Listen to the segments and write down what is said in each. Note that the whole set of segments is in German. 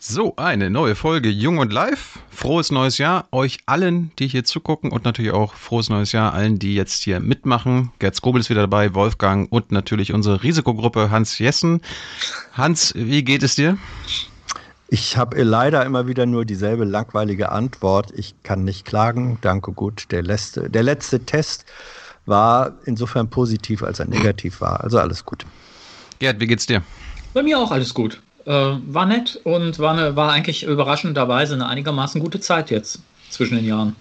So, eine neue Folge Jung und Live. Frohes neues Jahr euch allen, die hier zugucken und natürlich auch frohes neues Jahr allen, die jetzt hier mitmachen. Gerd Skobel ist wieder dabei, Wolfgang und natürlich unsere Risikogruppe Hans Jessen. Hans, wie geht es dir? Ich habe leider immer wieder nur dieselbe langweilige Antwort. Ich kann nicht klagen. Danke gut. Der letzte, der letzte Test war insofern positiv, als er negativ war. Also alles gut. Gerd, wie geht's dir? Bei mir auch alles gut. Äh, war nett und war, eine, war eigentlich überraschenderweise eine einigermaßen gute Zeit jetzt zwischen den Jahren.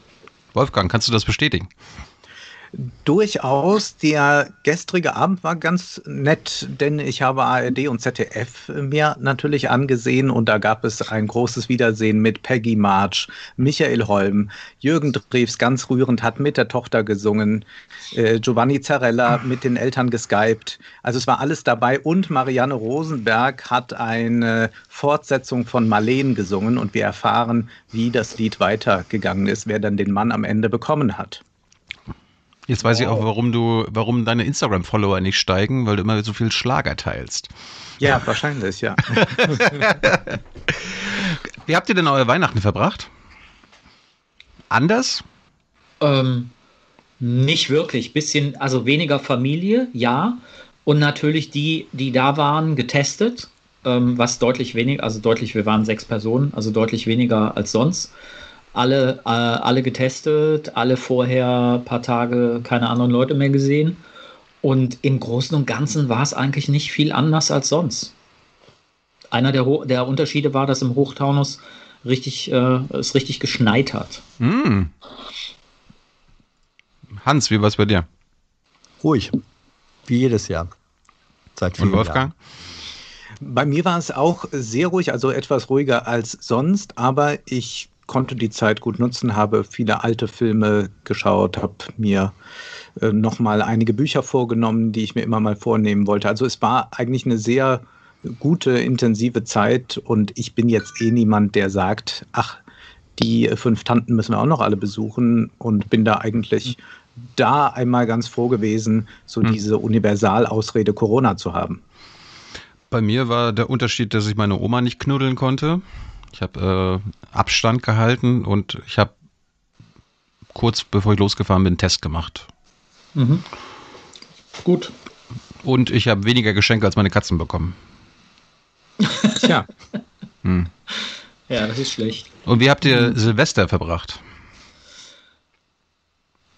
Wolfgang, kannst du das bestätigen? Durchaus. Der gestrige Abend war ganz nett, denn ich habe ARD und ZDF mir natürlich angesehen und da gab es ein großes Wiedersehen mit Peggy March, Michael Holm, Jürgen Drews ganz rührend hat mit der Tochter gesungen, äh, Giovanni Zarella mit den Eltern geskypt. Also es war alles dabei und Marianne Rosenberg hat eine Fortsetzung von Marleen gesungen und wir erfahren, wie das Lied weitergegangen ist, wer dann den Mann am Ende bekommen hat. Jetzt weiß wow. ich auch, warum du, warum deine Instagram-Follower nicht steigen, weil du immer so viel Schlager teilst. Ja, wahrscheinlich, ja. Wie habt ihr denn eure Weihnachten verbracht? Anders? Ähm, nicht wirklich. Bisschen, also weniger Familie, ja. Und natürlich die, die da waren, getestet. Ähm, was deutlich weniger, also deutlich, wir waren sechs Personen, also deutlich weniger als sonst alle, äh, alle getestet, alle vorher ein paar Tage keine anderen Leute mehr gesehen. Und im Großen und Ganzen war es eigentlich nicht viel anders als sonst. Einer der, der Unterschiede war, dass im Hochtaunus richtig, äh, es richtig geschneit hat. Mm. Hans, wie war es bei dir? Ruhig. Wie jedes Jahr. Seit Und Wolfgang? Jahren. Bei mir war es auch sehr ruhig, also etwas ruhiger als sonst, aber ich konnte die Zeit gut nutzen, habe viele alte Filme geschaut, habe mir äh, nochmal einige Bücher vorgenommen, die ich mir immer mal vornehmen wollte. Also es war eigentlich eine sehr gute, intensive Zeit und ich bin jetzt eh niemand, der sagt, ach, die fünf Tanten müssen wir auch noch alle besuchen und bin da eigentlich da einmal ganz froh gewesen, so hm. diese Universalausrede Corona zu haben. Bei mir war der Unterschied, dass ich meine Oma nicht knuddeln konnte. Ich habe äh, Abstand gehalten und ich habe kurz bevor ich losgefahren bin, einen Test gemacht. Mhm. Gut. Und ich habe weniger Geschenke als meine Katzen bekommen. Tja. Hm. Ja, das ist schlecht. Und wie habt ihr mhm. Silvester verbracht?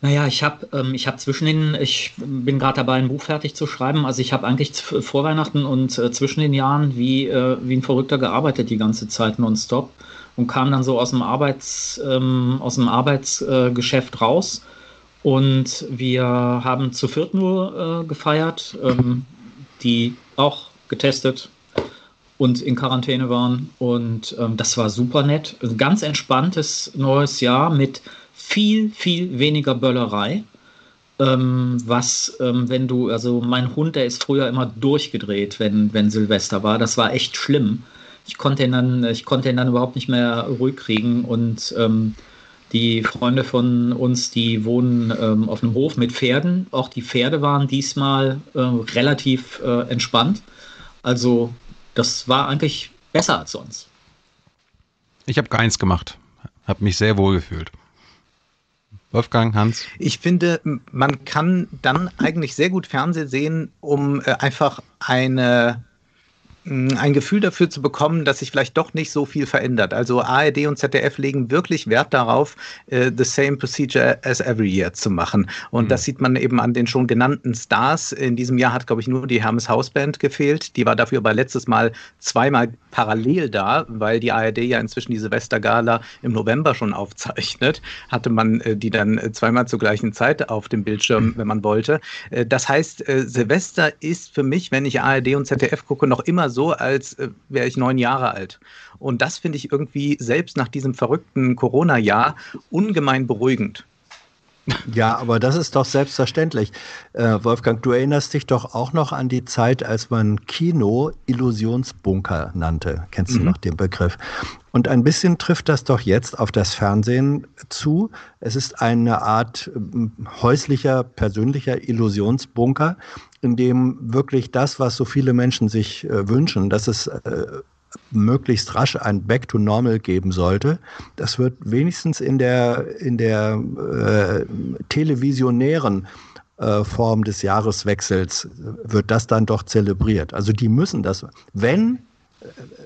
Naja, ich habe ähm, hab zwischen den, ich bin gerade dabei, ein Buch fertig zu schreiben. Also ich habe eigentlich vor Weihnachten und äh, zwischen den Jahren wie, äh, wie ein Verrückter gearbeitet die ganze Zeit nonstop und kam dann so aus dem Arbeits, ähm, aus dem Arbeitsgeschäft äh, raus. Und wir haben zu viert nur äh, gefeiert, ähm, die auch getestet und in Quarantäne waren. Und ähm, das war super nett. Ein ganz entspanntes neues Jahr mit viel, viel weniger Böllerei. Ähm, was, ähm, wenn du, also mein Hund, der ist früher immer durchgedreht, wenn, wenn Silvester war. Das war echt schlimm. Ich konnte ihn dann, ich konnte ihn dann überhaupt nicht mehr ruhig kriegen und ähm, die Freunde von uns, die wohnen ähm, auf einem Hof mit Pferden. Auch die Pferde waren diesmal äh, relativ äh, entspannt. Also das war eigentlich besser als sonst. Ich habe nichts gemacht. Habe mich sehr wohl gefühlt. Wolfgang, Hans? Ich finde, man kann dann eigentlich sehr gut Fernsehen sehen, um äh, einfach eine ein Gefühl dafür zu bekommen, dass sich vielleicht doch nicht so viel verändert. Also ARD und ZDF legen wirklich Wert darauf, äh, the same procedure as every year zu machen. Und mhm. das sieht man eben an den schon genannten Stars. In diesem Jahr hat, glaube ich, nur die Hermes Hausband gefehlt. Die war dafür aber letztes Mal zweimal parallel da, weil die ARD ja inzwischen die Silvestergala im November schon aufzeichnet. Hatte man äh, die dann äh, zweimal zur gleichen Zeit auf dem Bildschirm, mhm. wenn man wollte. Äh, das heißt, äh, Silvester ist für mich, wenn ich ARD und ZDF gucke, noch immer so als äh, wäre ich neun Jahre alt. Und das finde ich irgendwie selbst nach diesem verrückten Corona-Jahr ungemein beruhigend. Ja, aber das ist doch selbstverständlich. Äh, Wolfgang, du erinnerst dich doch auch noch an die Zeit, als man Kino Illusionsbunker nannte. Kennst du mhm. noch den Begriff? Und ein bisschen trifft das doch jetzt auf das Fernsehen zu. Es ist eine Art äh, häuslicher, persönlicher Illusionsbunker, in dem wirklich das, was so viele Menschen sich äh, wünschen, dass es äh, möglichst rasch ein Back to Normal geben sollte. Das wird wenigstens in der, in der äh, televisionären äh, Form des Jahreswechsels wird das dann doch zelebriert. Also die müssen das, wenn, äh,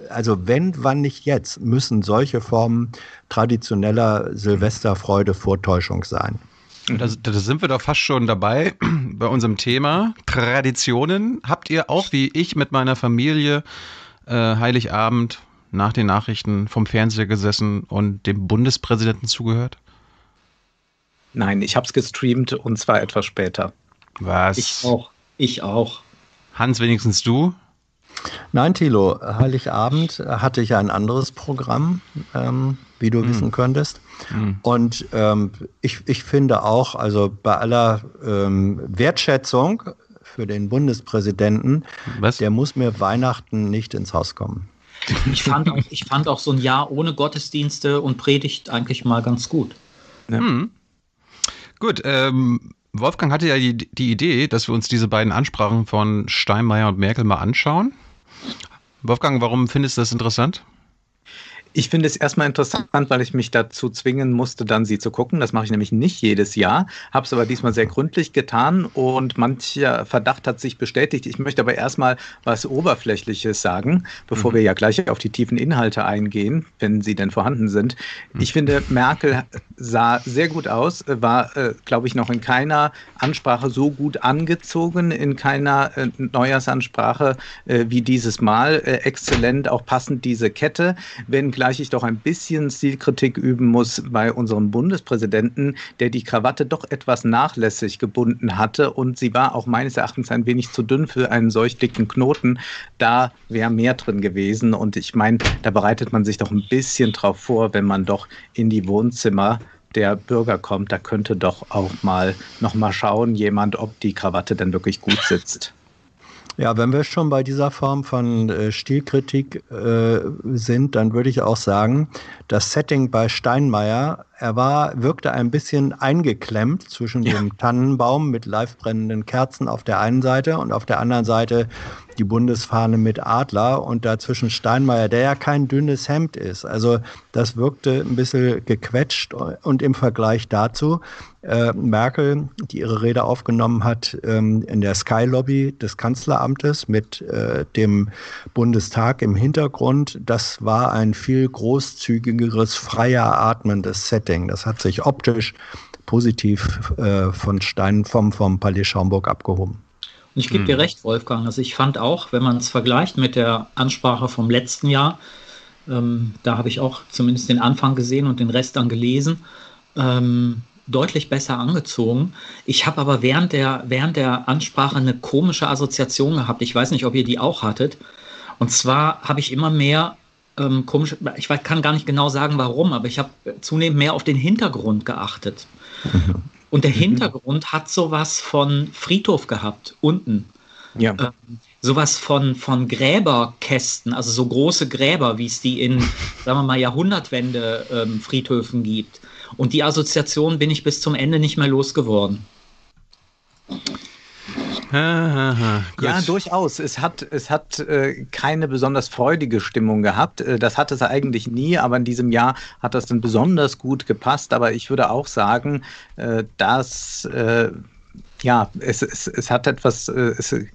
also wenn, wann nicht jetzt, müssen solche Formen traditioneller Silvesterfreude Vortäuschung sein. Da, da, sind wir doch fast schon dabei bei unserem Thema Traditionen. Habt ihr auch wie ich mit meiner Familie äh, Heiligabend nach den Nachrichten vom Fernseher gesessen und dem Bundespräsidenten zugehört? Nein, ich habe es gestreamt und zwar etwas später. Was? Ich auch. Ich auch. Hans, wenigstens du? Nein, Thilo, Heiligabend hatte ich ein anderes Programm, ähm, wie du mm. wissen könntest. Mm. Und ähm, ich, ich finde auch, also bei aller ähm, Wertschätzung für den Bundespräsidenten, Was? der muss mir Weihnachten nicht ins Haus kommen. Ich fand, auch, ich fand auch so ein Jahr ohne Gottesdienste und Predigt eigentlich mal ganz gut. Ja. Hm. Gut, ähm, Wolfgang hatte ja die, die Idee, dass wir uns diese beiden Ansprachen von Steinmeier und Merkel mal anschauen. Wolfgang, warum findest du das interessant? Ich finde es erstmal interessant, weil ich mich dazu zwingen musste, dann sie zu gucken. Das mache ich nämlich nicht jedes Jahr, habe es aber diesmal sehr gründlich getan und mancher Verdacht hat sich bestätigt. Ich möchte aber erstmal was Oberflächliches sagen, bevor mhm. wir ja gleich auf die tiefen Inhalte eingehen, wenn sie denn vorhanden sind. Mhm. Ich finde, Merkel sah sehr gut aus, war, äh, glaube ich, noch in keiner Ansprache so gut angezogen, in keiner äh, Neujahrsansprache äh, wie dieses Mal. Äh, exzellent, auch passend diese Kette. Wenn wenngleich ich doch ein bisschen Stilkritik üben muss bei unserem Bundespräsidenten, der die Krawatte doch etwas nachlässig gebunden hatte und sie war auch meines Erachtens ein wenig zu dünn für einen solch dicken Knoten. Da wäre mehr drin gewesen und ich meine, da bereitet man sich doch ein bisschen drauf vor, wenn man doch in die Wohnzimmer der Bürger kommt, da könnte doch auch mal noch mal schauen jemand, ob die Krawatte denn wirklich gut sitzt. Ja, wenn wir schon bei dieser Form von äh, Stilkritik äh, sind, dann würde ich auch sagen, das Setting bei Steinmeier, er war, wirkte ein bisschen eingeklemmt zwischen ja. dem Tannenbaum mit live brennenden Kerzen auf der einen Seite und auf der anderen Seite die Bundesfahne mit Adler und dazwischen Steinmeier, der ja kein dünnes Hemd ist. Also das wirkte ein bisschen gequetscht und im Vergleich dazu äh, Merkel, die ihre Rede aufgenommen hat ähm, in der Sky Lobby des Kanzleramtes mit äh, dem Bundestag im Hintergrund, das war ein viel großzügigeres, freier atmendes Setting. Das hat sich optisch positiv äh, von Stein vom, vom Palais Schaumburg abgehoben. Ich gebe hm. dir recht, Wolfgang. Also ich fand auch, wenn man es vergleicht mit der Ansprache vom letzten Jahr, ähm, da habe ich auch zumindest den Anfang gesehen und den Rest dann gelesen, ähm, deutlich besser angezogen. Ich habe aber während der, während der Ansprache eine komische Assoziation gehabt. Ich weiß nicht, ob ihr die auch hattet. Und zwar habe ich immer mehr ähm, komisch, ich kann gar nicht genau sagen, warum, aber ich habe zunehmend mehr auf den Hintergrund geachtet. Mhm. Und der mhm. Hintergrund hat sowas von Friedhof gehabt, unten. Ja. Ähm, sowas von, von Gräberkästen, also so große Gräber, wie es die in, sagen wir mal, Jahrhundertwende ähm, gibt. Und die Assoziation bin ich bis zum Ende nicht mehr losgeworden. Ja, durchaus. Es hat, es hat äh, keine besonders freudige Stimmung gehabt. Äh, das hat es eigentlich nie, aber in diesem Jahr hat das dann besonders gut gepasst. Aber ich würde auch sagen, äh, dass äh, ja, es, es, es hat etwas, äh, es, äh,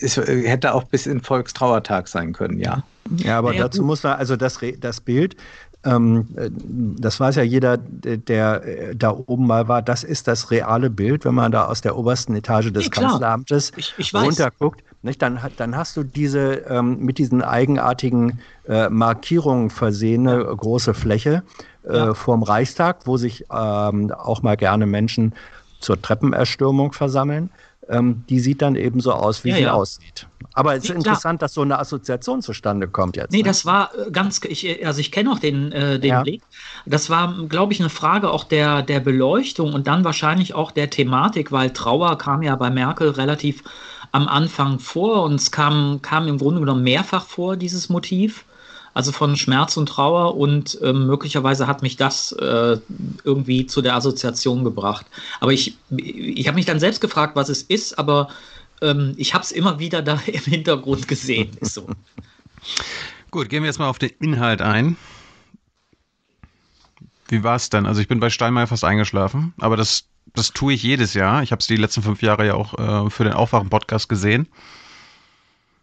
es hätte auch bis in Volkstrauertag sein können, ja. Ja, aber ja, dazu gut. muss man, also das, das Bild ähm, äh, das weiß ja jeder, der äh, da oben mal war, das ist das reale Bild, wenn man da aus der obersten Etage des ja, Kanzleramtes ich, ich runterguckt. Nicht, dann, dann hast du diese ähm, mit diesen eigenartigen äh, Markierungen versehene große Fläche äh, ja. vorm Reichstag, wo sich ähm, auch mal gerne Menschen zur Treppenerstürmung versammeln ähm, die sieht dann eben so aus, wie ja, sie ja. aussieht. Aber es ist nee, interessant, dass so eine Assoziation zustande kommt jetzt. Nee, ne? das war äh, ganz, ich, also ich kenne auch den, äh, den ja. Blick. Das war, glaube ich, eine Frage auch der, der Beleuchtung und dann wahrscheinlich auch der Thematik, weil Trauer kam ja bei Merkel relativ am Anfang vor und es kam, kam im Grunde genommen mehrfach vor, dieses Motiv also von Schmerz und Trauer und ähm, möglicherweise hat mich das äh, irgendwie zu der Assoziation gebracht. Aber ich, ich habe mich dann selbst gefragt, was es ist, aber ähm, ich habe es immer wieder da im Hintergrund gesehen. Ist so. Gut, gehen wir jetzt mal auf den Inhalt ein. Wie war es denn? Also ich bin bei Steinmeier fast eingeschlafen, aber das, das tue ich jedes Jahr. Ich habe es die letzten fünf Jahre ja auch äh, für den Aufwachen-Podcast gesehen.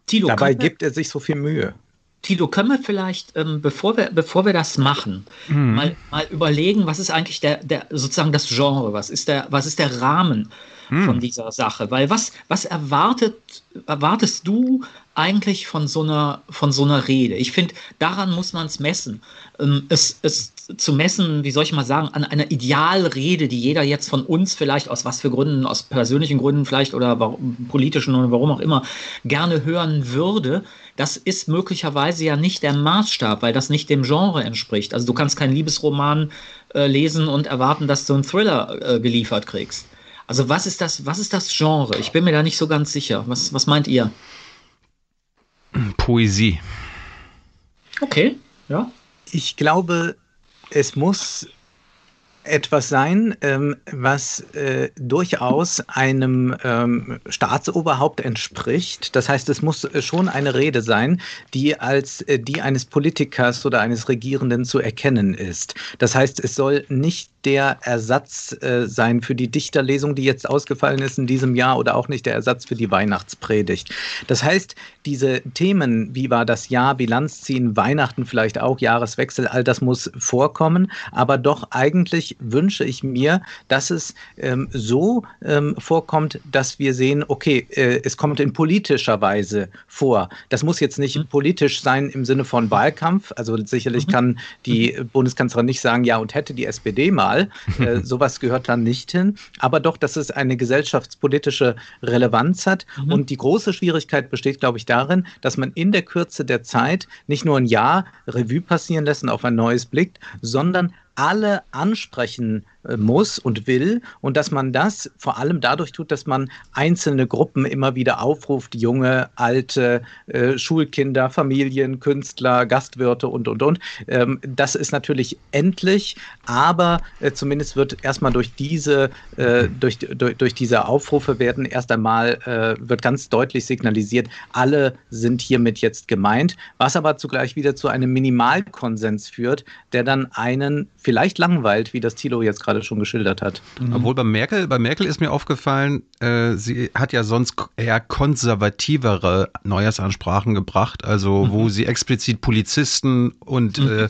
Tilo, Dabei gibt er sich so viel Mühe. Tilo, können wir vielleicht, ähm, bevor, wir, bevor wir das machen, mhm. mal, mal überlegen, was ist eigentlich der, der sozusagen das Genre, was ist der, was ist der Rahmen mhm. von dieser Sache? Weil was, was erwartet, erwartest du eigentlich von so einer, von so einer Rede? Ich finde, daran muss man es messen. Ähm, es, es zu messen, wie soll ich mal sagen, an einer Idealrede, die jeder jetzt von uns vielleicht aus was für Gründen, aus persönlichen Gründen vielleicht oder warum, politischen oder warum auch immer, gerne hören würde, das ist möglicherweise ja nicht der Maßstab, weil das nicht dem Genre entspricht. Also du kannst keinen Liebesroman äh, lesen und erwarten, dass du einen Thriller äh, geliefert kriegst. Also was ist das, was ist das Genre? Ich bin mir da nicht so ganz sicher. Was, was meint ihr? Poesie. Okay, ja. Ich glaube, es muss etwas sein, ähm, was äh, durchaus einem ähm, Staatsoberhaupt entspricht. Das heißt, es muss schon eine Rede sein, die als äh, die eines Politikers oder eines Regierenden zu erkennen ist. Das heißt, es soll nicht der Ersatz äh, sein für die Dichterlesung, die jetzt ausgefallen ist in diesem Jahr oder auch nicht der Ersatz für die Weihnachtspredigt. Das heißt, diese Themen, wie war das Jahr, Bilanz ziehen, Weihnachten vielleicht auch, Jahreswechsel, all das muss vorkommen, aber doch eigentlich wünsche ich mir, dass es ähm, so ähm, vorkommt, dass wir sehen, okay, äh, es kommt in politischer Weise vor. Das muss jetzt nicht mhm. politisch sein im Sinne von Wahlkampf, also sicherlich mhm. kann die Bundeskanzlerin nicht sagen, ja und hätte die SPD mal. Äh, sowas gehört dann nicht hin. Aber doch, dass es eine gesellschaftspolitische Relevanz hat. Mhm. Und die große Schwierigkeit besteht, glaube ich, darin, dass man in der Kürze der Zeit nicht nur ein Jahr Revue passieren lässt und auf ein neues blickt, sondern alle ansprechen muss und will und dass man das vor allem dadurch tut, dass man einzelne Gruppen immer wieder aufruft, junge, alte, äh, Schulkinder, Familien, Künstler, Gastwirte und, und, und. Ähm, das ist natürlich endlich, aber äh, zumindest wird erstmal durch diese, äh, durch, durch, durch, diese Aufrufe werden erst einmal, äh, wird ganz deutlich signalisiert, alle sind hiermit jetzt gemeint, was aber zugleich wieder zu einem Minimalkonsens führt, der dann einen vielleicht langweilt, wie das Tilo jetzt gerade gerade schon geschildert hat. Mhm. Obwohl bei Merkel, bei Merkel ist mir aufgefallen, äh, sie hat ja sonst eher konservativere Neujahrsansprachen gebracht, also mhm. wo sie explizit Polizisten und mhm. äh,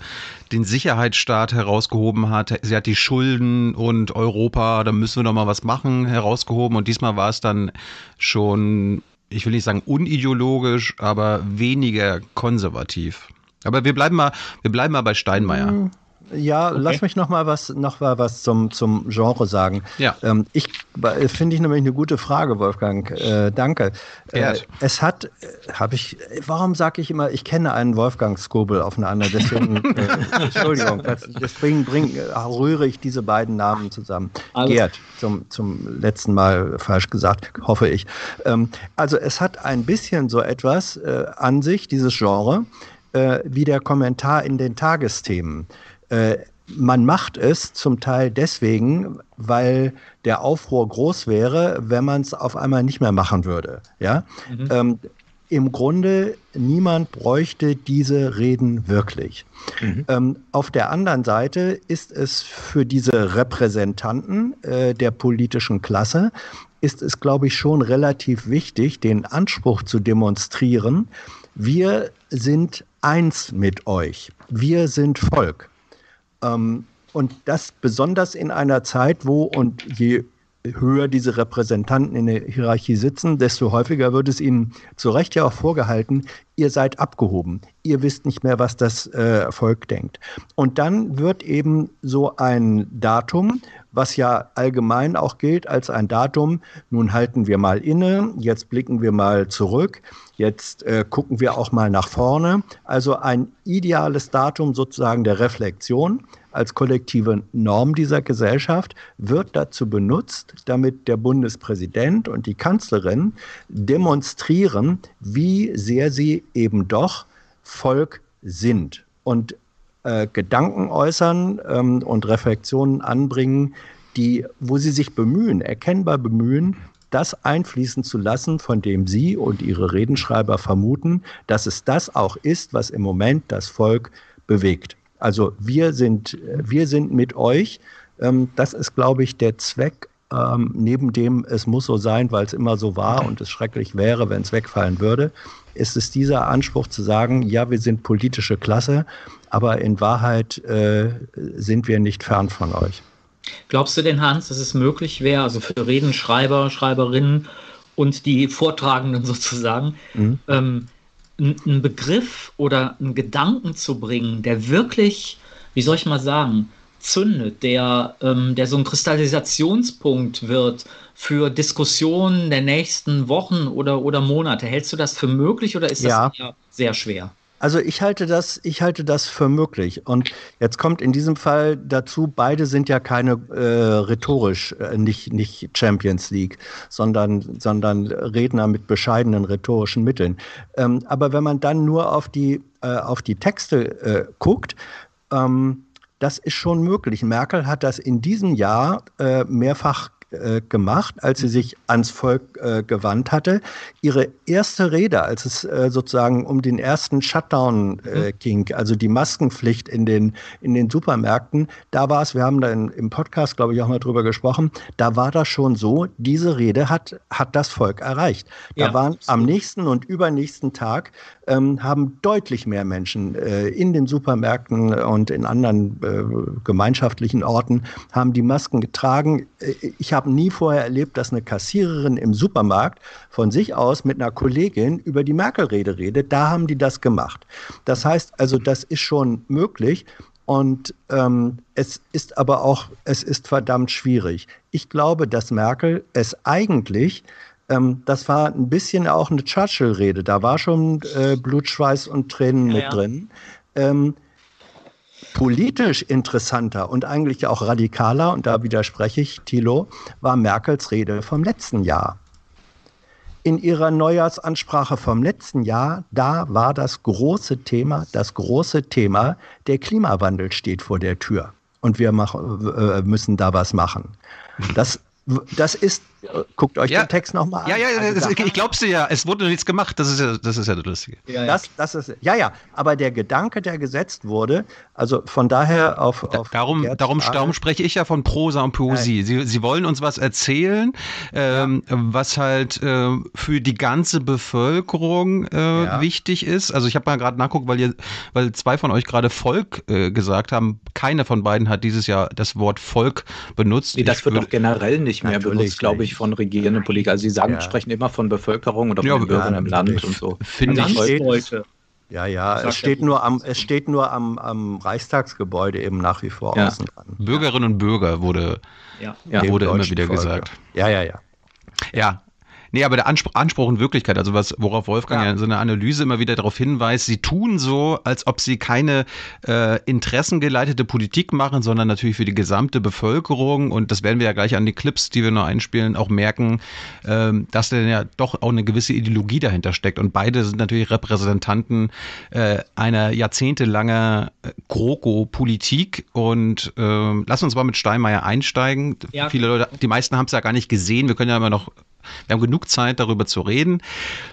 den Sicherheitsstaat herausgehoben hat. Sie hat die Schulden und Europa, da müssen wir noch mal was machen, herausgehoben. Und diesmal war es dann schon, ich will nicht sagen unideologisch, aber weniger konservativ. Aber wir bleiben mal, wir bleiben mal bei Steinmeier. Ja, okay. lass mich noch mal was, noch mal was zum, zum Genre sagen. Ja. Ähm, ich äh, finde ich nämlich eine gute Frage, Wolfgang. Äh, danke. Äh, es hat, äh, habe ich, warum sage ich immer, ich kenne einen Wolfgang Skobel aufeinander, deswegen, äh, Entschuldigung, deswegen bring, äh, rühre ich diese beiden Namen zusammen. Also. Gerd, zum, zum letzten Mal falsch gesagt, hoffe ich. Ähm, also es hat ein bisschen so etwas an sich, dieses Genre, wie der Kommentar in den Tagesthemen. Äh, man macht es zum Teil deswegen, weil der Aufruhr groß wäre, wenn man es auf einmal nicht mehr machen würde. Ja? Mhm. Ähm, Im Grunde, niemand bräuchte diese Reden wirklich. Mhm. Ähm, auf der anderen Seite ist es für diese Repräsentanten äh, der politischen Klasse, ist es, glaube ich, schon relativ wichtig, den Anspruch zu demonstrieren, wir sind eins mit euch, wir sind Volk. Ähm, und das besonders in einer Zeit, wo und je höher diese Repräsentanten in der Hierarchie sitzen, desto häufiger wird es ihnen zu Recht ja auch vorgehalten, ihr seid abgehoben, ihr wisst nicht mehr, was das äh, Volk denkt. Und dann wird eben so ein Datum, was ja allgemein auch gilt als ein Datum, nun halten wir mal inne, jetzt blicken wir mal zurück, jetzt äh, gucken wir auch mal nach vorne. Also ein ideales Datum sozusagen der Reflexion. Als kollektive Norm dieser Gesellschaft wird dazu benutzt, damit der Bundespräsident und die Kanzlerin demonstrieren, wie sehr sie eben doch Volk sind. Und äh, Gedanken äußern ähm, und Reflexionen anbringen, die, wo sie sich bemühen, erkennbar bemühen, das einfließen zu lassen, von dem Sie und Ihre Redenschreiber vermuten, dass es das auch ist, was im Moment das Volk bewegt. Also wir sind, wir sind mit euch. Ähm, das ist, glaube ich, der Zweck ähm, neben dem, es muss so sein, weil es immer so war und es schrecklich wäre, wenn es wegfallen würde, ist es dieser Anspruch zu sagen, ja, wir sind politische Klasse, aber in Wahrheit äh, sind wir nicht fern von euch. Glaubst du denn, Hans, dass es möglich wäre, also für Redenschreiber, Schreiberinnen und die Vortragenden sozusagen, mhm. ähm, einen Begriff oder einen Gedanken zu bringen, der wirklich, wie soll ich mal sagen, zündet, der, ähm, der so ein Kristallisationspunkt wird für Diskussionen der nächsten Wochen oder, oder Monate. Hältst du das für möglich oder ist das ja. sehr schwer? Also ich halte das, ich halte das für möglich. Und jetzt kommt in diesem Fall dazu, beide sind ja keine äh, rhetorisch, äh, nicht, nicht Champions League, sondern, sondern Redner mit bescheidenen rhetorischen Mitteln. Ähm, aber wenn man dann nur auf die, äh, auf die Texte äh, guckt, ähm, das ist schon möglich. Merkel hat das in diesem Jahr äh, mehrfach äh, gemacht, als sie sich ans Volk äh, gewandt hatte. Ihre erste Rede, als es äh, sozusagen um den ersten Shutdown äh, mhm. ging, also die Maskenpflicht in den, in den Supermärkten, da war es, wir haben da in, im Podcast, glaube ich, auch mal drüber gesprochen, da war das schon so, diese Rede hat, hat das Volk erreicht. Da ja, waren am nächsten und übernächsten Tag ähm, haben deutlich mehr Menschen äh, in den Supermärkten und in anderen äh, gemeinschaftlichen Orten haben die Masken getragen. Ich habe nie vorher erlebt, dass eine Kassiererin im Supermarkt von sich aus mit einer Kollegin über die Merkel-Rede redet. Da haben die das gemacht. Das heißt also, das ist schon möglich. Und ähm, es ist aber auch, es ist verdammt schwierig. Ich glaube, dass Merkel es eigentlich ähm, das war ein bisschen auch eine Churchill-Rede. Da war schon äh, Blut, Schweiß und Tränen ja, mit ja. drin. Ähm, politisch interessanter und eigentlich auch radikaler, und da widerspreche ich Thilo, war Merkels Rede vom letzten Jahr. In ihrer Neujahrsansprache vom letzten Jahr, da war das große Thema, das große Thema, der Klimawandel steht vor der Tür und wir machen, äh, müssen da was machen. Das das ist, guckt euch ja. den Text nochmal an. Ja, ja, also ich glaub's dir ja, es wurde nichts gemacht, das ist ja das, ist ja das Lustige. Ja, Das, das ist, ja, ja, aber der Gedanke, der gesetzt wurde, also von daher auf. auf darum, darum, darum spreche ich ja von Prosa und Poesie. Sie, Sie wollen uns was erzählen, ähm, was halt äh, für die ganze Bevölkerung äh, wichtig ist. Also ich habe mal gerade nachguckt, weil, ihr, weil zwei von euch gerade Volk äh, gesagt haben. Keiner von beiden hat dieses Jahr das Wort Volk benutzt. Nee, das wird doch generell nicht mehr benutzt, glaube ich, von regierenden Politikern. Also sie sagen, ja. sprechen immer von Bevölkerung oder von ja, den Bürgern im Land und so. Finde ich. Leute. Ja, ja, es steht, nur am, es steht nur am, am Reichstagsgebäude eben nach wie vor ja. außen dran. Bürgerinnen und Bürger wurde, ja. wurde immer wieder gesagt. Ja, ja, ja. Ja, Nee, aber der Anspruch, Anspruch und Wirklichkeit, also was, worauf Wolfgang ja. ja so eine Analyse immer wieder darauf hinweist, sie tun so, als ob sie keine äh, interessengeleitete Politik machen, sondern natürlich für die gesamte Bevölkerung. Und das werden wir ja gleich an den Clips, die wir noch einspielen, auch merken, ähm, dass da ja doch auch eine gewisse Ideologie dahinter steckt. Und beide sind natürlich Repräsentanten äh, einer jahrzehntelangen äh, GroKo-Politik. Und äh, lass uns mal mit Steinmeier einsteigen. Ja. Viele Leute, die meisten haben es ja gar nicht gesehen. Wir können ja immer noch wir haben genug Zeit, darüber zu reden.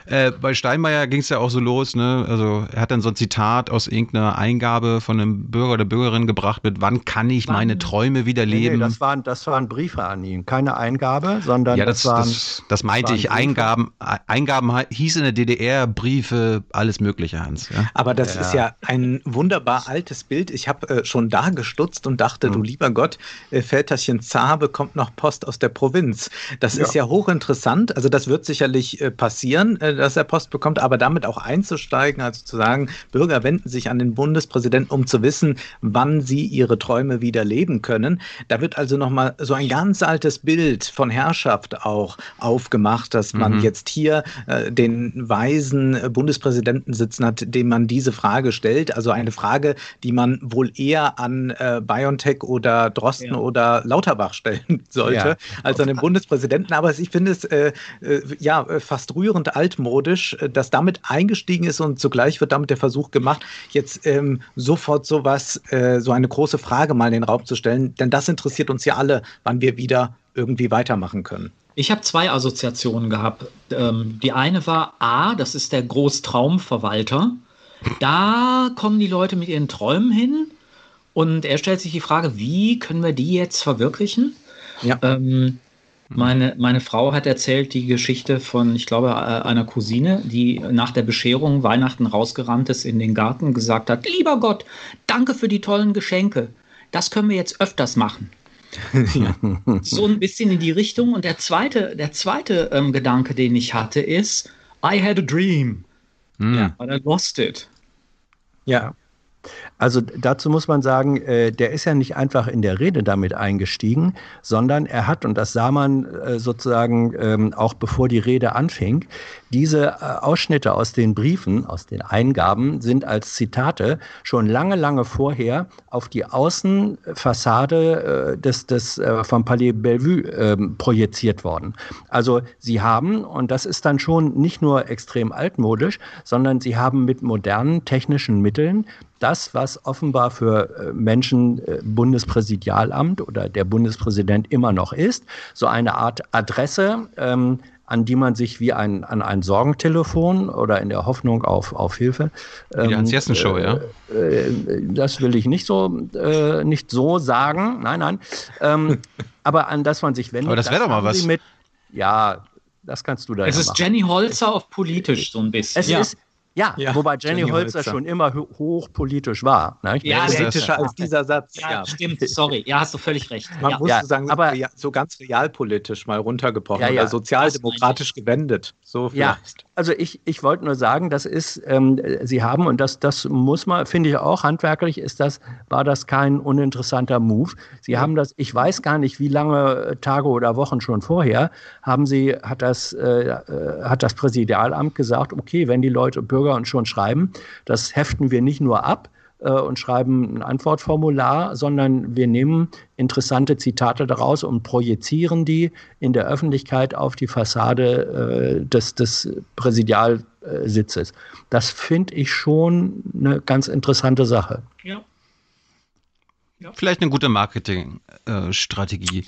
Äh, bei Steinmeier ging es ja auch so los, ne? Also er hat dann so ein Zitat aus irgendeiner Eingabe von einem Bürger oder Bürgerin gebracht mit, wann kann ich wann? meine Träume wieder leben? Nee, das, waren, das waren Briefe an ihn, keine Eingabe, sondern ja, das, das waren. Das, das meinte das ich, Eingaben, Eingaben hieß in der DDR Briefe, alles Mögliche, Hans. Ja? Aber das ja. ist ja ein wunderbar altes Bild. Ich habe äh, schon da gestutzt und dachte, hm. du lieber Gott, äh, Väterchen Zar bekommt noch Post aus der Provinz. Das ja. ist ja hochinteressant interessant. Also das wird sicherlich äh, passieren, äh, dass er Post bekommt, aber damit auch einzusteigen, also zu sagen, Bürger wenden sich an den Bundespräsidenten, um zu wissen, wann sie ihre Träume wieder leben können. Da wird also nochmal so ein ganz altes Bild von Herrschaft auch aufgemacht, dass man mhm. jetzt hier äh, den weisen Bundespräsidenten sitzen hat, dem man diese Frage stellt. Also eine Frage, die man wohl eher an äh, BioNTech oder Drosten ja. oder Lauterbach stellen sollte, ja. als an den Bundespräsidenten. Aber ich finde es äh, äh, ja äh, fast rührend altmodisch, äh, dass damit eingestiegen ist und zugleich wird damit der Versuch gemacht, jetzt ähm, sofort sowas, äh, so eine große Frage mal in den Raum zu stellen, denn das interessiert uns ja alle, wann wir wieder irgendwie weitermachen können. Ich habe zwei Assoziationen gehabt. Ähm, die eine war A, das ist der Großtraumverwalter. Da kommen die Leute mit ihren Träumen hin und er stellt sich die Frage, wie können wir die jetzt verwirklichen? Ja. Ähm, meine, meine Frau hat erzählt die Geschichte von, ich glaube, einer Cousine, die nach der Bescherung Weihnachten rausgerannt ist in den Garten, gesagt hat, lieber Gott, danke für die tollen Geschenke. Das können wir jetzt öfters machen. ja. So ein bisschen in die Richtung. Und der zweite, der zweite ähm, Gedanke, den ich hatte, ist, I had a dream. Mm. Ja, but I lost it. Ja. Also dazu muss man sagen, äh, der ist ja nicht einfach in der Rede damit eingestiegen, sondern er hat, und das sah man äh, sozusagen ähm, auch bevor die Rede anfing, diese äh, Ausschnitte aus den Briefen, aus den Eingaben sind als Zitate schon lange, lange vorher auf die Außenfassade äh, des, des, äh, vom Palais Bellevue ähm, projiziert worden. Also sie haben, und das ist dann schon nicht nur extrem altmodisch, sondern sie haben mit modernen technischen Mitteln das, was offenbar für äh, Menschen äh, Bundespräsidialamt oder der Bundespräsident immer noch ist, so eine Art Adresse, ähm, an die man sich wie ein, an ein Sorgentelefon oder in der Hoffnung auf, auf Hilfe. Ähm, die Hans-Jessen-Show, äh, ja? Äh, das will ich nicht so, äh, nicht so sagen. Nein, nein. Ähm, aber an das man sich wendet. Aber das wäre doch mal was. Mit, ja, das kannst du da Es ja ist machen. Jenny Holzer auf politisch so ein bisschen. Es ja. ist ja, ja, wobei Jenny, Jenny Holzer, Holzer, schon immer hochpolitisch war. Ne? Ja, politischer als dieser Satz. Ja, ja, stimmt, sorry. Ja, hast du völlig recht. Man ja. muss ja, sagen, aber, so ganz realpolitisch mal runtergebrochen ja, ja. oder sozialdemokratisch gewendet. So ja, also ich, ich wollte nur sagen, das ist, ähm, Sie haben, und das, das muss man, finde ich auch handwerklich, ist das, war das kein uninteressanter Move. Sie haben das, ich weiß gar nicht, wie lange Tage oder Wochen schon vorher, haben Sie, hat das, äh, äh hat das Präsidialamt gesagt, okay, wenn die Leute, Bürger uns schon schreiben. Das heften wir nicht nur ab äh, und schreiben ein Antwortformular, sondern wir nehmen interessante Zitate daraus und projizieren die in der Öffentlichkeit auf die Fassade äh, des, des Präsidialsitzes. Das finde ich schon eine ganz interessante Sache. Ja. ja. Vielleicht eine gute Marketingstrategie.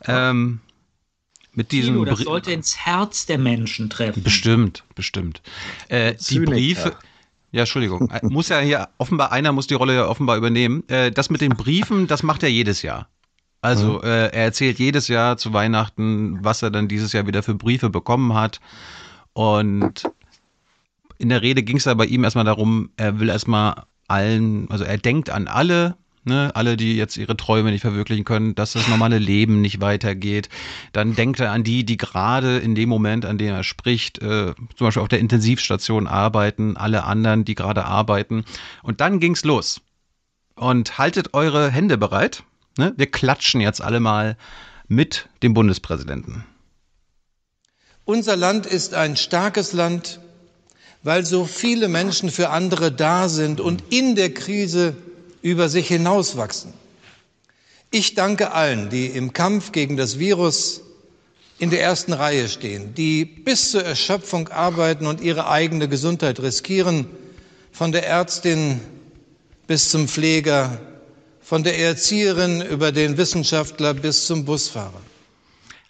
Äh, ähm, mit diesem Kino, das sollte ins Herz der Menschen treffen. Bestimmt, bestimmt. Äh, die Briefe. Ja, Entschuldigung. Äh, muss ja hier offenbar einer muss die Rolle ja offenbar übernehmen. Äh, das mit den Briefen, das macht er jedes Jahr. Also mhm. äh, er erzählt jedes Jahr zu Weihnachten, was er dann dieses Jahr wieder für Briefe bekommen hat. Und in der Rede ging es ja bei ihm erstmal darum, er will erstmal allen, also er denkt an alle, Ne, alle, die jetzt ihre Träume nicht verwirklichen können, dass das normale Leben nicht weitergeht. Dann denkt er an die, die gerade in dem Moment, an dem er spricht, äh, zum Beispiel auf der Intensivstation arbeiten, alle anderen, die gerade arbeiten. Und dann ging's los. Und haltet eure Hände bereit. Ne? Wir klatschen jetzt alle mal mit dem Bundespräsidenten. Unser Land ist ein starkes Land, weil so viele Menschen für andere da sind und in der Krise über sich hinauswachsen. Ich danke allen, die im Kampf gegen das Virus in der ersten Reihe stehen, die bis zur Erschöpfung arbeiten und ihre eigene Gesundheit riskieren, von der Ärztin bis zum Pfleger, von der Erzieherin über den Wissenschaftler bis zum Busfahrer.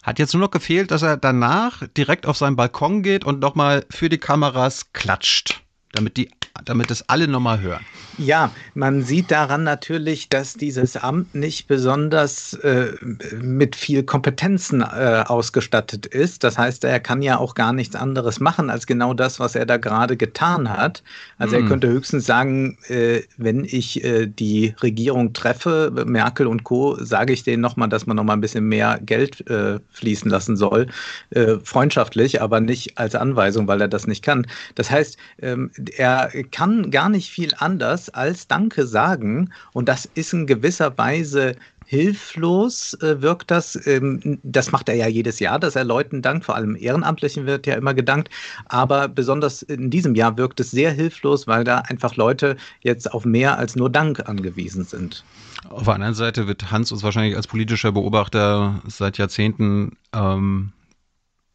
Hat jetzt nur noch gefehlt, dass er danach direkt auf seinen Balkon geht und nochmal für die Kameras klatscht, damit die damit es alle nochmal hören. Ja, man sieht daran natürlich, dass dieses Amt nicht besonders äh, mit viel Kompetenzen äh, ausgestattet ist. Das heißt, er kann ja auch gar nichts anderes machen als genau das, was er da gerade getan hat. Also mhm. er könnte höchstens sagen, äh, wenn ich äh, die Regierung treffe, Merkel und Co., sage ich denen nochmal, dass man nochmal ein bisschen mehr Geld äh, fließen lassen soll. Äh, freundschaftlich, aber nicht als Anweisung, weil er das nicht kann. Das heißt, ähm, er kann gar nicht viel anders als Danke sagen. Und das ist in gewisser Weise hilflos äh, wirkt das. Ähm, das macht er ja jedes Jahr, dass er Leuten dankt. Vor allem Ehrenamtlichen wird ja immer gedankt. Aber besonders in diesem Jahr wirkt es sehr hilflos, weil da einfach Leute jetzt auf mehr als nur Dank angewiesen sind. Auf der anderen Seite wird Hans uns wahrscheinlich als politischer Beobachter seit Jahrzehnten ähm,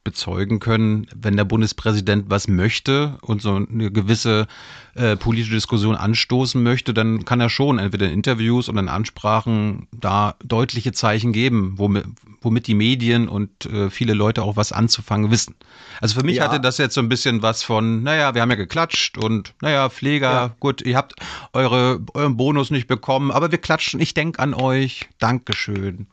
bezeugen können, wenn der Bundespräsident was möchte und so eine gewisse äh, politische Diskussion anstoßen möchte, dann kann er schon entweder in Interviews oder in Ansprachen da deutliche Zeichen geben, womit, womit die Medien und äh, viele Leute auch was anzufangen wissen. Also für mich ja. hatte das jetzt so ein bisschen was von, naja, wir haben ja geklatscht und naja, Pfleger, ja. gut, ihr habt eure, euren Bonus nicht bekommen, aber wir klatschen, ich denke an euch, Dankeschön.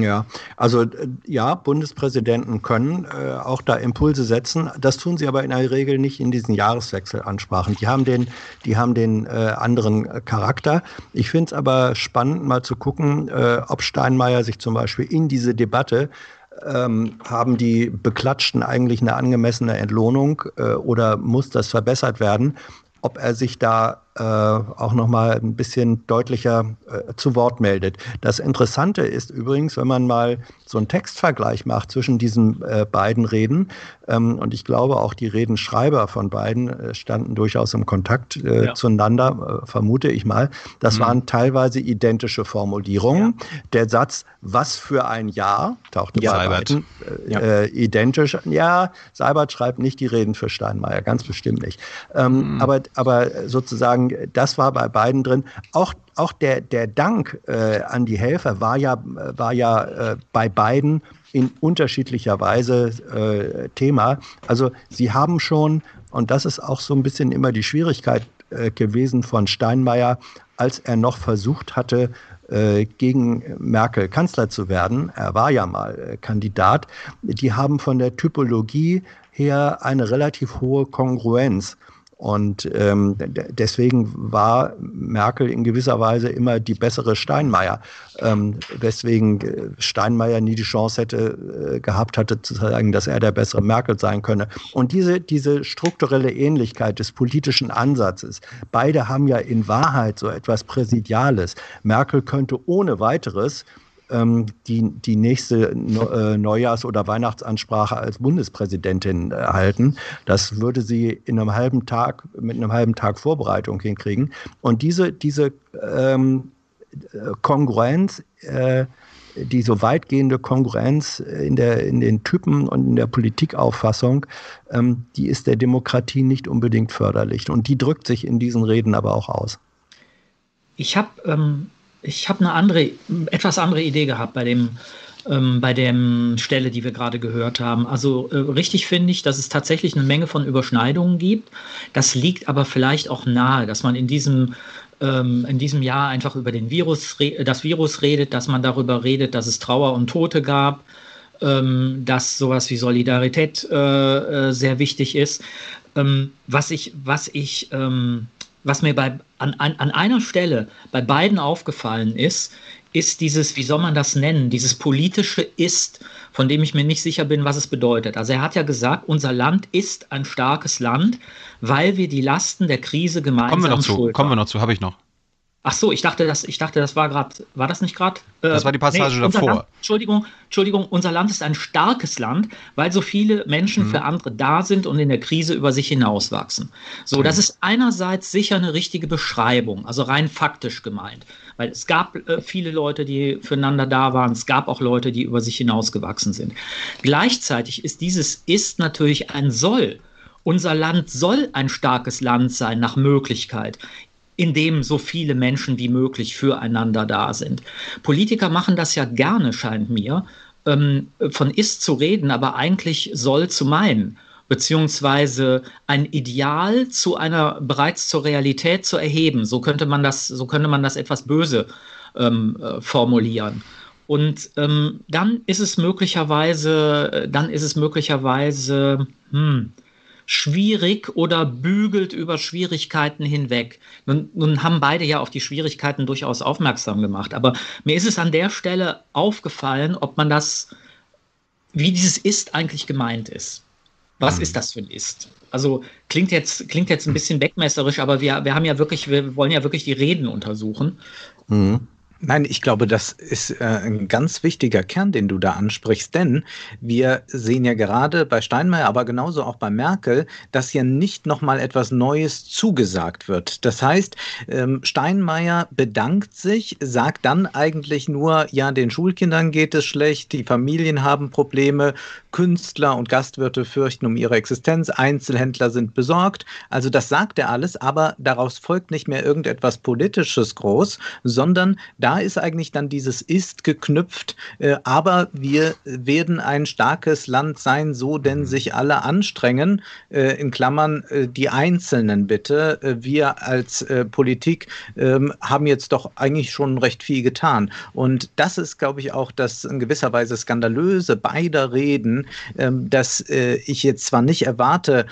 Ja, also äh, ja, Bundespräsidenten können äh, auch da Impulse setzen. Das tun sie aber in der Regel nicht in diesen Jahreswechselansprachen. Die haben den, die haben den äh, anderen Charakter. Ich finde es aber spannend, mal zu gucken, äh, ob Steinmeier sich zum Beispiel in diese Debatte ähm, haben die Beklatschten eigentlich eine angemessene Entlohnung äh, oder muss das verbessert werden? Ob er sich da äh, auch noch mal ein bisschen deutlicher äh, zu Wort meldet. Das Interessante ist übrigens, wenn man mal so einen Textvergleich macht zwischen diesen äh, beiden Reden, ähm, und ich glaube auch die Redenschreiber von beiden äh, standen durchaus im Kontakt äh, ja. zueinander, äh, vermute ich mal. Das mhm. waren teilweise identische Formulierungen. Ja. Der Satz, was für ein Jahr, tauchte ja, bei Seibert. beiden ja. identisch. Ja, Seibert schreibt nicht die Reden für Steinmeier, ganz bestimmt nicht. Ähm, mhm. aber, aber sozusagen sagen, das war bei beiden drin. Auch, auch der, der Dank äh, an die Helfer war ja, war ja äh, bei beiden in unterschiedlicher Weise äh, Thema. Also sie haben schon, und das ist auch so ein bisschen immer die Schwierigkeit äh, gewesen von Steinmeier, als er noch versucht hatte, äh, gegen Merkel Kanzler zu werden, er war ja mal äh, Kandidat, die haben von der Typologie her eine relativ hohe Kongruenz. Und ähm, deswegen war Merkel in gewisser Weise immer die bessere Steinmeier. Ähm, weswegen äh, Steinmeier nie die Chance hätte äh, gehabt hatte zu sagen, dass er der bessere Merkel sein könne. Und diese, diese strukturelle Ähnlichkeit des politischen Ansatzes, beide haben ja in Wahrheit so etwas Präsidiales. Merkel könnte ohne weiteres ähm, die, die nächste äh, Neujahrs- oder Weihnachtsansprache als Bundespräsidentin halten. Das würde sie in einem halben Tag, mit einem halben Tag Vorbereitung hinkriegen. Und diese, diese ähm, Kongruenz, äh, die so weitgehende Kongruenz in, der, in den Typen und in der Politikauffassung, ähm, die ist der Demokratie nicht unbedingt förderlich. Und die drückt sich in diesen Reden aber auch aus. Ich habe ähm, ich habe eine andere, etwas andere Idee gehabt bei dem, ähm, bei der Stelle, die wir gerade gehört haben. Also äh, richtig finde ich, dass es tatsächlich eine Menge von Überschneidungen gibt. Das liegt aber vielleicht auch nahe, dass man in diesem ähm, in diesem Jahr einfach über den Virus, das Virus redet, dass man darüber redet, dass es Trauer und Tote gab, ähm, dass sowas wie Solidarität äh, äh, sehr wichtig ist. Ähm, was ich, was ich was mir bei, an, an, an einer Stelle bei beiden aufgefallen ist, ist dieses, wie soll man das nennen, dieses politische Ist, von dem ich mir nicht sicher bin, was es bedeutet. Also er hat ja gesagt, unser Land ist ein starkes Land, weil wir die Lasten der Krise gemeinsam Kommen wir noch zu, kommen wir noch zu, habe ich noch. Ach so, ich dachte, das, ich dachte, das war gerade, war das nicht gerade? Äh, das war die Passage nee, davor. Land, Entschuldigung, Entschuldigung, unser Land ist ein starkes Land, weil so viele Menschen mhm. für andere da sind und in der Krise über sich hinauswachsen. So, mhm. das ist einerseits sicher eine richtige Beschreibung, also rein faktisch gemeint, weil es gab äh, viele Leute, die füreinander da waren, es gab auch Leute, die über sich hinausgewachsen sind. Gleichzeitig ist dieses Ist natürlich ein Soll. Unser Land soll ein starkes Land sein, nach Möglichkeit in dem so viele Menschen wie möglich füreinander da sind. Politiker machen das ja gerne, scheint mir, ähm, von ist zu reden, aber eigentlich soll zu meinen, beziehungsweise ein Ideal zu einer bereits zur Realität zu erheben. So könnte man das, so könnte man das etwas böse ähm, äh, formulieren. Und ähm, dann ist es möglicherweise, dann ist es möglicherweise, hm, schwierig oder bügelt über Schwierigkeiten hinweg. Nun, nun, haben beide ja auf die Schwierigkeiten durchaus aufmerksam gemacht, aber mir ist es an der Stelle aufgefallen, ob man das, wie dieses Ist eigentlich gemeint ist. Was mhm. ist das für ein Ist? Also klingt jetzt, klingt jetzt ein bisschen wegmesserisch, aber wir, wir haben ja wirklich, wir wollen ja wirklich die Reden untersuchen. Mhm. Nein, ich glaube, das ist äh, ein ganz wichtiger Kern, den du da ansprichst, denn wir sehen ja gerade bei Steinmeier, aber genauso auch bei Merkel, dass ja nicht nochmal etwas Neues zugesagt wird. Das heißt, ähm, Steinmeier bedankt sich, sagt dann eigentlich nur, ja, den Schulkindern geht es schlecht, die Familien haben Probleme, Künstler und Gastwirte fürchten um ihre Existenz, Einzelhändler sind besorgt. Also das sagt er alles, aber daraus folgt nicht mehr irgendetwas Politisches groß, sondern da ist eigentlich dann dieses Ist geknüpft, äh, aber wir werden ein starkes Land sein, so denn mhm. sich alle anstrengen, äh, in Klammern äh, die Einzelnen bitte. Äh, wir als äh, Politik ähm, haben jetzt doch eigentlich schon recht viel getan. Und das ist, glaube ich, auch das in gewisser Weise skandalöse beider Reden, ähm, dass äh, ich jetzt zwar nicht erwarte,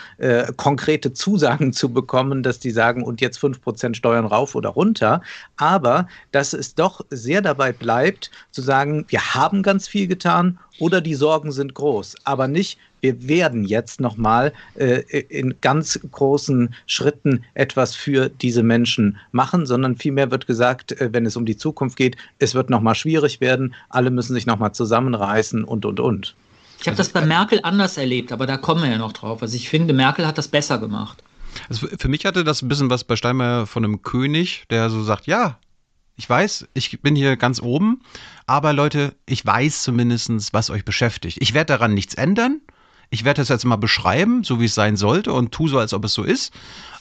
konkrete Zusagen zu bekommen, dass die sagen, und jetzt 5% Steuern rauf oder runter, aber dass es doch sehr dabei bleibt, zu sagen, wir haben ganz viel getan oder die Sorgen sind groß, aber nicht, wir werden jetzt nochmal äh, in ganz großen Schritten etwas für diese Menschen machen, sondern vielmehr wird gesagt, äh, wenn es um die Zukunft geht, es wird nochmal schwierig werden, alle müssen sich nochmal zusammenreißen und, und, und. Ich habe das bei Merkel anders erlebt, aber da kommen wir ja noch drauf. Also ich finde, Merkel hat das besser gemacht. Also für mich hatte das ein bisschen was bei Steinmeier von einem König, der so sagt, ja, ich weiß, ich bin hier ganz oben, aber Leute, ich weiß zumindest, was euch beschäftigt. Ich werde daran nichts ändern. Ich werde das jetzt mal beschreiben, so wie es sein sollte und tu so, als ob es so ist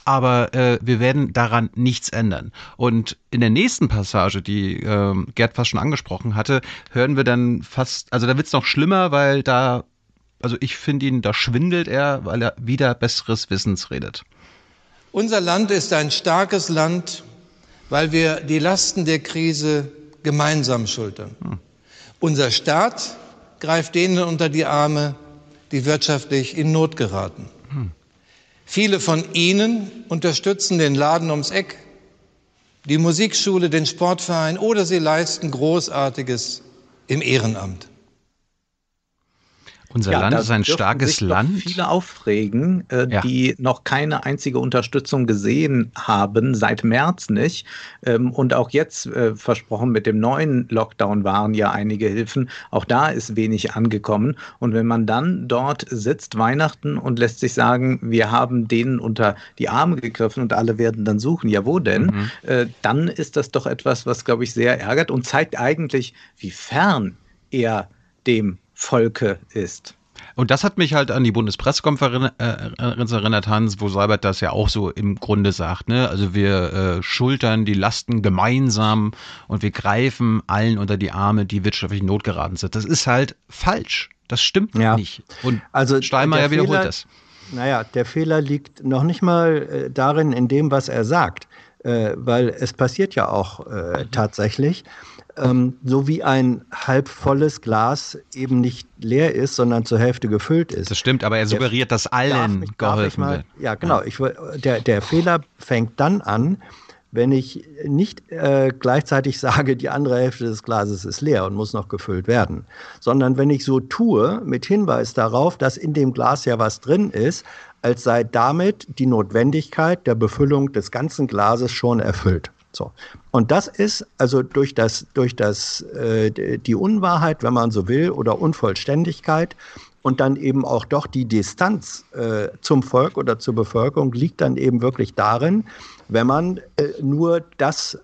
aber äh, wir werden daran nichts ändern. Und in der nächsten Passage, die äh, Gerd fast schon angesprochen hatte, hören wir dann fast, also da wird es noch schlimmer, weil da, also ich finde ihn, da schwindelt er, weil er wieder besseres Wissens redet. Unser Land ist ein starkes Land, weil wir die Lasten der Krise gemeinsam schultern. Hm. Unser Staat greift denen unter die Arme, die wirtschaftlich in Not geraten. Hm. Viele von Ihnen unterstützen den Laden ums Eck, die Musikschule, den Sportverein oder sie leisten Großartiges im Ehrenamt. Unser ja, Land ist ein starkes Land. Viele aufregen, äh, ja. die noch keine einzige Unterstützung gesehen haben, seit März nicht. Ähm, und auch jetzt äh, versprochen, mit dem neuen Lockdown waren ja einige Hilfen. Auch da ist wenig angekommen. Und wenn man dann dort sitzt, Weihnachten, und lässt sich sagen, wir haben denen unter die Arme gegriffen und alle werden dann suchen, ja, wo denn? Mhm. Äh, dann ist das doch etwas, was, glaube ich, sehr ärgert und zeigt eigentlich, wie fern er dem Volke ist. Und das hat mich halt an die Bundespressekonferenz erinnert, Hans, wo Seibert das ja auch so im Grunde sagt. Ne? Also wir äh, schultern die Lasten gemeinsam und wir greifen allen unter die Arme, die wirtschaftlich notgeraten sind. Das ist halt falsch. Das stimmt ja. nicht. Und also Steinmeier wiederholt Fehler, das. Naja, der Fehler liegt noch nicht mal äh, darin, in dem, was er sagt. Äh, weil es passiert ja auch äh, tatsächlich ähm, so wie ein halb volles Glas eben nicht leer ist, sondern zur Hälfte gefüllt ist. Das stimmt, aber er suggeriert, dass allen mich, geholfen mal, wird. Ja, genau. Ich, der, der Fehler fängt dann an, wenn ich nicht äh, gleichzeitig sage, die andere Hälfte des Glases ist leer und muss noch gefüllt werden, sondern wenn ich so tue mit Hinweis darauf, dass in dem Glas ja was drin ist, als sei damit die Notwendigkeit der Befüllung des ganzen Glases schon erfüllt. So. Und das ist also durch das, durch das, äh, die Unwahrheit, wenn man so will, oder Unvollständigkeit und dann eben auch doch die Distanz äh, zum Volk oder zur Bevölkerung liegt dann eben wirklich darin, wenn man äh, nur das,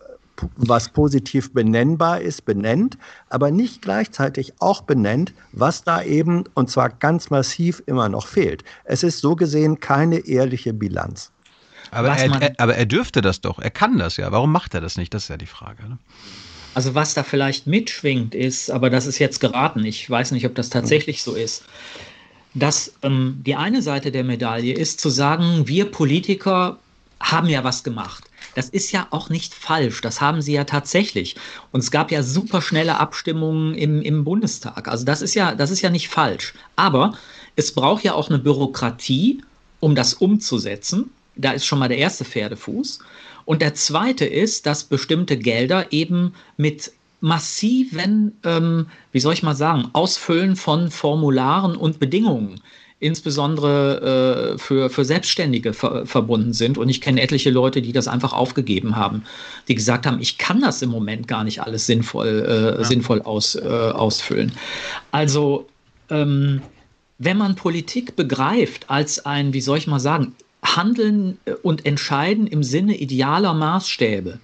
was positiv benennbar ist, benennt, aber nicht gleichzeitig auch benennt, was da eben, und zwar ganz massiv immer noch fehlt. Es ist so gesehen keine ehrliche Bilanz. Aber er, er, aber er dürfte das doch. Er kann das ja. Warum macht er das nicht? Das ist ja die Frage. Ne? Also was da vielleicht mitschwingt ist, aber das ist jetzt geraten. Ich weiß nicht, ob das tatsächlich so ist. Dass ähm, die eine Seite der Medaille ist zu sagen, wir Politiker haben ja was gemacht. Das ist ja auch nicht falsch. Das haben sie ja tatsächlich. Und es gab ja super schnelle Abstimmungen im, im Bundestag. Also das ist ja, das ist ja nicht falsch. Aber es braucht ja auch eine Bürokratie, um das umzusetzen. Da ist schon mal der erste Pferdefuß. Und der zweite ist, dass bestimmte Gelder eben mit massiven, ähm, wie soll ich mal sagen, Ausfüllen von Formularen und Bedingungen insbesondere äh, für, für Selbstständige ver verbunden sind. Und ich kenne etliche Leute, die das einfach aufgegeben haben, die gesagt haben, ich kann das im Moment gar nicht alles sinnvoll, äh, ja. sinnvoll aus, äh, ausfüllen. Also ähm, wenn man Politik begreift als ein, wie soll ich mal sagen, Handeln und Entscheiden im Sinne idealer Maßstäbe,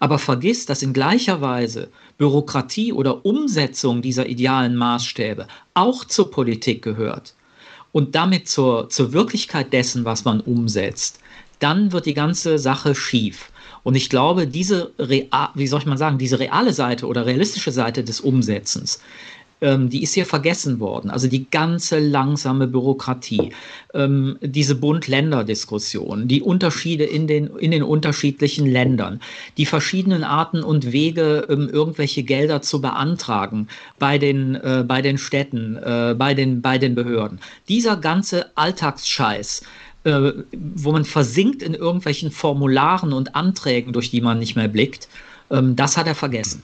aber vergisst, dass in gleicher Weise Bürokratie oder Umsetzung dieser idealen Maßstäbe auch zur Politik gehört und damit zur, zur Wirklichkeit dessen, was man umsetzt, dann wird die ganze Sache schief. Und ich glaube, diese, wie soll ich mal sagen, diese reale Seite oder realistische Seite des Umsetzens, ähm, die ist hier vergessen worden. Also die ganze langsame Bürokratie, ähm, diese Bund-Länder-Diskussion, die Unterschiede in den, in den unterschiedlichen Ländern, die verschiedenen Arten und Wege, ähm, irgendwelche Gelder zu beantragen bei den, äh, bei den Städten, äh, bei, den, bei den Behörden. Dieser ganze Alltagsscheiß, äh, wo man versinkt in irgendwelchen Formularen und Anträgen, durch die man nicht mehr blickt, ähm, das hat er vergessen.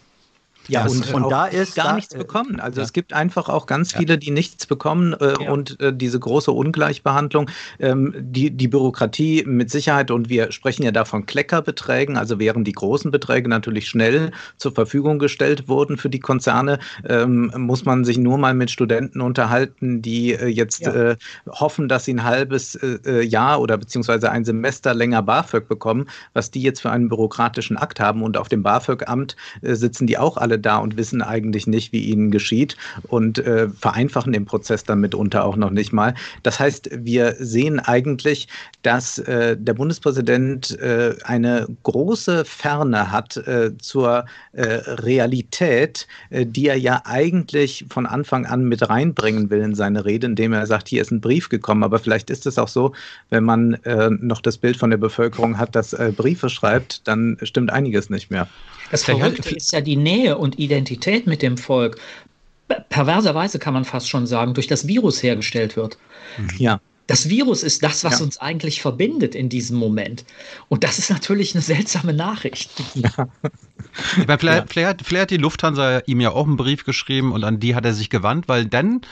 Ja, das, und, und da ist gar da, nichts bekommen. Also ja. es gibt einfach auch ganz viele, die nichts bekommen äh, ja. und äh, diese große Ungleichbehandlung, ähm, die, die Bürokratie mit Sicherheit, und wir sprechen ja da von Kleckerbeträgen, also während die großen Beträge natürlich schnell zur Verfügung gestellt wurden für die Konzerne, ähm, muss man sich nur mal mit Studenten unterhalten, die äh, jetzt ja. Äh, hoffen, dass sie ein halbes äh, äh, Jahr oder beziehungsweise ein Semester länger BAföG bekommen, was die jetzt für einen bürokratischen Akt haben. Und auf dem BAföG-Amt sitzen die auch alle alle da und wissen eigentlich nicht, wie ihnen geschieht und äh, vereinfachen den Prozess dann mitunter auch noch nicht mal. Das heißt, wir sehen eigentlich, dass äh, der Bundespräsident äh, eine große Ferne hat äh, zur äh, Realität, äh, die er ja eigentlich von Anfang an mit reinbringen will in seine Rede, indem er sagt, hier ist ein Brief gekommen. Aber vielleicht ist es auch so, wenn man noch das Bild von der Bevölkerung hat, das Briefe schreibt, dann stimmt einiges nicht mehr. Das Verrückte ist ja die Nähe und Identität mit dem Volk. Perverserweise kann man fast schon sagen, durch das Virus hergestellt wird. Mhm. Ja. Das Virus ist das, was ja. uns eigentlich verbindet in diesem Moment. Und das ist natürlich eine seltsame Nachricht. Ja. Vielleicht, ja. vielleicht, vielleicht, hat die Lufthansa ihm ja auch einen Brief geschrieben und an die hat er sich gewandt, weil dann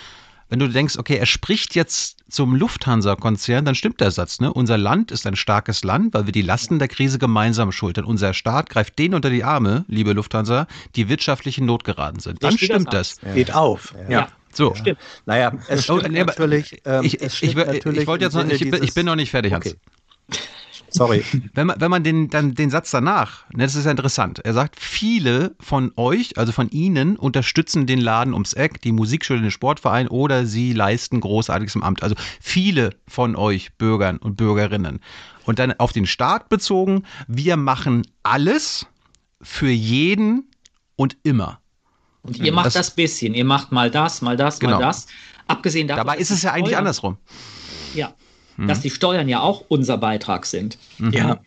wenn du denkst, okay, er spricht jetzt zum Lufthansa-Konzern, dann stimmt der Satz. Ne? Unser Land ist ein starkes Land, weil wir die Lasten der Krise gemeinsam schultern. Unser Staat greift denen unter die Arme, liebe Lufthansa, die wirtschaftlich in Not geraten sind. Dann stimmt das. Ja. Geht auf. Ja. ja. So. Stimmt. Naja, es stimmt oh, nee, natürlich. Ähm, ich, ich, ich, ich wollte jetzt noch, ich, ich, bin noch nicht fertig, Hans. Sorry. Wenn man, wenn man den, dann, den Satz danach, ne, das ist ja interessant. Er sagt, viele von euch, also von Ihnen, unterstützen den Laden ums Eck, die Musikschule, den Sportverein oder sie leisten Großartiges im Amt. Also viele von euch Bürgern und Bürgerinnen. Und dann auf den Staat bezogen, wir machen alles für jeden und immer. Und ihr macht das, das bisschen, ihr macht mal das, mal das, genau. mal das. Abgesehen davon. Dabei ist es ja eigentlich andersrum. Ja, mhm. dass die Steuern ja auch unser Beitrag sind. Mhm. Ja.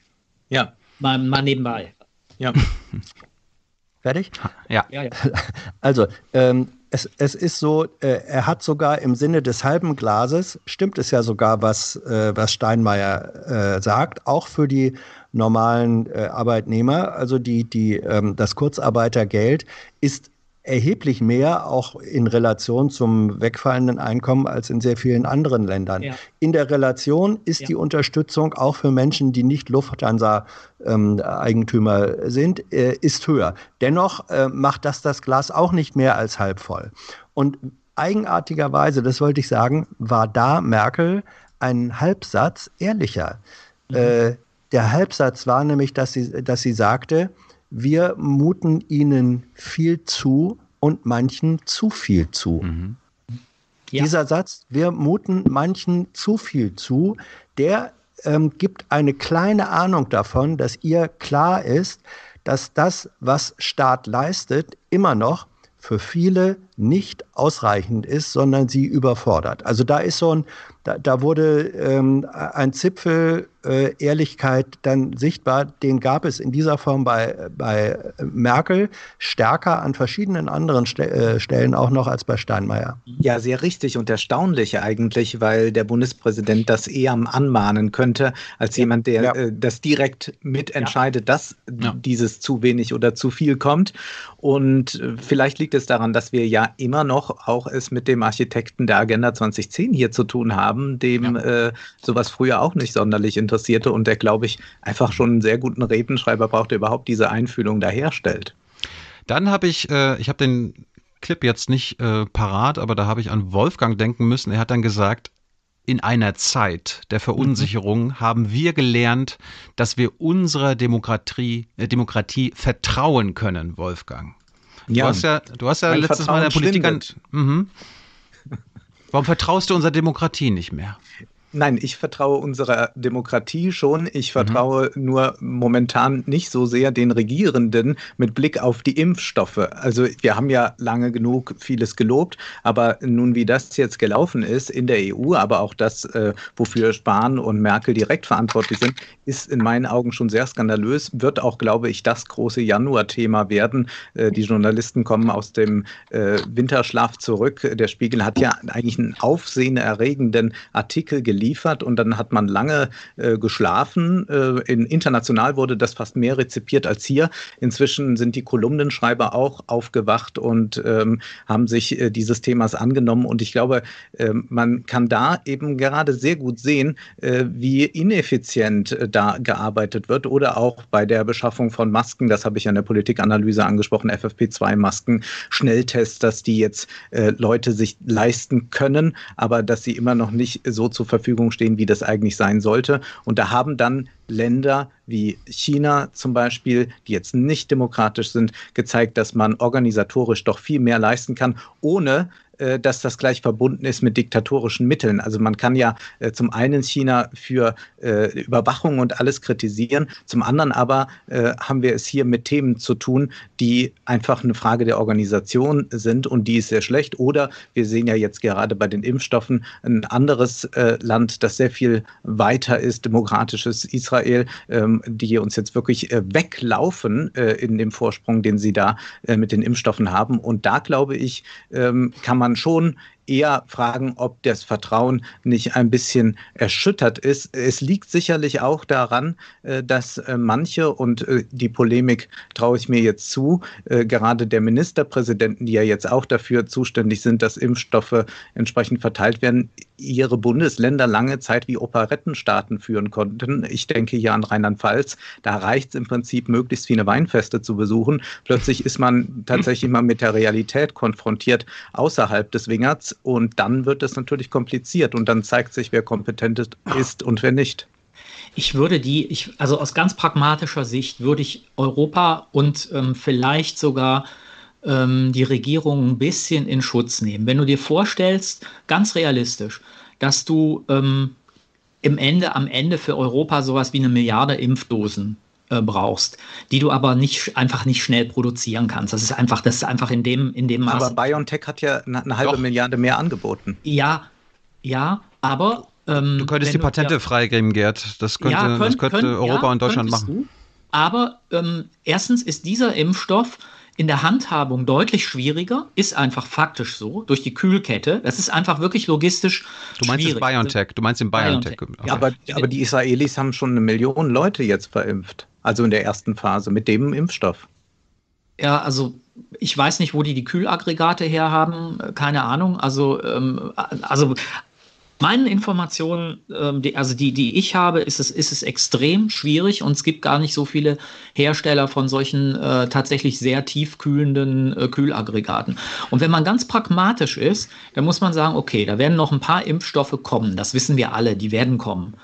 Ja. Mal, mal nebenbei. Ja. Fertig? Ja. ja, ja. Also, ähm, es, es ist so, äh, er hat sogar im Sinne des halben Glases, stimmt es ja sogar, was, äh, was Steinmeier äh, sagt, auch für die normalen äh, Arbeitnehmer, also die, die, ähm, das Kurzarbeitergeld ist erheblich mehr, auch in Relation zum wegfallenden Einkommen, als in sehr vielen anderen Ländern. Ja. In der Relation ist ja. die Unterstützung auch für Menschen, die nicht Lufthansa-Eigentümer ähm, sind, äh, ist höher. Dennoch äh, macht das das Glas auch nicht mehr als halb voll. Und eigenartigerweise, das wollte ich sagen, war da Merkel ein Halbsatz ehrlicher. Mhm. Äh, der Halbsatz war nämlich, dass sie, dass sie sagte, wir muten ihnen viel zu und manchen zu viel zu. Mhm. Ja. Dieser Satz, wir muten manchen zu viel zu, der ähm, gibt eine kleine Ahnung davon, dass ihr klar ist, dass das, was Staat leistet, immer noch für viele nicht ausreichend ist, sondern sie überfordert. Also da ist so ein, da, da wurde ähm, ein Zipfel äh, Ehrlichkeit dann sichtbar. Den gab es in dieser Form bei, bei Merkel stärker an verschiedenen anderen Ste äh, Stellen auch noch als bei Steinmeier. Ja, sehr richtig und erstaunlich eigentlich, weil der Bundespräsident das eher anmahnen könnte, als ja. jemand, der ja. äh, das direkt mitentscheidet, ja. dass dieses zu wenig oder zu viel kommt. Und äh, vielleicht liegt es daran, dass wir ja ja immer noch auch es mit dem Architekten der Agenda 2010 hier zu tun haben, dem ja. äh, sowas früher auch nicht sonderlich interessierte und der, glaube ich, einfach schon einen sehr guten Redenschreiber braucht, der überhaupt diese Einfühlung da herstellt. Dann habe ich, äh, ich habe den Clip jetzt nicht äh, parat, aber da habe ich an Wolfgang denken müssen. Er hat dann gesagt, in einer Zeit der Verunsicherung mhm. haben wir gelernt, dass wir unserer Demokratie, äh, Demokratie vertrauen können, Wolfgang. Ja, du hast ja, du hast ja letztes Mal in der Politik an. Mhm. Warum vertraust du unserer Demokratie nicht mehr? Nein, ich vertraue unserer Demokratie schon. Ich mhm. vertraue mhm. nur momentan nicht so sehr den Regierenden mit Blick auf die Impfstoffe. Also wir haben ja lange genug vieles gelobt, aber nun wie das jetzt gelaufen ist in der EU, aber auch das, äh, wofür Spahn und Merkel direkt verantwortlich sind, ist in meinen Augen schon sehr skandalös, wird auch, glaube ich, das große Januar-Thema werden. Äh, die Journalisten kommen aus dem äh, Winterschlaf zurück. Der Spiegel hat ja eigentlich einen aufsehenerregenden Artikel gelesen geliefert und dann hat man lange äh, geschlafen. Äh, in, international wurde das fast mehr rezipiert als hier. Inzwischen sind die Kolumnenschreiber auch aufgewacht und ähm, haben sich äh, dieses Themas angenommen. Und ich glaube, ähm, man kann da eben gerade sehr gut sehen, äh, wie ineffizient äh, da gearbeitet wird oder auch bei der Beschaffung von Masken. Das habe ich an der Politikanalyse angesprochen, FFP2-Masken, Schnelltests, dass die jetzt äh, Leute sich leisten können, aber dass sie immer noch nicht so zur Verfügung Verfügung stehen, wie das eigentlich sein sollte. Und da haben dann Länder wie China zum Beispiel, die jetzt nicht demokratisch sind, gezeigt, dass man organisatorisch doch viel mehr leisten kann, ohne dass das gleich verbunden ist mit diktatorischen Mitteln. Also man kann ja äh, zum einen China für äh, Überwachung und alles kritisieren, zum anderen aber haben wir es hier mit Themen zu tun, die einfach eine Frage der Organisation sind und die ist sehr schlecht. Oder wir sehen ja jetzt gerade bei den Impfstoffen ein anderes Land, das sehr viel weiter ist, demokratisches Israel, ähm, die uns jetzt wirklich weglaufen in dem Vorsprung, den sie da mit den Impfstoffen haben. Und da glaube ich, ähm, kann man schon eher fragen, ob das Vertrauen nicht ein bisschen erschüttert ist. Es liegt sicherlich auch daran, äh, dass äh, manche, und äh, die Polemik traue ich mir jetzt zu, gerade der Ministerpräsidenten, die ja jetzt auch dafür zuständig sind, dass Impfstoffe entsprechend verteilt werden, ihre Bundesländer lange Zeit wie Operettenstaaten führen konnten. Ich denke hier an Rheinland-Pfalz. Da reicht es im Prinzip, möglichst viele Weinfeste zu besuchen. Plötzlich ist man tatsächlich mal mit der Realität konfrontiert außerhalb des Wingerts und dann wird es natürlich kompliziert und dann zeigt sich, wer kompetent ist und wer nicht. Ich würde die, ich, also aus ganz pragmatischer Sicht würde ich Europa und ähm, vielleicht sogar ähm, die Regierung ein bisschen in Schutz nehmen. Wenn du dir vorstellst, ganz realistisch, dass du ähm, im Ende, am Ende für Europa sowas wie eine Milliarde Impfdosen äh, brauchst, die du aber nicht einfach nicht schnell produzieren kannst. Das ist einfach, das ist einfach in dem, in dem Maß. Aber BioNTech hat ja eine, eine halbe Doch. Milliarde mehr angeboten. Ja, ja, aber ähm, du könntest die Patente ja, freigeben, Gerd. Das könnte, ja, könnt, das könnte könnt, Europa ja, und Deutschland machen. Du, aber ähm, erstens ist dieser Impfstoff in der Handhabung deutlich schwieriger, ist einfach faktisch so, durch die Kühlkette. Das ist einfach wirklich logistisch. Du meinst schwierig. BioNTech, du meinst den BioNTech. BioNTech. Okay. Ja, aber, aber die Israelis haben schon eine Million Leute jetzt verimpft. Also in der ersten Phase mit dem Impfstoff. Ja, also ich weiß nicht, wo die die Kühlaggregate herhaben, keine Ahnung. Also, ähm, also meinen Informationen, ähm, die, also die, die ich habe, ist es, ist es extrem schwierig und es gibt gar nicht so viele Hersteller von solchen äh, tatsächlich sehr tiefkühlenden äh, Kühlaggregaten. Und wenn man ganz pragmatisch ist, dann muss man sagen, okay, da werden noch ein paar Impfstoffe kommen. Das wissen wir alle, die werden kommen.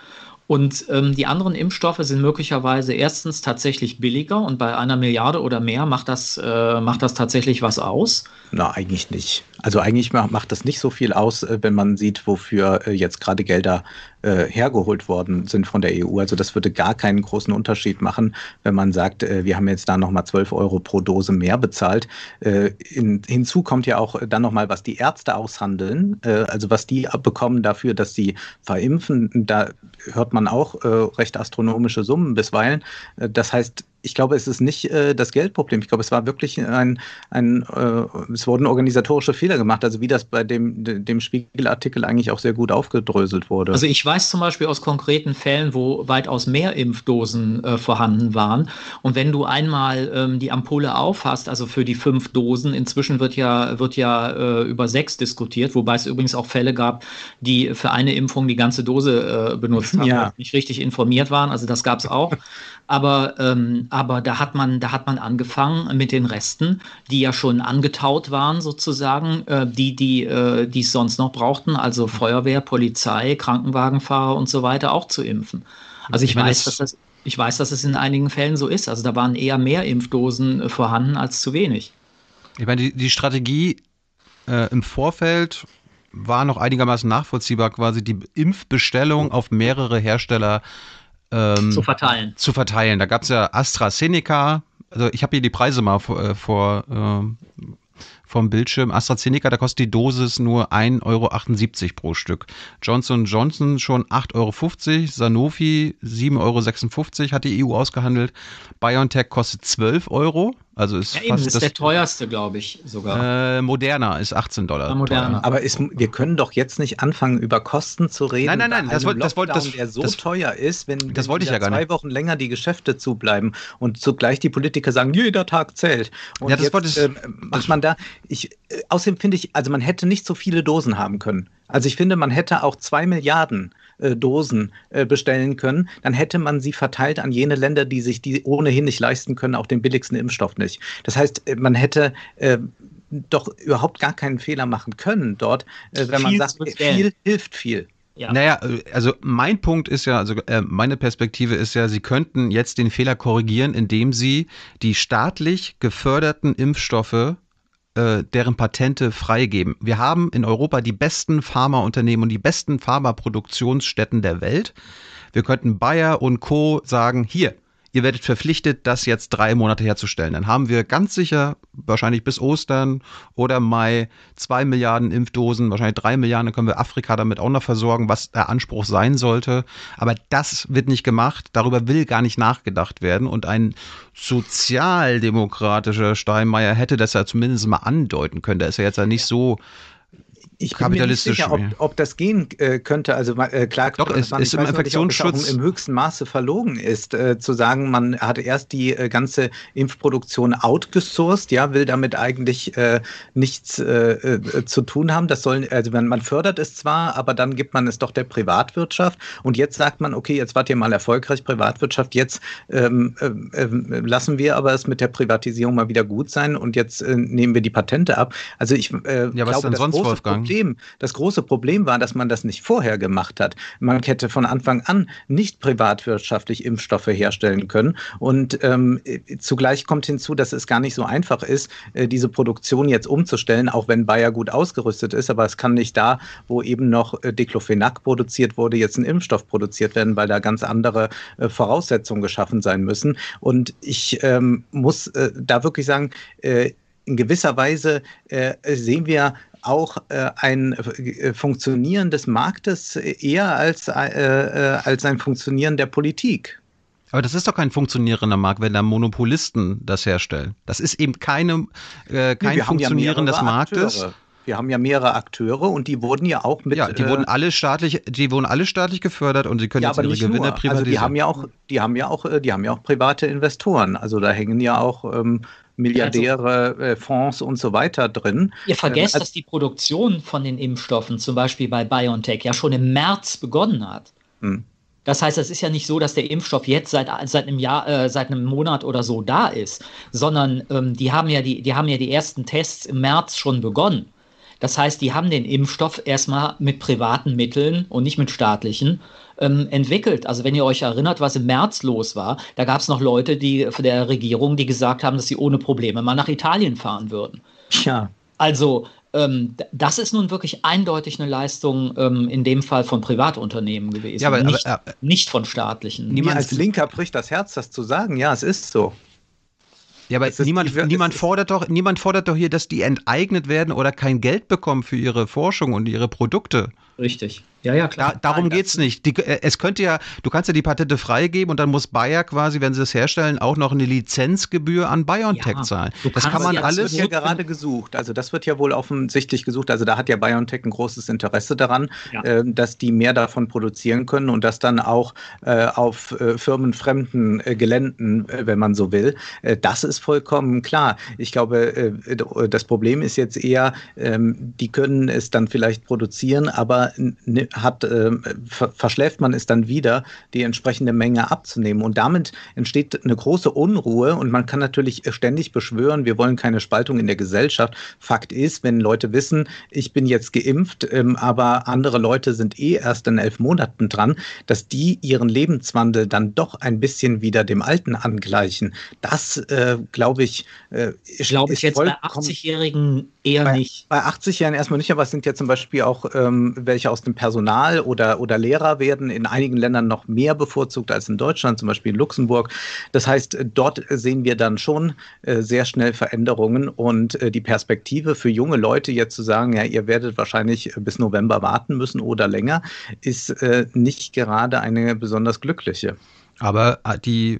Und ähm, die anderen Impfstoffe sind möglicherweise erstens tatsächlich billiger und bei einer Milliarde oder mehr macht das, äh, macht das tatsächlich was aus. Na, eigentlich nicht. Also eigentlich macht das nicht so viel aus, äh, wenn man sieht, wofür äh, jetzt gerade Gelder äh, hergeholt worden sind von der EU. Also das würde gar keinen großen Unterschied machen, wenn man sagt, wir haben jetzt da nochmal 12 Euro pro Dose mehr bezahlt. In, hinzu kommt ja auch dann nochmal, was die Ärzte aushandeln, also was die bekommen dafür, dass sie verimpfen. Da hört man auch recht astronomische Summen bisweilen. Das heißt, ich glaube, es ist nicht äh, das Geldproblem. Ich glaube, es war wirklich ein, ein äh, es wurden organisatorische Fehler gemacht, also wie das bei dem, dem Spiegelartikel eigentlich auch sehr gut aufgedröselt wurde. Also ich weiß zum Beispiel aus konkreten Fällen, wo weitaus mehr Impfdosen äh, vorhanden waren. Und wenn du einmal ähm, die Ampulle aufhast, also für die fünf Dosen, inzwischen wird ja, wird ja äh, über sechs diskutiert, wobei es übrigens auch Fälle gab, die für eine Impfung die ganze Dose äh, benutzt haben, ja. nicht richtig informiert waren. Also das gab es auch. Aber, ähm, aber da hat man, da hat man angefangen mit den Resten, die ja schon angetaut waren sozusagen, äh, die, die, äh, die es sonst noch brauchten, also Feuerwehr, Polizei, Krankenwagenfahrer und so weiter auch zu impfen. Also ich, ich weiß, dass das, ich weiß, dass es in einigen Fällen so ist. Also da waren eher mehr Impfdosen äh, vorhanden als zu wenig. Ich meine, die, die Strategie äh, im Vorfeld war noch einigermaßen nachvollziehbar, quasi die Impfbestellung auf mehrere Hersteller ähm, zu verteilen. Zu verteilen. Da gab es ja AstraZeneca, also ich habe hier die Preise mal vor, äh, vor ähm, vom Bildschirm. AstraZeneca, da kostet die Dosis nur 1,78 Euro pro Stück. Johnson Johnson schon 8,50 Euro. Sanofi 7,56 Euro hat die EU ausgehandelt. BioNTech kostet 12 Euro. Also ist ja, eben, fast ist das, der teuerste, glaube ich, sogar. Äh, Moderna ist 18 Dollar. Ja. Aber ist, wir können doch jetzt nicht anfangen, über Kosten zu reden. Nein, nein, nein, das wollte das wollt, das, der so das, teuer ist, wenn, das wollte ich ja gar zwei nicht. Wochen länger die Geschäfte zubleiben und zugleich die Politiker sagen, jeder Tag zählt. Und ja, das jetzt, äh, macht man da. Ich, äh, außerdem finde ich, also man hätte nicht so viele Dosen haben können. Also ich finde, man hätte auch zwei Milliarden äh, Dosen äh, bestellen können, dann hätte man sie verteilt an jene Länder, die sich die ohnehin nicht leisten können, auch den billigsten Impfstoff nicht. Das heißt, äh, man hätte äh, doch überhaupt gar keinen Fehler machen können dort, äh, wenn viel man sagt, viel hilft viel. Ja. Naja, also mein Punkt ist ja, also äh, meine Perspektive ist ja, Sie könnten jetzt den Fehler korrigieren, indem Sie die staatlich geförderten Impfstoffe äh, deren Patente freigeben. Wir haben in Europa die besten Pharmaunternehmen und die besten Pharmaproduktionsstätten der Welt. Wir könnten Bayer und Co. sagen, hier, ihr werdet verpflichtet, das jetzt drei Monate herzustellen. Dann haben wir ganz sicher, wahrscheinlich bis Ostern oder Mai, zwei Milliarden Impfdosen, wahrscheinlich drei Milliarden, dann können wir Afrika damit auch noch versorgen, was der Anspruch sein sollte. Aber das wird nicht gemacht, darüber will gar nicht nachgedacht werden. Und ein sozialdemokratischer Steinmeier hätte das ja zumindest mal andeuten können. Der ist ja jetzt ja nicht so ich bin mir nicht sicher, ob, ob das gehen äh, könnte. Also äh, klar, Doch, es man, ist im Infektionsschutz nicht, im höchsten Maße verlogen ist, äh, zu sagen, man hat erst die äh, ganze Impfproduktion outgesourced, ja, will damit eigentlich äh, nichts äh, zu tun haben. Das sollen, also man, man fördert es zwar, aber dann gibt man es doch der Privatwirtschaft. Und jetzt sagt man, okay, jetzt wart ihr mal erfolgreich Privatwirtschaft, jetzt ähm, ähm, lassen wir aber es mit der Privatisierung mal wieder gut sein und jetzt nehmen wir die Patente ab. Also ich ja, was glaube, denn sonst, Wolfgang? Problem, das große Problem war, dass man das nicht vorher gemacht hat. Man hätte von Anfang an nicht privatwirtschaftlich Impfstoffe herstellen können. Und ähm, zugleich kommt hinzu, dass es gar nicht so einfach ist, äh, diese Produktion jetzt umzustellen, auch wenn Bayer gut ausgerüstet ist. Aber es kann nicht da, wo eben noch äh, Diclofenac produziert wurde, jetzt ein Impfstoff produziert werden, weil da ganz andere äh, Voraussetzungen geschaffen sein müssen. Und ich ähm, muss äh, da wirklich sagen, äh, in gewisser Weise äh, sehen wir auch äh, ein äh, Funktionieren des Marktes eher als, äh, äh, als ein Funktionieren der Politik. Aber das ist doch kein funktionierender Markt, wenn da Monopolisten das herstellen. Das ist eben keine, äh, kein nee, Funktionieren ja des Marktes. Akteure. Wir haben ja mehrere Akteure und die wurden ja auch mit. Ja, die wurden äh, alle staatlich, die wurden alle staatlich gefördert und sie können ja, jetzt ihre Gewinne nur. privatisieren. Also die haben ja auch, die haben ja auch, die haben ja auch private Investoren. Also da hängen ja auch ähm, Milliardäre, also, äh, Fonds und so weiter drin. Ihr vergesst, ähm, dass die Produktion von den Impfstoffen, zum Beispiel bei BioNTech, ja schon im März begonnen hat. Hm. Das heißt, es ist ja nicht so, dass der Impfstoff jetzt seit, seit einem Jahr, äh, seit einem Monat oder so da ist, sondern ähm, die, haben ja die, die haben ja die ersten Tests im März schon begonnen. Das heißt, die haben den Impfstoff erstmal mit privaten Mitteln und nicht mit staatlichen ähm, entwickelt. Also wenn ihr euch erinnert, was im März los war, da gab es noch Leute, die von der Regierung, die gesagt haben, dass sie ohne Probleme mal nach Italien fahren würden. Ja. Also ähm, das ist nun wirklich eindeutig eine Leistung ähm, in dem Fall von Privatunternehmen gewesen, ja, aber, nicht, aber, äh, nicht von staatlichen. Niemand als Linker bricht das Herz, das zu sagen. Ja, es ist so. Ja, aber niemand, die, niemand, fordert doch, niemand fordert doch hier, dass die enteignet werden oder kein Geld bekommen für ihre Forschung und ihre Produkte. Richtig. Ja, ja, klar. Da, darum geht es nicht. Die, äh, es könnte ja, du kannst ja die Patente freigeben und dann muss Bayer quasi, wenn sie es herstellen, auch noch eine Lizenzgebühr an BioNTech ja, zahlen. Das kann man alles. Das wird ja gerade gesucht. Also das wird ja wohl offensichtlich gesucht. Also da hat ja BioNTech ein großes Interesse daran, ja. äh, dass die mehr davon produzieren können und das dann auch äh, auf äh, firmenfremden äh, Geländen, äh, wenn man so will. das ist vollkommen klar. Ich glaube, das Problem ist jetzt eher, ähm, die können es dann vielleicht produzieren, aber hat, äh, verschläft man es dann wieder, die entsprechende Menge abzunehmen. Und damit entsteht eine große Unruhe und man kann natürlich ständig beschwören, wir wollen keine Spaltung in der Gesellschaft. Fakt ist, wenn Leute wissen, ich bin jetzt geimpft, ähm, aber andere Leute sind eh erst in elf Monaten dran, dass die ihren Lebenswandel dann doch ein bisschen wieder dem Alten angleichen. Das, äh, glaube ich, äh, ist, glaube ich jetzt bei 80-Jährigen eher bei, nicht. Bei 80-Jährigen erstmal nicht, aber es sind ja zum Beispiel auch ähm, welche aus dem Personal oder, oder Lehrer werden in einigen Ländern noch mehr bevorzugt als in Deutschland, zum Beispiel in Luxemburg. Das heißt, dort sehen wir dann schon äh, sehr schnell Veränderungen und äh, die Perspektive für junge Leute jetzt zu sagen, ja, ihr werdet wahrscheinlich bis November warten müssen oder länger, ist äh, nicht gerade eine besonders glückliche. Aber äh, die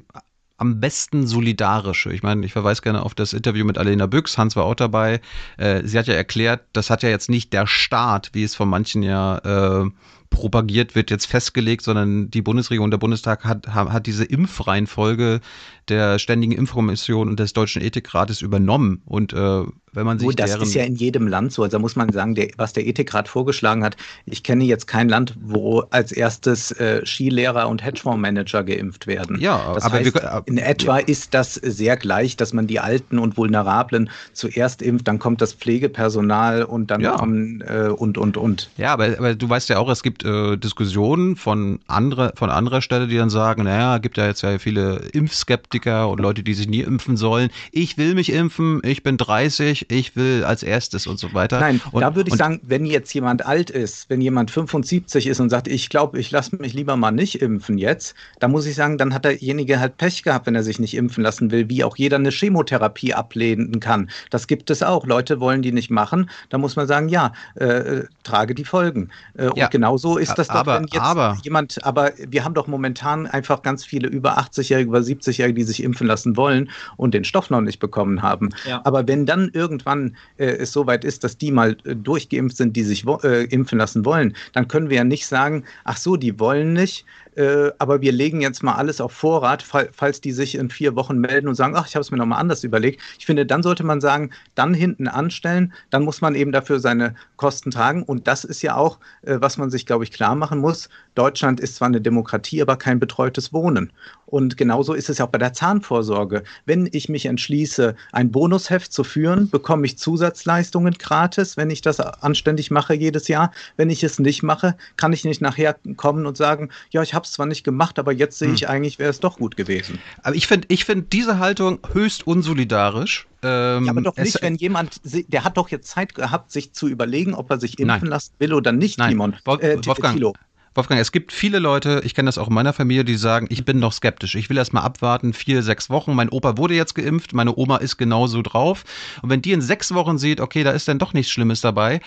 am besten solidarische. Ich meine, ich verweise gerne auf das Interview mit Alena Büchs, Hans war auch dabei. Äh, sie hat ja erklärt, das hat ja jetzt nicht der Staat, wie es von manchen ja äh, propagiert wird, jetzt festgelegt, sondern die Bundesregierung, der Bundestag hat, hat diese Impfreihenfolge der Ständigen Impfkommission und des Deutschen Ethikrates übernommen. Und äh, wenn man sich. Oh, das ist ja in jedem Land so. Also muss man sagen, der, was der Ethikrat vorgeschlagen hat, ich kenne jetzt kein Land, wo als erstes äh, Skilehrer und Hedgefondsmanager geimpft werden. Ja, das aber heißt, wir, in etwa ja. ist das sehr gleich, dass man die Alten und Vulnerablen zuerst impft, dann kommt das Pflegepersonal und dann ja. kommen äh, und und und. Ja, aber, aber du weißt ja auch, es gibt äh, Diskussionen von anderer von anderer Stelle, die dann sagen, naja, gibt ja jetzt ja viele Impfskeptiker Skeptiker und Leute, die sich nie impfen sollen. Ich will mich impfen, ich bin 30, ich will als erstes und so weiter. Nein, und, da würde ich sagen, wenn jetzt jemand alt ist, wenn jemand 75 ist und sagt, ich glaube, ich lasse mich lieber mal nicht impfen jetzt, da muss ich sagen, dann hat derjenige halt Pech gehabt, wenn er sich nicht impfen lassen will, wie auch jeder eine Chemotherapie ablehnen kann. Das gibt es auch. Leute wollen die nicht machen. Da muss man sagen, ja, äh, trage die Folgen. Äh, ja, und genauso ist das aber, doch, wenn jetzt aber, jemand, aber wir haben doch momentan einfach ganz viele über 80-Jährige, über 70-Jährige, die sich impfen lassen wollen und den Stoff noch nicht bekommen haben. Ja. Aber wenn dann irgendwann äh, es soweit ist, dass die mal äh, durchgeimpft sind, die sich äh, impfen lassen wollen, dann können wir ja nicht sagen, ach so, die wollen nicht, äh, aber wir legen jetzt mal alles auf Vorrat, fall, falls die sich in vier Wochen melden und sagen, ach, ich habe es mir nochmal anders überlegt. Ich finde, dann sollte man sagen, dann hinten anstellen, dann muss man eben dafür seine Kosten tragen. Und das ist ja auch, äh, was man sich, glaube ich, klar machen muss. Deutschland ist zwar eine Demokratie, aber kein betreutes Wohnen. Und genauso ist es ja auch bei der Zahnvorsorge. Wenn ich mich entschließe, ein Bonusheft zu führen, bekomme ich Zusatzleistungen gratis, wenn ich das anständig mache jedes Jahr. Wenn ich es nicht mache, kann ich nicht nachher kommen und sagen, ja, ich habe es zwar nicht gemacht, aber jetzt sehe ich hm. eigentlich, wäre es doch gut gewesen. Aber ich finde ich find diese Haltung höchst unsolidarisch. Ähm, ja, aber doch nicht, wenn jemand, der hat doch jetzt Zeit gehabt, sich zu überlegen, ob er sich impfen nein. lassen will oder nicht, nein. Timon. Äh, Wolfgang, Thilo. Wolfgang, es gibt viele Leute, ich kenne das auch in meiner Familie, die sagen, ich bin noch skeptisch. Ich will erst mal abwarten, vier, sechs Wochen. Mein Opa wurde jetzt geimpft, meine Oma ist genauso drauf. Und wenn die in sechs Wochen sieht, okay, da ist dann doch nichts Schlimmes dabei,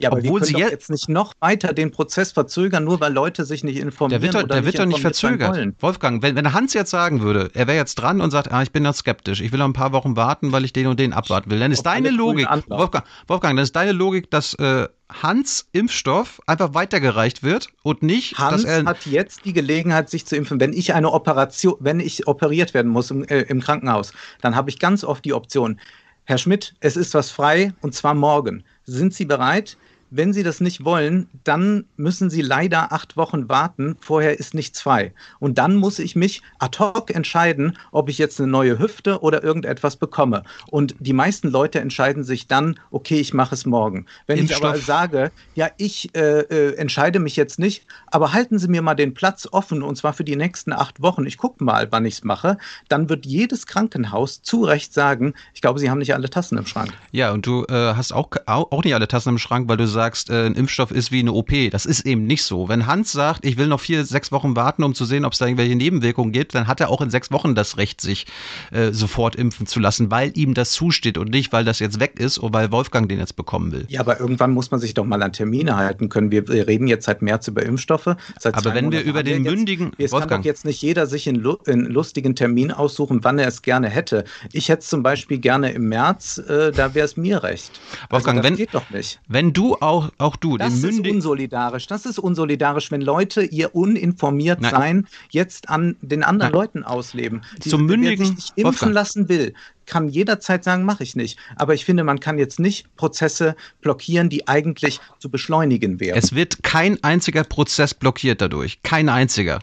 ja, aber Obwohl sie jetzt nicht noch weiter den Prozess verzögern, nur weil Leute sich nicht informieren. Der wird, doch, der wird doch nicht verzögert. Wolfgang, wenn, wenn Hans jetzt sagen würde, er wäre jetzt dran und sagt, ah, ich bin noch skeptisch, ich will noch ein paar Wochen warten, weil ich den und den abwarten will, dann ist Auf deine Logik, Wolfgang, Wolfgang, dann ist deine Logik, dass äh, Hans Impfstoff einfach weitergereicht wird und nicht, Hans dass er hat jetzt die Gelegenheit, sich zu impfen. Wenn ich eine Operation, wenn ich operiert werden muss im, äh, im Krankenhaus, dann habe ich ganz oft die Option, Herr Schmidt, es ist was frei und zwar morgen. Sind Sie bereit? Wenn Sie das nicht wollen, dann müssen Sie leider acht Wochen warten. Vorher ist nichts frei. Und dann muss ich mich ad hoc entscheiden, ob ich jetzt eine neue Hüfte oder irgendetwas bekomme. Und die meisten Leute entscheiden sich dann, okay, ich mache es morgen. Wenn Impfstoff. ich aber sage, ja, ich äh, äh, entscheide mich jetzt nicht, aber halten Sie mir mal den Platz offen und zwar für die nächsten acht Wochen. Ich gucke mal, wann ich es mache. Dann wird jedes Krankenhaus zu Recht sagen, ich glaube, Sie haben nicht alle Tassen im Schrank. Ja, und du äh, hast auch, auch nicht alle Tassen im Schrank, weil du sagst, sagst, äh, ein Impfstoff ist wie eine OP. Das ist eben nicht so. Wenn Hans sagt, ich will noch vier, sechs Wochen warten, um zu sehen, ob es da irgendwelche Nebenwirkungen gibt, dann hat er auch in sechs Wochen das Recht, sich äh, sofort impfen zu lassen, weil ihm das zusteht und nicht, weil das jetzt weg ist oder weil Wolfgang den jetzt bekommen will. Ja, aber irgendwann muss man sich doch mal an Termine halten können. Wir, wir reden jetzt seit März über Impfstoffe. Seit aber wenn wir über den mündigen. Jetzt, es kann doch jetzt nicht jeder sich einen, lustigen Termin aussuchen, wann er es gerne hätte. Ich hätte es zum Beispiel gerne im März, äh, da wäre es mir recht. Wolfgang, also, wenn, geht doch nicht. Wenn du auch, auch du, das ist unsolidarisch. Das ist unsolidarisch, wenn Leute ihr uninformiert Nein. sein jetzt an den anderen Nein. Leuten ausleben. Die, Zum mündigen. Wer sich nicht impfen Wolfgang. lassen will, kann jederzeit sagen, mache ich nicht. Aber ich finde, man kann jetzt nicht Prozesse blockieren, die eigentlich zu beschleunigen wären. Es wird kein einziger Prozess blockiert dadurch. Kein einziger.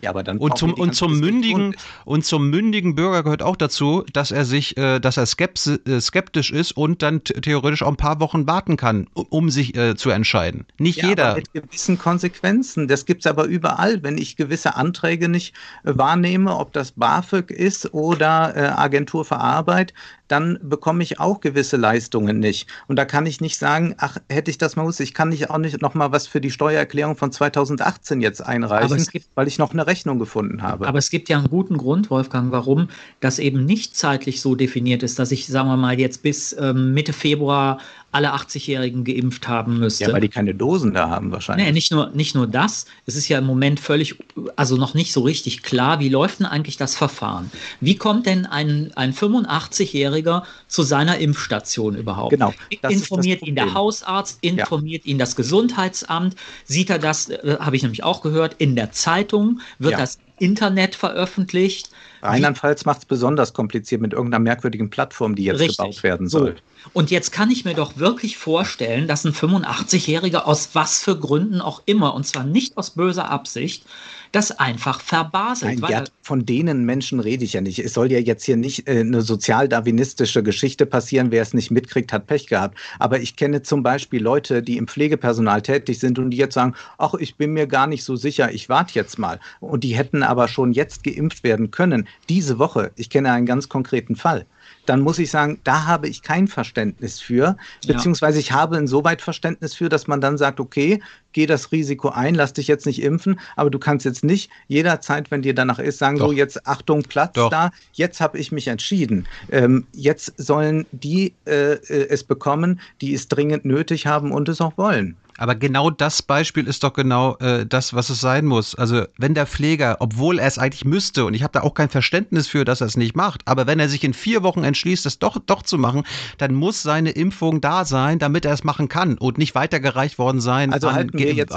Ja, aber dann und zum und zum mündigen und zum mündigen Bürger gehört auch dazu, dass er sich, äh, dass er äh, skeptisch ist und dann theoretisch auch ein paar Wochen warten kann, um sich äh, zu entscheiden. Nicht ja, jeder. mit gewissen Konsequenzen. Das gibt es aber überall. Wenn ich gewisse Anträge nicht äh, wahrnehme, ob das BAföG ist oder äh, Agentur für Arbeit, dann bekomme ich auch gewisse Leistungen nicht. Und da kann ich nicht sagen, ach, hätte ich das mal gewusst, ich kann nicht auch nicht noch mal was für die Steuererklärung von 2018 jetzt einreichen, gibt, weil ich noch eine Rechnung gefunden habe. Aber es gibt ja einen guten Grund, Wolfgang, warum das eben nicht zeitlich so definiert ist, dass ich, sagen wir mal, jetzt bis ähm, Mitte Februar alle 80-Jährigen geimpft haben müsste. Ja, weil die keine Dosen da haben wahrscheinlich. Nee, nicht nur, nicht nur das. Es ist ja im Moment völlig, also noch nicht so richtig klar, wie läuft denn eigentlich das Verfahren? Wie kommt denn ein, ein 85-Jähriger zu seiner Impfstation überhaupt? Genau. Informiert ihn der Hausarzt, informiert ja. ihn das Gesundheitsamt, sieht er das, äh, habe ich nämlich auch gehört, in der Zeitung, wird ja. das Internet veröffentlicht. Rheinland-Pfalz macht es besonders kompliziert mit irgendeiner merkwürdigen Plattform, die jetzt Richtig. gebaut werden soll. So. Und jetzt kann ich mir doch wirklich vorstellen, dass ein 85-Jähriger aus was für Gründen auch immer, und zwar nicht aus böser Absicht, das einfach verbaselt. Nein, Gerd, von denen Menschen rede ich ja nicht. Es soll ja jetzt hier nicht äh, eine sozialdarwinistische Geschichte passieren. Wer es nicht mitkriegt, hat Pech gehabt. Aber ich kenne zum Beispiel Leute, die im Pflegepersonal tätig sind und die jetzt sagen, ach, ich bin mir gar nicht so sicher, ich warte jetzt mal. Und die hätten aber schon jetzt geimpft werden können. Diese Woche, ich kenne einen ganz konkreten Fall dann muss ich sagen, da habe ich kein Verständnis für, beziehungsweise ich habe insoweit Verständnis für, dass man dann sagt, okay, geh das Risiko ein, lass dich jetzt nicht impfen, aber du kannst jetzt nicht jederzeit, wenn dir danach ist, sagen, Doch. so jetzt Achtung, Platz Doch. da, jetzt habe ich mich entschieden. Ähm, jetzt sollen die äh, äh, es bekommen, die es dringend nötig haben und es auch wollen. Aber genau das Beispiel ist doch genau äh, das, was es sein muss. Also wenn der Pfleger, obwohl er es eigentlich müsste, und ich habe da auch kein Verständnis für, dass er es nicht macht, aber wenn er sich in vier Wochen entschließt, es doch, doch zu machen, dann muss seine Impfung da sein, damit er es machen kann und nicht weitergereicht worden sein also an,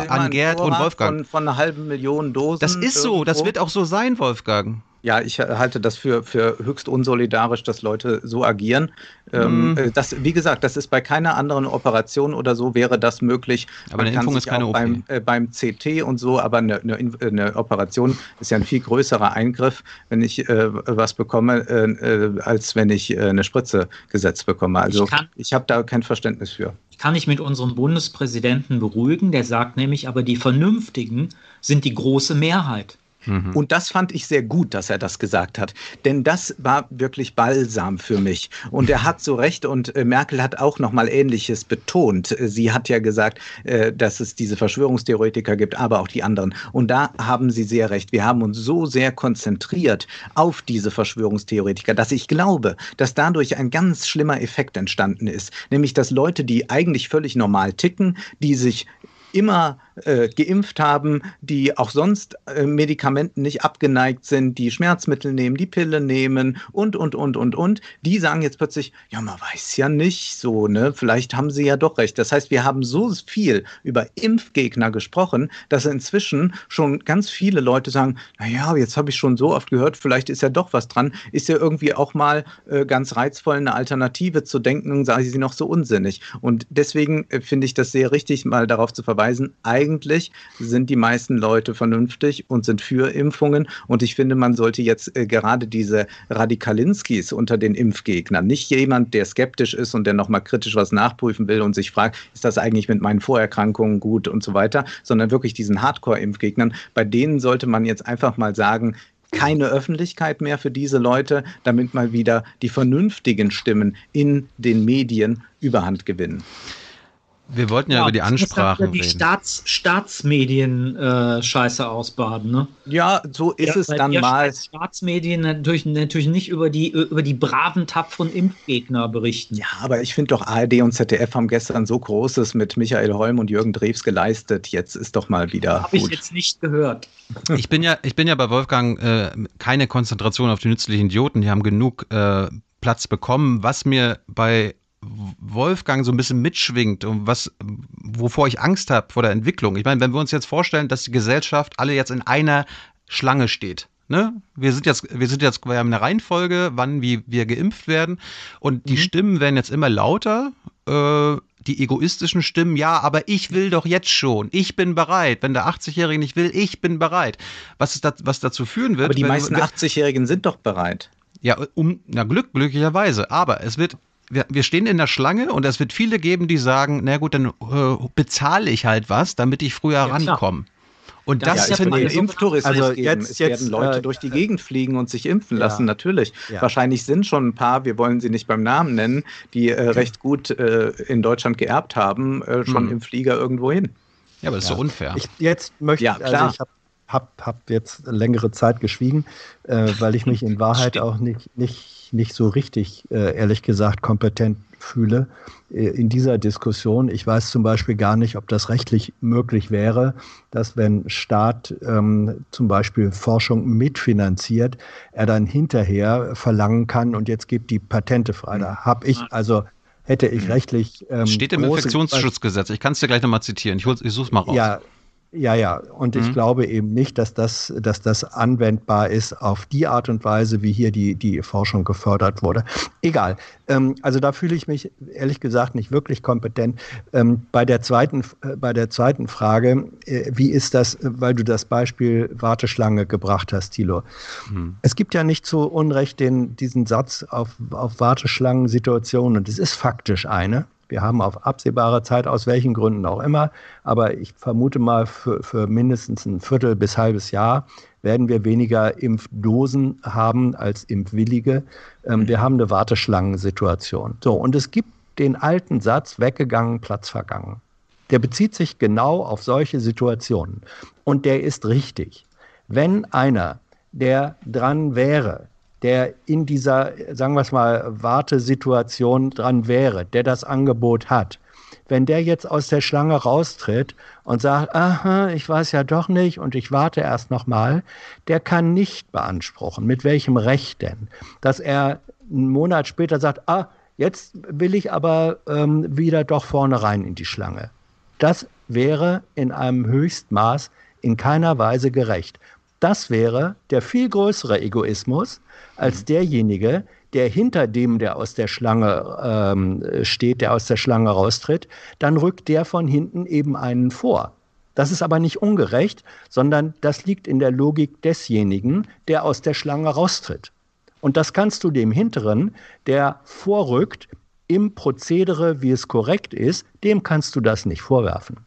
an Gerd und Wolfgang. Von, von einer halben Million Dosen. Das ist so, das wird auch so sein, Wolfgang. Ja, ich halte das für, für höchst unsolidarisch, dass Leute so agieren. Ähm, mhm. das, wie gesagt, das ist bei keiner anderen Operation oder so wäre das möglich. Aber eine Impfung ist keine OP. Beim, äh, beim CT und so, aber eine, eine, eine, Operation ist ja ein viel größerer Eingriff, wenn ich äh, was bekomme, äh, äh als wenn ich äh, eine Spritze gesetzt bekomme. Also ich, ich habe da kein Verständnis für. Kann ich mit unserem Bundespräsidenten beruhigen, der sagt nämlich, aber die Vernünftigen sind die große Mehrheit. Mhm. Und das fand ich sehr gut, dass er das gesagt hat. Denn das war wirklich Balsam für mich. Und er hat so recht und äh, Merkel hat auch nochmal Ähnliches betont. Sie hat ja gesagt, äh, dass es diese Verschwörungstheoretiker gibt, aber auch die anderen. Und da haben sie sehr recht. Wir haben uns so sehr konzentriert auf diese Verschwörungstheoretiker, dass ich glaube, dass dadurch ein ganz schlimmer Effekt entstanden ist. Nämlich, dass Leute, die eigentlich völlig normal ticken, die sich immer äh, geimpft haben, die auch sonst äh, Medikamenten nicht abgeneigt sind, die Schmerzmittel nehmen, die Pille nehmen und, und, und, und, und, die sagen jetzt plötzlich, ja, man weiß ja nicht so, ne? Vielleicht haben sie ja doch recht. Das heißt, wir haben so viel über Impfgegner gesprochen, dass inzwischen schon ganz viele Leute sagen, naja, jetzt habe ich schon so oft gehört, vielleicht ist ja doch was dran, ist ja irgendwie auch mal äh, ganz reizvoll, eine Alternative zu denken, sei sie noch so unsinnig. Und deswegen äh, finde ich das sehr richtig, mal darauf zu verweisen, eigentlich sind die meisten Leute vernünftig und sind für Impfungen. Und ich finde, man sollte jetzt äh, gerade diese Radikalinskis unter den Impfgegnern, nicht jemand, der skeptisch ist und der nochmal kritisch was nachprüfen will und sich fragt, ist das eigentlich mit meinen Vorerkrankungen gut und so weiter, sondern wirklich diesen Hardcore-Impfgegnern, bei denen sollte man jetzt einfach mal sagen, keine Öffentlichkeit mehr für diese Leute, damit mal wieder die vernünftigen Stimmen in den Medien überhand gewinnen. Wir wollten ja, ja über die Ansprachen die reden. Staats, Staatsmedien äh, scheiße ausbaden, ne? Ja, so ist ja, es dann mal. Staatsmedien natürlich, natürlich nicht über die, über die braven, tapferen Impfgegner berichten. Ja, aber ich finde doch, ARD und ZDF haben gestern so Großes mit Michael Holm und Jürgen Drews geleistet. Jetzt ist doch mal wieder. Habe ich jetzt nicht gehört. Ich bin ja, ich bin ja bei Wolfgang äh, keine Konzentration auf die nützlichen Idioten. Die haben genug äh, Platz bekommen. Was mir bei Wolfgang so ein bisschen mitschwingt und was, wovor ich Angst habe vor der Entwicklung. Ich meine, wenn wir uns jetzt vorstellen, dass die Gesellschaft alle jetzt in einer Schlange steht. Ne? Wir sind jetzt, wir sind jetzt, wir haben eine Reihenfolge, wann wie wir geimpft werden und die mhm. Stimmen werden jetzt immer lauter. Äh, die egoistischen Stimmen, ja, aber ich will doch jetzt schon. Ich bin bereit. Wenn der 80-Jährige nicht will, ich bin bereit. Was, ist das, was dazu führen wird. Aber die meisten 80-Jährigen sind doch bereit. Ja, um, na Glück, glücklicherweise. Aber es wird wir, wir stehen in der Schlange und es wird viele geben, die sagen, na gut, dann äh, bezahle ich halt was, damit ich früher ja, rankomme. Und das, ja, finde ich Impftourismus also geben. Jetzt, es jetzt, werden Leute äh, durch die Gegend fliegen und sich impfen ja. lassen, natürlich. Ja. Wahrscheinlich sind schon ein paar, wir wollen sie nicht beim Namen nennen, die äh, recht gut äh, in Deutschland geerbt haben, äh, schon hm. im Flieger irgendwo hin. Ja, aber das ist so unfair. Ich, jetzt möchte ja, klar. Also ich habe hab, hab jetzt längere Zeit geschwiegen, äh, weil ich mich in Wahrheit auch nicht, nicht nicht so richtig, äh, ehrlich gesagt, kompetent fühle äh, in dieser Diskussion. Ich weiß zum Beispiel gar nicht, ob das rechtlich möglich wäre, dass wenn Staat ähm, zum Beispiel Forschung mitfinanziert, er dann hinterher verlangen kann und jetzt gibt die Patente frei. Da habe ich also hätte ich mhm. rechtlich. Ähm, Steht im Infektionsschutzgesetz. Ich kann es dir gleich nochmal zitieren. Ich, ich suche es mal raus. Ja, ja, ja. Und mhm. ich glaube eben nicht, dass das, dass das anwendbar ist auf die Art und Weise, wie hier die, die Forschung gefördert wurde. Egal. Ähm, also da fühle ich mich ehrlich gesagt nicht wirklich kompetent. Ähm, bei, der zweiten, äh, bei der zweiten Frage, äh, wie ist das, weil du das Beispiel Warteschlange gebracht hast, Thilo. Mhm. Es gibt ja nicht zu Unrecht den, diesen Satz auf, auf Warteschlangensituationen und es ist faktisch eine. Wir haben auf absehbare Zeit, aus welchen Gründen auch immer, aber ich vermute mal für, für mindestens ein Viertel bis halbes Jahr werden wir weniger Impfdosen haben als Impfwillige. Ähm, wir haben eine Warteschlangensituation. So, und es gibt den alten Satz, weggegangen, Platz vergangen. Der bezieht sich genau auf solche Situationen. Und der ist richtig. Wenn einer, der dran wäre, der in dieser, sagen wir es mal, Wartesituation dran wäre, der das Angebot hat, wenn der jetzt aus der Schlange raustritt und sagt, aha, ich weiß ja doch nicht und ich warte erst noch mal, der kann nicht beanspruchen. Mit welchem Recht denn? Dass er einen Monat später sagt, ah, jetzt will ich aber ähm, wieder doch vorne rein in die Schlange. Das wäre in einem Höchstmaß in keiner Weise gerecht. Das wäre der viel größere Egoismus, als mhm. derjenige, der hinter dem, der aus der Schlange ähm, steht, der aus der Schlange raustritt, dann rückt der von hinten eben einen vor. Das ist aber nicht ungerecht, sondern das liegt in der Logik desjenigen, der aus der Schlange raustritt. Und das kannst du dem Hinteren, der vorrückt, im Prozedere, wie es korrekt ist, dem kannst du das nicht vorwerfen.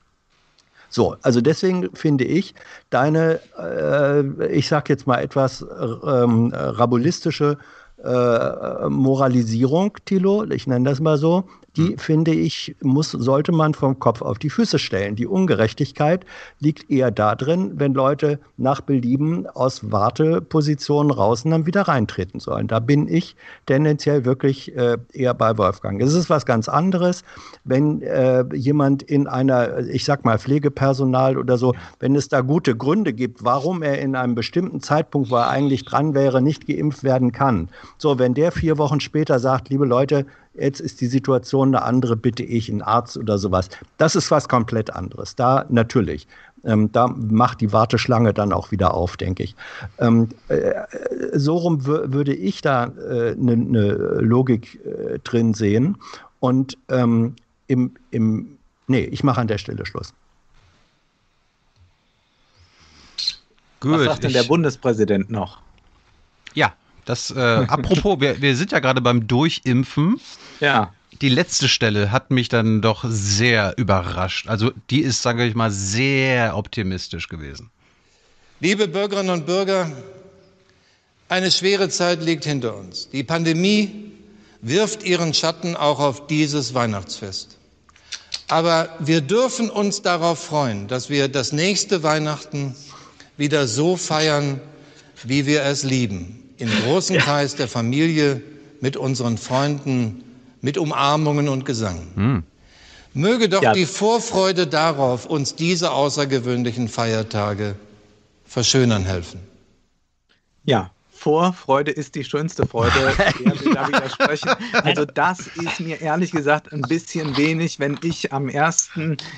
So, also deswegen finde ich deine, äh, ich sage jetzt mal etwas ähm, rabulistische äh, Moralisierung, Thilo, ich nenne das mal so, die hm. finde ich, muss, sollte man vom Kopf auf die Füße stellen. Die Ungerechtigkeit liegt eher darin, wenn Leute nach Belieben aus Wartepositionen raus und dann wieder reintreten sollen. Da bin ich tendenziell wirklich äh, eher bei Wolfgang. Es ist was ganz anderes, wenn äh, jemand in einer, ich sag mal, Pflegepersonal oder so, wenn es da gute Gründe gibt, warum er in einem bestimmten Zeitpunkt, wo er eigentlich dran wäre, nicht geimpft werden kann. So, wenn der vier Wochen später sagt, liebe Leute, jetzt ist die Situation eine andere, bitte ich einen Arzt oder sowas. Das ist was komplett anderes. Da natürlich. Ähm, da macht die Warteschlange dann auch wieder auf, denke ich. Ähm, äh, so rum würde ich da eine äh, ne, ne Logik äh, drin sehen. Und ähm, im, im, nee, ich mache an der Stelle Schluss. Gut, Was sagt denn der Bundespräsident noch? Ja, das, äh, apropos, wir, wir sind ja gerade beim Durchimpfen. Ja. Die letzte Stelle hat mich dann doch sehr überrascht. Also die ist, sage ich mal, sehr optimistisch gewesen. Liebe Bürgerinnen und Bürger, eine schwere Zeit liegt hinter uns. Die Pandemie wirft ihren Schatten auch auf dieses Weihnachtsfest. Aber wir dürfen uns darauf freuen, dass wir das nächste Weihnachten wieder so feiern, wie wir es lieben. Im großen Kreis der Familie, mit unseren Freunden, mit Umarmungen und Gesang. Hm. Möge doch ja. die Vorfreude darauf uns diese außergewöhnlichen Feiertage verschönern helfen. Ja, Vorfreude ist die schönste Freude. Also das ist mir ehrlich gesagt ein bisschen wenig, wenn ich am 1.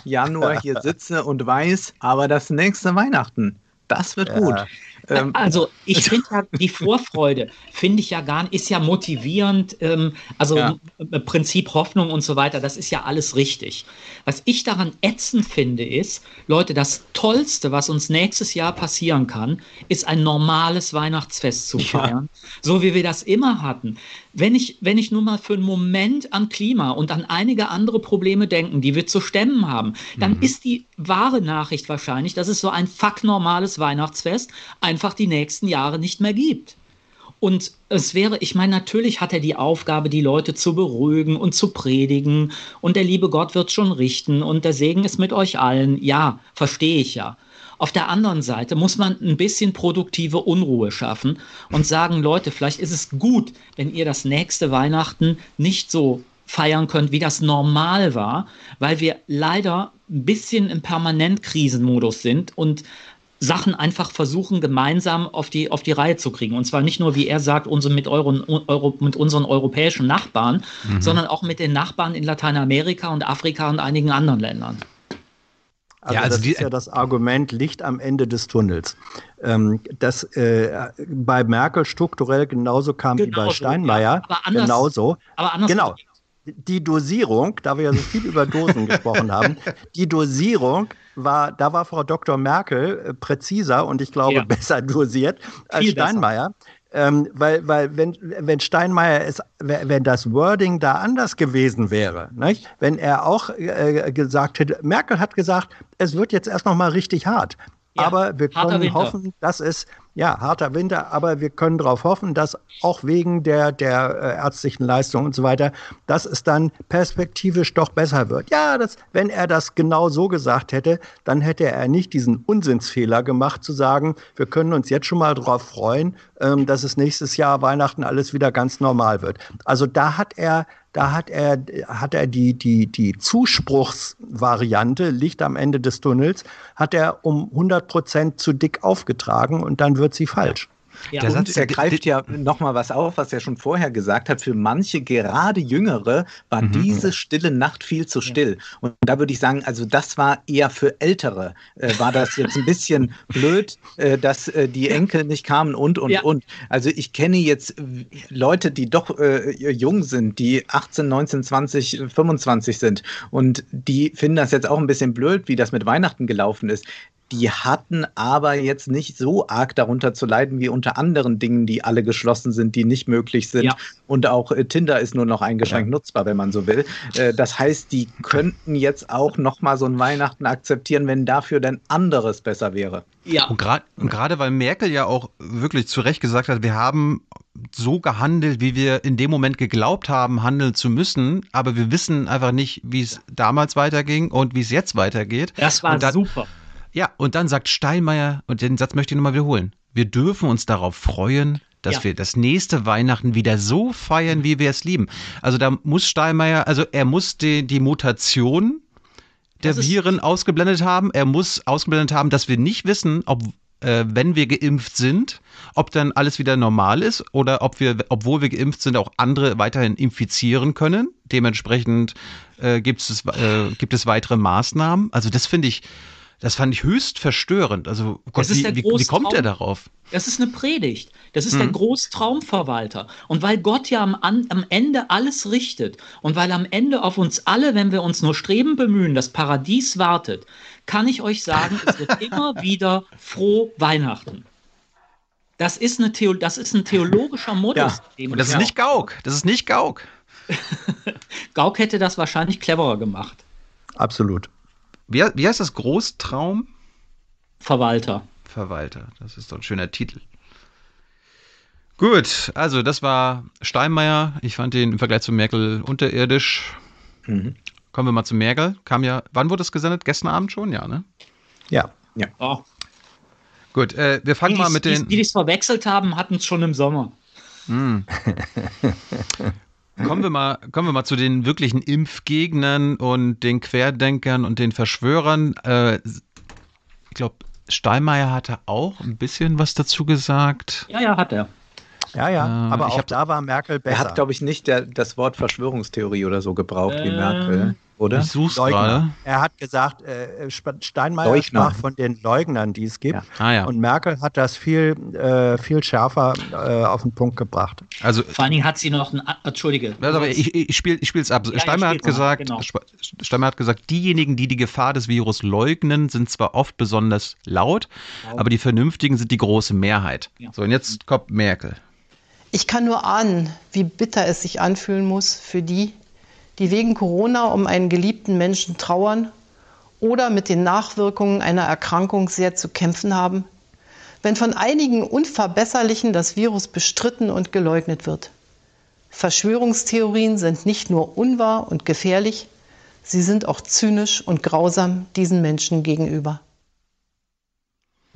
Januar hier sitze und weiß, aber das nächste Weihnachten, das wird ja. gut. Ähm, also ich finde ja die Vorfreude, finde ich ja gar nicht, ist ja motivierend, ähm, also ja. Prinzip Hoffnung und so weiter, das ist ja alles richtig. Was ich daran ätzend finde, ist, Leute, das Tollste, was uns nächstes Jahr passieren kann, ist ein normales Weihnachtsfest zu feiern, ja. so wie wir das immer hatten. Wenn ich, wenn ich nur mal für einen Moment an Klima und an einige andere Probleme denken, die wir zu stemmen haben, dann mhm. ist die wahre Nachricht wahrscheinlich, dass es so ein fuck normales Weihnachtsfest einfach die nächsten Jahre nicht mehr gibt. Und es wäre, ich meine, natürlich hat er die Aufgabe, die Leute zu beruhigen und zu predigen. Und der liebe Gott wird schon richten und der Segen ist mit euch allen. Ja, verstehe ich ja. Auf der anderen Seite muss man ein bisschen produktive Unruhe schaffen und sagen, Leute, vielleicht ist es gut, wenn ihr das nächste Weihnachten nicht so feiern könnt, wie das normal war, weil wir leider ein bisschen im Permanentkrisenmodus sind und Sachen einfach versuchen, gemeinsam auf die, auf die Reihe zu kriegen. Und zwar nicht nur, wie er sagt, unsere, mit, euren, Euro, mit unseren europäischen Nachbarn, mhm. sondern auch mit den Nachbarn in Lateinamerika und Afrika und einigen anderen Ländern. Also, ja, also das die, ist ja das Argument Licht am Ende des Tunnels. Ähm, das äh, bei Merkel strukturell genauso kam genau wie bei genau Steinmeier. Ja, aber anders, genauso. Aber anders genau. Die Dosierung, da wir ja so viel über Dosen gesprochen haben, die Dosierung war, da war Frau Dr. Merkel äh, präziser und ich glaube ja. besser dosiert als Steinmeier. Besser. Ähm, weil, weil wenn, wenn Steinmeier es, wenn das Wording da anders gewesen wäre, nicht? wenn er auch äh, gesagt hätte, Merkel hat gesagt, es wird jetzt erst noch mal richtig hart. Ja, aber wir können hoffen, dass es ja, harter Winter, aber wir können darauf hoffen, dass auch wegen der, der äh, ärztlichen Leistung und so weiter, dass es dann perspektivisch doch besser wird. Ja, das, wenn er das genau so gesagt hätte, dann hätte er nicht diesen Unsinnsfehler gemacht, zu sagen, wir können uns jetzt schon mal darauf freuen, ähm, dass es nächstes Jahr Weihnachten alles wieder ganz normal wird. Also da hat er da hat er, hat er die, die, die Zuspruchsvariante, Licht am Ende des Tunnels, hat er um 100 Prozent zu dick aufgetragen und dann wird sie falsch. Ja, der Satz, der greift ja nochmal was auf, was er schon vorher gesagt hat. Für manche, gerade Jüngere, war mhm. diese stille Nacht viel zu still. Und da würde ich sagen, also das war eher für Ältere, äh, war das jetzt ein bisschen blöd, äh, dass äh, die Enkel nicht kamen und, und, ja. und. Also ich kenne jetzt Leute, die doch äh, jung sind, die 18, 19, 20, 25 sind. Und die finden das jetzt auch ein bisschen blöd, wie das mit Weihnachten gelaufen ist. Die hatten aber jetzt nicht so arg darunter zu leiden wie unter anderen Dingen, die alle geschlossen sind, die nicht möglich sind. Ja. Und auch äh, Tinder ist nur noch eingeschränkt ja. nutzbar, wenn man so will. Äh, das heißt, die könnten jetzt auch noch mal so ein Weihnachten akzeptieren, wenn dafür denn anderes besser wäre. Ja. Und gerade weil Merkel ja auch wirklich zu Recht gesagt hat, wir haben so gehandelt, wie wir in dem Moment geglaubt haben, handeln zu müssen, aber wir wissen einfach nicht, wie es damals weiterging und wie es jetzt weitergeht. Das war dann, super. Ja, und dann sagt Steinmeier, und den Satz möchte ich nochmal wiederholen, wir dürfen uns darauf freuen, dass ja. wir das nächste Weihnachten wieder so feiern, wie wir es lieben. Also da muss Steinmeier, also er muss die, die Mutation der Viren ausgeblendet haben. Er muss ausgeblendet haben, dass wir nicht wissen, ob äh, wenn wir geimpft sind, ob dann alles wieder normal ist oder ob wir, obwohl wir geimpft sind, auch andere weiterhin infizieren können. Dementsprechend äh, gibt, es, äh, gibt es weitere Maßnahmen. Also das finde ich, das fand ich höchst verstörend. Also, oh Gott, wie, wie, wie, kommt er darauf? Das ist eine Predigt. Das ist hm. der Großtraumverwalter. Und weil Gott ja am, am Ende alles richtet und weil am Ende auf uns alle, wenn wir uns nur streben bemühen, das Paradies wartet, kann ich euch sagen, es wird immer wieder froh Weihnachten. Das ist, eine Theo das ist ein theologischer Modus. Ja. Und das ist nicht Gauk. Das ist nicht Gauk. Gauk hätte das wahrscheinlich cleverer gemacht. Absolut. Wie, wie heißt das? Großtraum? Verwalter. Verwalter, das ist doch ein schöner Titel. Gut, also das war Steinmeier. Ich fand den im Vergleich zu Merkel unterirdisch. Mhm. kommen wir mal zu Merkel. Kam ja, wann wurde es gesendet? Gestern Abend schon, ja, ne? Ja. Ja. Oh. Gut, äh, wir fangen die, mal mit die, den. Die, die es verwechselt haben, hatten es schon im Sommer. Hm. kommen, wir mal, kommen wir mal zu den wirklichen Impfgegnern und den Querdenkern und den Verschwörern. Äh, ich glaube, Steinmeier hatte auch ein bisschen was dazu gesagt. Ja, ja, hat er. Ja, ja, Äh, aber ich auch hab- da war Merkel besser. Er hat, glaube ich, nicht der, das Wort Verschwörungstheorie oder so gebraucht wie Ähm, Merkel, oder? Ich such's gerade. Er hat gesagt, äh, Sp- Steinmeier Leugner. sprach von den Leugnern, die es gibt. Ja. Ah ja. Und Merkel hat das viel, äh, viel schärfer äh, auf den Punkt gebracht. Also Vor allen Dingen hat sie noch ein. Entschuldige. Also, aber ich, ich spiele ich spiel's ab. Ja, Steinmeier, hat gesagt, genau. Steinmeier hat gesagt, diejenigen, die die Gefahr des Virus leugnen, sind zwar oft besonders laut, aber die Vernünftigen sind die große Mehrheit. Ja. So, und jetzt kommt Merkel. Ich kann nur ahnen, wie bitter es sich anfühlen muss für die, die wegen Corona um einen geliebten Menschen trauern oder mit den Nachwirkungen einer Erkrankung sehr zu kämpfen haben, wenn von einigen Unverbesserlichen das Virus bestritten und geleugnet wird. Verschwörungstheorien sind nicht nur unwahr und gefährlich, sie sind auch zynisch und grausam diesen Menschen gegenüber.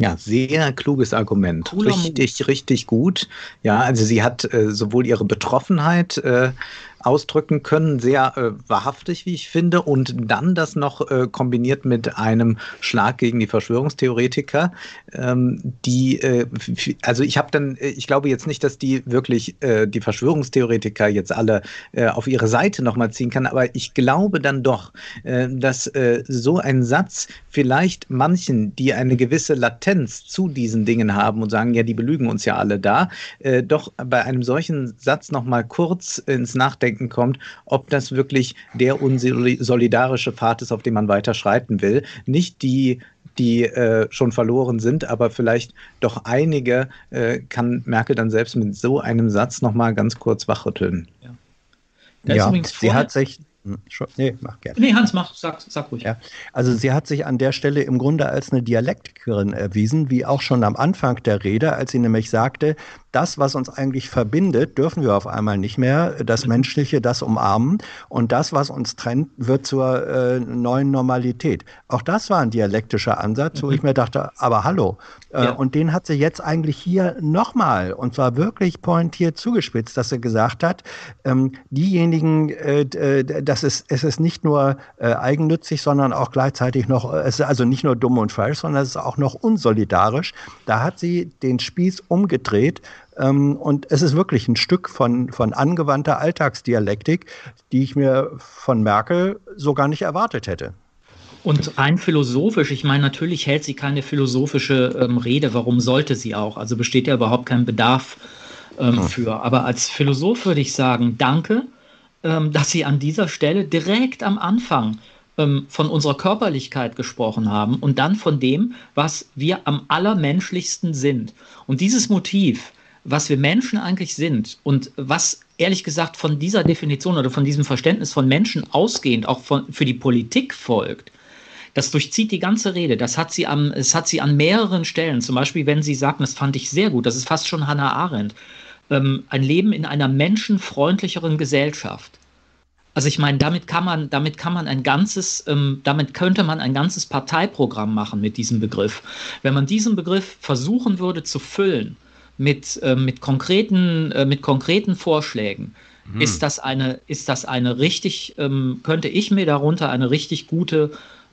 Ja, sehr kluges Argument. Cooler richtig, richtig gut. Ja, also sie hat äh, sowohl ihre Betroffenheit äh, ausdrücken können, sehr äh, wahrhaftig, wie ich finde, und dann das noch äh, kombiniert mit einem Schlag gegen die Verschwörungstheoretiker, ähm, die, äh, also ich habe dann, ich glaube jetzt nicht, dass die wirklich äh, die Verschwörungstheoretiker jetzt alle äh, auf ihre Seite nochmal ziehen kann, aber ich glaube dann doch, äh, dass so ein Satz vielleicht manchen, die eine gewisse Latenz zu diesen Dingen haben und sagen, ja, die belügen uns ja alle da, doch bei einem solchen Satz nochmal kurz ins Nachdenken kommt, ob das wirklich der unsolidarische Pfad ist, auf dem man weiter schreiten will. Nicht die, die äh, schon verloren sind, aber vielleicht doch einige äh, kann Merkel dann selbst mit so einem Satz nochmal ganz kurz wachrütteln. Ja, übrigens sie hat sich. Hm, Nee, mach gerne. Nee, Hans, mach, sag, sag ruhig. Ja, also sie hat sich an der Stelle im Grunde als eine Dialektikerin erwiesen, wie auch schon am Anfang der Rede, als sie nämlich sagte, das, was uns eigentlich verbindet, dürfen wir auf einmal nicht mehr, das Menschliche, das umarmen und das, was uns trennt, wird zur äh, neuen Normalität. Auch das war ein dialektischer Ansatz, wo ich mir dachte, aber hallo. Äh, Ja. Und den hat sie jetzt eigentlich hier nochmal, und zwar wirklich pointiert zugespitzt, dass sie gesagt hat, ähm, diejenigen, äh, äh, das ist, es ist nicht nur äh, eigennützig, sondern auch gleichzeitig noch, äh, es ist also nicht nur dumm und falsch, sondern es ist auch noch unsolidarisch. Da hat sie den Spieß umgedreht. Ähm, und es ist wirklich ein Stück von, von angewandter Alltagsdialektik, die ich mir von Merkel so gar nicht erwartet hätte. Und rein philosophisch, ich meine, natürlich hält sie keine philosophische ähm, Rede. Warum sollte sie auch? Also besteht ja überhaupt kein Bedarf ähm, für. Aber als Philosoph würde ich sagen, danke, dass Sie an dieser Stelle direkt am Anfang ähm, von unserer Körperlichkeit gesprochen haben und dann von dem, was wir am allermenschlichsten sind. Und dieses Motiv, was wir Menschen eigentlich sind und was ehrlich gesagt von dieser Definition oder von diesem Verständnis von Menschen ausgehend auch von, für die Politik folgt, das durchzieht die ganze Rede. Das hat sie, am, es hat sie an mehreren Stellen. Zum Beispiel, wenn sie sagt, und das fand ich sehr gut, das ist fast schon Hannah Arendt, ähm, ein Leben in einer menschenfreundlicheren Gesellschaft. Also ich meine, damit kann man, damit kann man ein ganzes, ähm, damit könnte man ein ganzes Parteiprogramm machen mit diesem Begriff. Wenn man diesen Begriff versuchen würde zu füllen mit, äh, mit, konkreten, äh, mit konkreten Vorschlägen, ist das eine, ist das eine richtig, ähm, könnte ich mir darunter eine richtig gute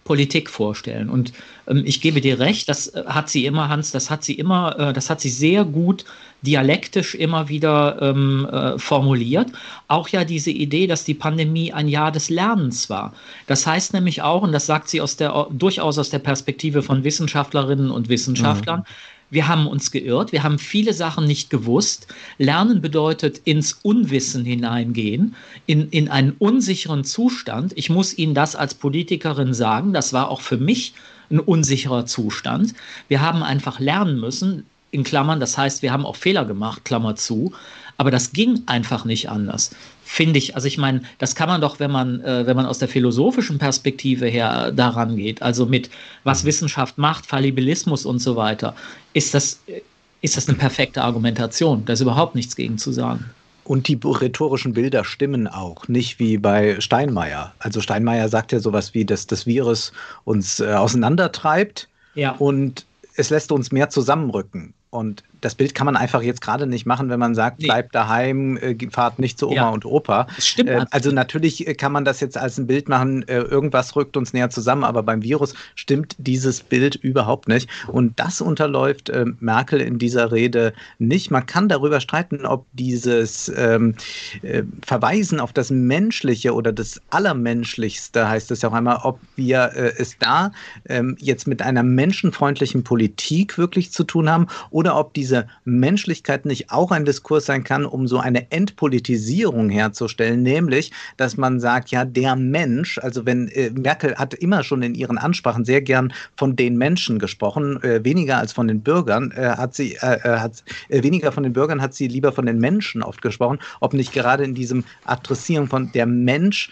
Politik vorstellen. Und ähm, ich gebe dir recht, das äh, hat sie immer, Hans, das hat sie immer, äh, das hat sie sehr gut dialektisch immer wieder ähm, äh, formuliert. Auch ja diese Idee, dass die Pandemie ein Jahr des Lernens war. Das heißt nämlich auch, und das sagt sie aus der, durchaus aus der Perspektive von Wissenschaftlerinnen und Wissenschaftlern, wir haben uns geirrt, wir haben viele Sachen nicht gewusst. Lernen bedeutet ins Unwissen hineingehen, in, in einen unsicheren Zustand. Ich muss Ihnen das als Politikerin sagen, das war auch für mich ein unsicherer Zustand. Wir haben einfach lernen müssen, in Klammern, das heißt, wir haben auch Fehler gemacht, Klammer zu, aber das ging einfach nicht anders. Finde ich, also ich meine, das kann man doch, wenn man, äh, wenn man aus der philosophischen Perspektive her daran geht, also mit was Wissenschaft macht, Fallibilismus und so weiter, ist das, äh, ist das eine perfekte Argumentation. Da ist überhaupt nichts gegen zu sagen. Und die rhetorischen Bilder stimmen auch, nicht wie bei Steinmeier. Also Steinmeier sagt ja sowas wie, dass das Virus uns äh, auseinandertreibt ja. und es lässt uns mehr zusammenrücken. Und das Bild kann man einfach jetzt gerade nicht machen, wenn man sagt, nee. bleibt daheim, äh, fahrt nicht zu Oma ja. und Opa. Das stimmt. Äh, also natürlich äh, kann man das jetzt als ein Bild machen, äh, irgendwas rückt uns näher zusammen, aber beim Virus stimmt dieses Bild überhaupt nicht. Und das unterläuft äh, Merkel in dieser Rede nicht. Man kann darüber streiten, ob dieses ähm, äh, Verweisen auf das Menschliche oder das Allermenschlichste, heißt es ja auch einmal, ob wir es da ähm, jetzt mit einer menschenfreundlichen Politik wirklich zu tun haben oder ob diese diese Menschlichkeit nicht auch ein Diskurs sein kann, um so eine Entpolitisierung herzustellen, nämlich, dass man sagt, ja, der Mensch, also wenn äh, Merkel hat immer schon in ihren Ansprachen sehr gern von den Menschen gesprochen, äh, weniger als von den Bürgern, äh, hat sie äh, äh, hat äh, weniger von den Bürgern hat sie lieber von den Menschen oft gesprochen, ob nicht gerade in diesem Adressieren von der Mensch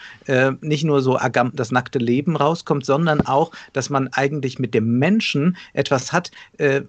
nicht nur so das nackte Leben rauskommt, sondern auch, dass man eigentlich mit dem Menschen etwas hat,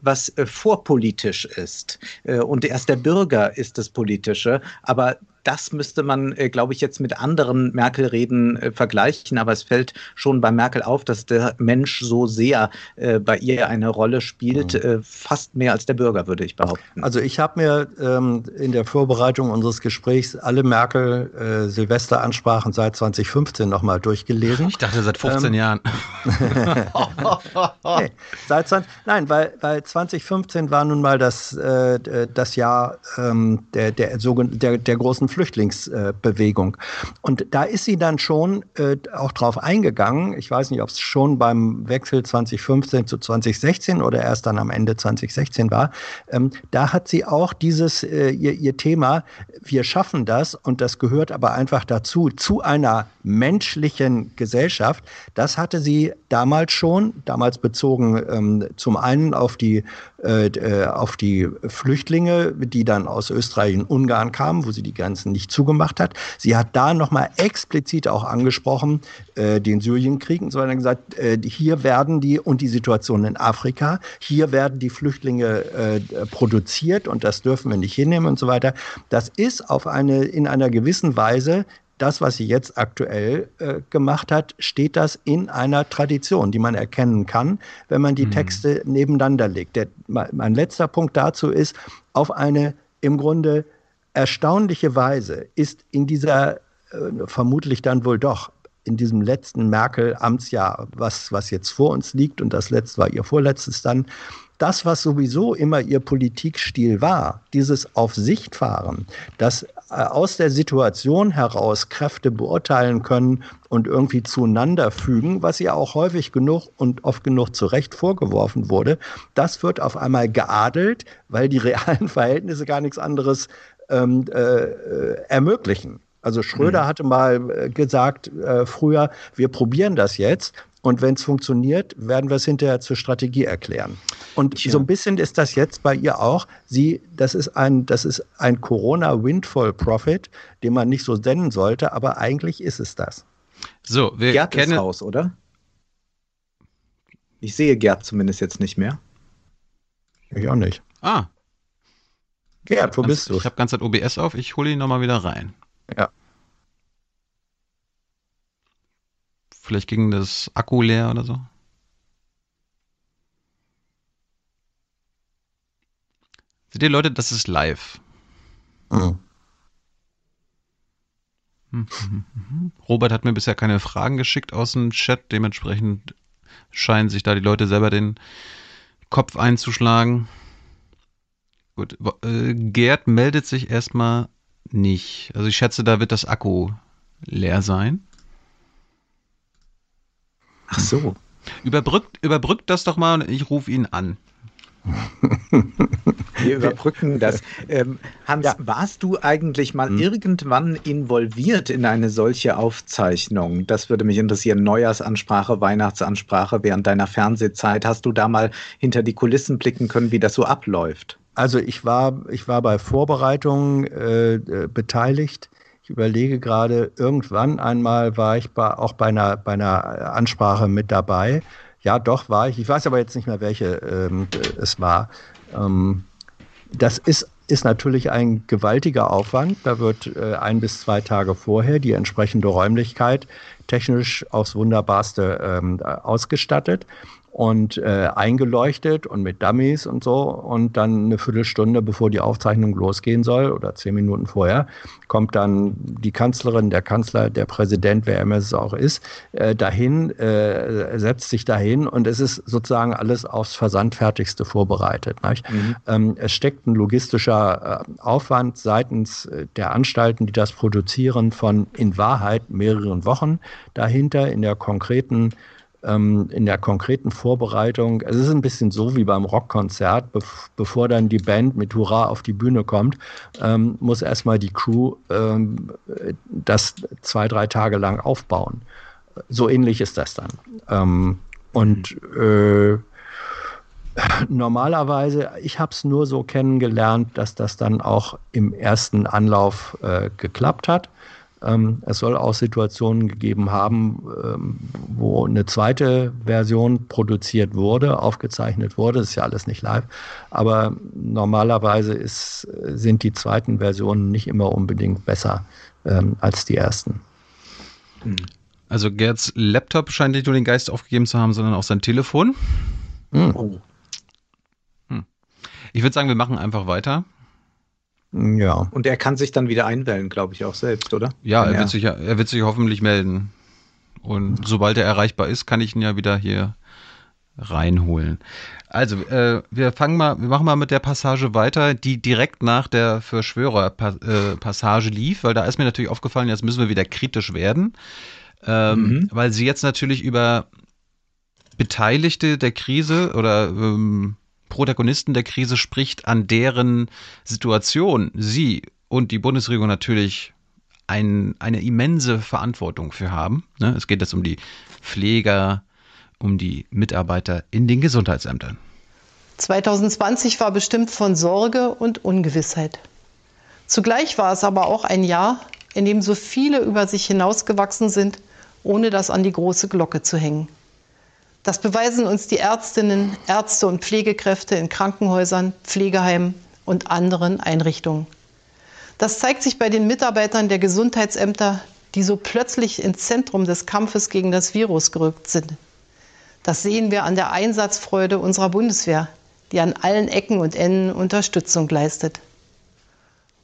was vorpolitisch ist. Äh, und erst der Bürger ist das Politische. Aber das müsste man, äh, glaube ich, jetzt mit anderen Merkel-Reden äh, vergleichen. Aber es fällt schon bei Merkel auf, dass der Mensch so sehr äh, bei ihr eine Rolle spielt, mhm. Äh, fast mehr als der Bürger, würde ich behaupten. Also ich habe mir ähm, in der Vorbereitung unseres Gesprächs alle Merkel-Silvester-Ansprachen seit 2015 nochmal durchgelesen. Ich dachte seit 15 ähm, Jahren. nee, seit 20, nein, weil, weil 2015 war nun mal das, äh, das Jahr ähm, der, der, der, der großen Flüchtlingsbewegung. Und da ist sie dann schon äh, auch drauf eingegangen. Ich weiß nicht, ob es schon beim Wechsel 2015 zu 2016 oder erst dann am Ende 2016 war. Ähm, da hat sie auch dieses, äh, ihr, ihr Thema, wir schaffen das und das gehört aber einfach dazu, zu einer menschlichen Gesellschaft. Das hatte sie damals schon, damals bezogen ähm, zum einen auf die, äh, äh auf die Flüchtlinge, die dann aus Österreich und Ungarn kamen, wo sie die Grenzen nicht zugemacht hat. Sie hat da nochmal explizit auch angesprochen, äh, den Syrienkrieg und so weiter gesagt, äh, hier werden die und die Situation in Afrika, hier werden die Flüchtlinge äh, produziert und das dürfen wir nicht hinnehmen und so weiter. Das ist auf eine, in einer gewissen Weise das, was sie jetzt aktuell äh, gemacht hat, steht das in einer Tradition, die man erkennen kann, wenn man die mhm. Texte nebeneinander legt. Der, mein letzter Punkt dazu ist, auf eine im Grunde erstaunliche Weise ist in dieser, äh, vermutlich dann wohl doch, in diesem letzten Merkel-Amtsjahr, was, was jetzt vor uns liegt, und das letzte war ihr vorletztes dann, das, was sowieso immer ihr Politikstil war, dieses Auf Sicht fahren, das aus der Situation heraus Kräfte beurteilen können und irgendwie zueinander fügen, was ihr auch häufig genug und oft genug zu Recht vorgeworfen wurde, das wird auf einmal geadelt, weil die realen Verhältnisse gar nichts anderes ähm, äh, äh ermöglichen. Also Schröder mhm. hatte mal äh, gesagt äh, früher, wir probieren das jetzt und wenn es funktioniert, werden wir es hinterher zur Strategie erklären. Und ja. so ein bisschen ist das jetzt bei ihr auch. Sie, das ist ein, das ist ein Corona Windfall Profit, den man nicht so nennen sollte, aber eigentlich ist es das. So, wir Gerd kennen ist raus, oder? Ich sehe Gerd zumindest jetzt nicht mehr. Ich auch nicht. Ah. Gerd, wo bist du? Ich habe ganze Zeit OBS auf, ich hole ihn nochmal wieder rein. Ja. Vielleicht ging das Akku leer oder so. Seht ihr Leute, das ist live. Mhm. Robert hat mir bisher keine Fragen geschickt aus dem Chat, dementsprechend scheinen sich da die Leute selber den Kopf einzuschlagen. Gut, äh, Gerd meldet sich erstmal nicht. Also ich schätze, da wird das Akku leer sein. Ach so. Überbrückt, überbrückt das doch mal und ich rufe ihn an. Wir überbrücken das. Ähm, Hans, ja. warst du eigentlich mal hm. irgendwann involviert in eine solche Aufzeichnung? Das würde mich interessieren. Neujahrsansprache, Weihnachtsansprache während deiner Fernsehzeit. Hast du da mal hinter die Kulissen blicken können, wie das so abläuft? Also ich war, ich war bei Vorbereitungen äh, äh beteiligt. Ich überlege gerade, irgendwann einmal war ich bei, auch bei einer, bei einer Ansprache mit dabei. Ja, doch war ich. Ich weiß aber jetzt nicht mehr, welche ähm, es war. Ähm, das ist ist natürlich ein gewaltiger Aufwand. Da wird äh, ein bis zwei Tage vorher die entsprechende Räumlichkeit technisch aufs Wunderbarste ähm, ausgestattet und äh, eingeleuchtet und mit Dummies und so. Und dann eine Viertelstunde, bevor die Aufzeichnung losgehen soll, oder zehn Minuten vorher, kommt dann die Kanzlerin, der Kanzler, der Präsident, wer immer es auch ist, äh, dahin, äh, setzt sich dahin und es ist sozusagen alles aufs Versandfertigste vorbereitet. Mhm. Ähm, es steckt ein logistischer äh, Aufwand seitens äh, der Anstalten, die das produzieren, von in Wahrheit mehreren Wochen dahinter in der konkreten ähm, in der konkreten Vorbereitung, es ist ein bisschen so wie beim Rockkonzert, bevor dann die Band mit Hurra auf die Bühne kommt, ähm, muss erstmal die Crew ähm, das zwei, drei Tage lang aufbauen. So ähnlich ist das dann. Ähm, und äh, normalerweise, ich habe es nur so kennengelernt, dass das dann auch im ersten Anlauf äh, geklappt hat. Ähm, es soll auch Situationen gegeben haben, ähm, wo eine zweite Version produziert wurde, aufgezeichnet wurde. Das ist ja alles nicht live. Aber normalerweise ist, sind die zweiten Versionen nicht immer unbedingt besser ähm, als die ersten. Hm. Also Gerds Laptop scheint nicht nur den Geist aufgegeben zu haben, sondern auch sein Telefon. Hm. Oh. Hm. Ich würde sagen, wir machen einfach weiter. Ja. Und er kann sich dann wieder einwählen, glaube ich, auch selbst, oder? Ja, er, er, wird sich, er wird sich hoffentlich melden. Und sobald er erreichbar ist, kann ich ihn ja wieder hier reinholen. Also, äh, wir fangen mal, wir machen mal mit der Passage weiter, die direkt nach der Verschwörer-Passage lief, weil da ist mir natürlich aufgefallen, jetzt müssen wir wieder kritisch werden, ähm, mhm. weil sie jetzt natürlich über Beteiligte der Krise oder ähm, Protagonisten der Krise spricht, an deren Situation sie und die Bundesregierung natürlich ein, eine immense Verantwortung für haben. Ne? Es geht jetzt um die Pfleger, um die Mitarbeiter in den Gesundheitsämtern. 2020 war bestimmt von Sorge und Ungewissheit. Zugleich war es aber auch ein Jahr, in dem so viele über sich hinausgewachsen sind, ohne das an die große Glocke zu hängen. Das beweisen uns die Ärztinnen, Ärzte und Pflegekräfte in Krankenhäusern, Pflegeheimen und anderen Einrichtungen. Das zeigt sich bei den Mitarbeitern der Gesundheitsämter, die so plötzlich ins Zentrum des Kampfes gegen das Virus gerückt sind. Das sehen wir an der Einsatzfreude unserer Bundeswehr, die an allen Ecken und Enden Unterstützung leistet.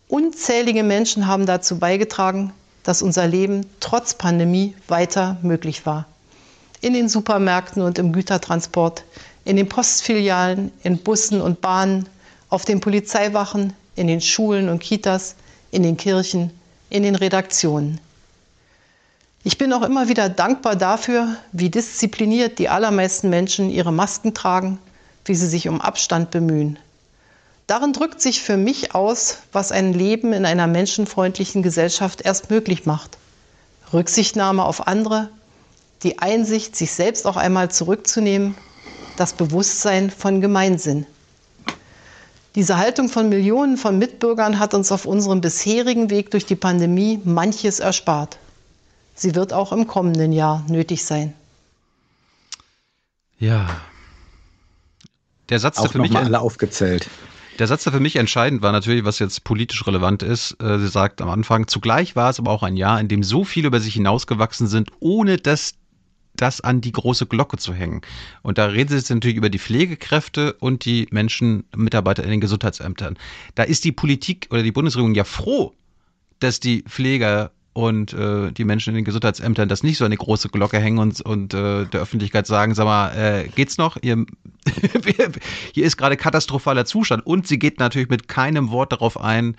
Unzählige Menschen haben dazu beigetragen, dass unser Leben trotz Pandemie weiter möglich war in den Supermärkten und im Gütertransport, in den Postfilialen, in Bussen und Bahnen, auf den Polizeiwachen, in den Schulen und Kitas, in den Kirchen, in den Redaktionen. Ich bin auch immer wieder dankbar dafür, wie diszipliniert die allermeisten Menschen ihre Masken tragen, wie sie sich um Abstand bemühen. Darin drückt sich für mich aus, was ein Leben in einer menschenfreundlichen Gesellschaft erst möglich macht. Rücksichtnahme auf andere, die Einsicht, sich selbst auch einmal zurückzunehmen, das Bewusstsein von Gemeinsinn. Diese Haltung von Millionen von Mitbürgern hat uns auf unserem bisherigen Weg durch die Pandemie manches erspart. Sie wird auch im kommenden Jahr nötig sein. Ja. Der Satz, auch der für mich alle aufgezählt. Der Satz, der für mich entscheidend war, natürlich, was jetzt politisch relevant ist. Äh, sie sagt am Anfang, zugleich war es aber auch ein Jahr, in dem so viele über sich hinausgewachsen sind, ohne dass das an die große Glocke zu hängen. Und da reden Sie jetzt natürlich über die Pflegekräfte und die Menschen, Mitarbeiter in den Gesundheitsämtern. Da ist die Politik oder die Bundesregierung ja froh, dass die Pfleger und äh, die Menschen in den Gesundheitsämtern das nicht so eine große Glocke hängen und, und äh, der Öffentlichkeit sagen, sag mal, äh, geht's noch? Ihr, hier ist gerade katastrophaler Zustand. Und sie geht natürlich mit keinem Wort darauf ein,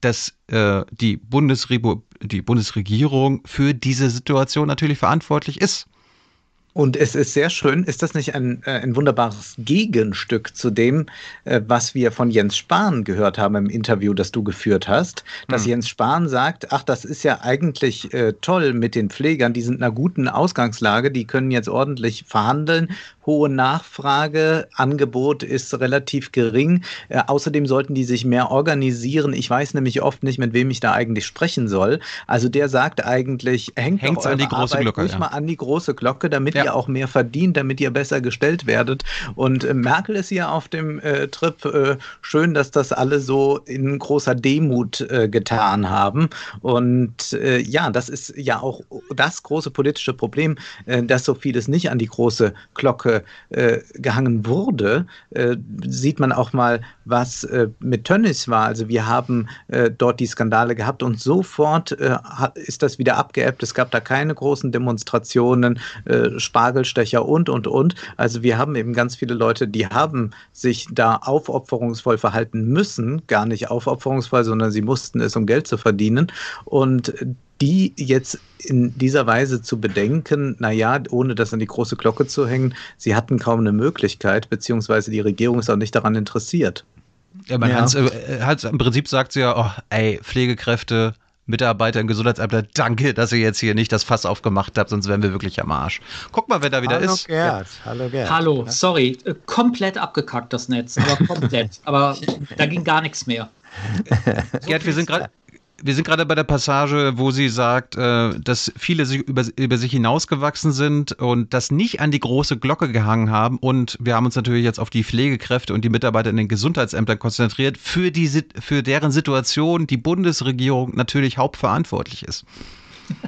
dass äh, die, die Bundesregierung für diese Situation natürlich verantwortlich ist. Und es ist sehr schön, ist das nicht ein, äh, ein wunderbares Gegenstück zu dem, äh, was wir von Jens Spahn gehört haben im Interview, das du geführt hast, dass hm. Jens Spahn sagt, ach, das ist ja eigentlich äh, toll mit den Pflegern, die sind in einer guten Ausgangslage, die können jetzt ordentlich verhandeln, hohe Nachfrage, Angebot ist relativ gering. Äh, außerdem sollten die sich mehr organisieren. Ich weiß nämlich oft nicht, mit wem ich da eigentlich sprechen soll. Also der sagt eigentlich, hängt Hängt's an die große Arbeit Glocke, ruhig ja. mal an die große Glocke, damit Ja. ihr auch mehr verdient, damit ihr besser gestellt werdet. Und äh, Merkel ist hier auf dem äh, Trip. Äh, schön, dass das alle so in großer Demut äh, getan haben. Und äh, ja, das ist ja auch das große politische Problem, dass so vieles nicht an die große Glocke äh, gehangen wurde. Äh, sieht man auch mal, was äh, mit Tönnies war. Also wir haben äh, dort die Skandale gehabt und sofort äh, ist das wieder abgeebbt. Es gab da keine großen Demonstrationen, äh, Spargelstecher und, und, und. Also wir haben eben ganz viele Leute, die haben sich da aufopferungsvoll verhalten müssen. Gar nicht aufopferungsvoll, sondern sie mussten es, um Geld zu verdienen. Und die jetzt in dieser Weise zu bedenken, naja, ohne das an die große Glocke zu hängen, sie hatten kaum eine Möglichkeit, beziehungsweise die Regierung ist auch nicht daran interessiert. Ja, man Ja. Hans, äh, im Prinzip sagt sie ja, oh, ey, Pflegekräfte, Mitarbeiter im Gesundheitsamt, danke, dass ihr jetzt hier nicht das Fass aufgemacht habt, sonst wären wir wirklich am Arsch. Guck mal, wer da wieder Hallo ist. Gerd, hallo Gerd. Hallo, sorry, äh, komplett abgekackt das Netz, aber komplett. aber da ging gar nichts mehr. Gerd, wir sind gerade. Wir sind gerade bei der Passage, wo sie sagt, äh, dass viele sich über, über sich hinausgewachsen sind und das nicht an die große Glocke gehangen haben. Und wir haben uns natürlich jetzt auf die Pflegekräfte und die Mitarbeiter in den Gesundheitsämtern konzentriert, für, die, Sit- für deren Situation die Bundesregierung natürlich hauptverantwortlich ist.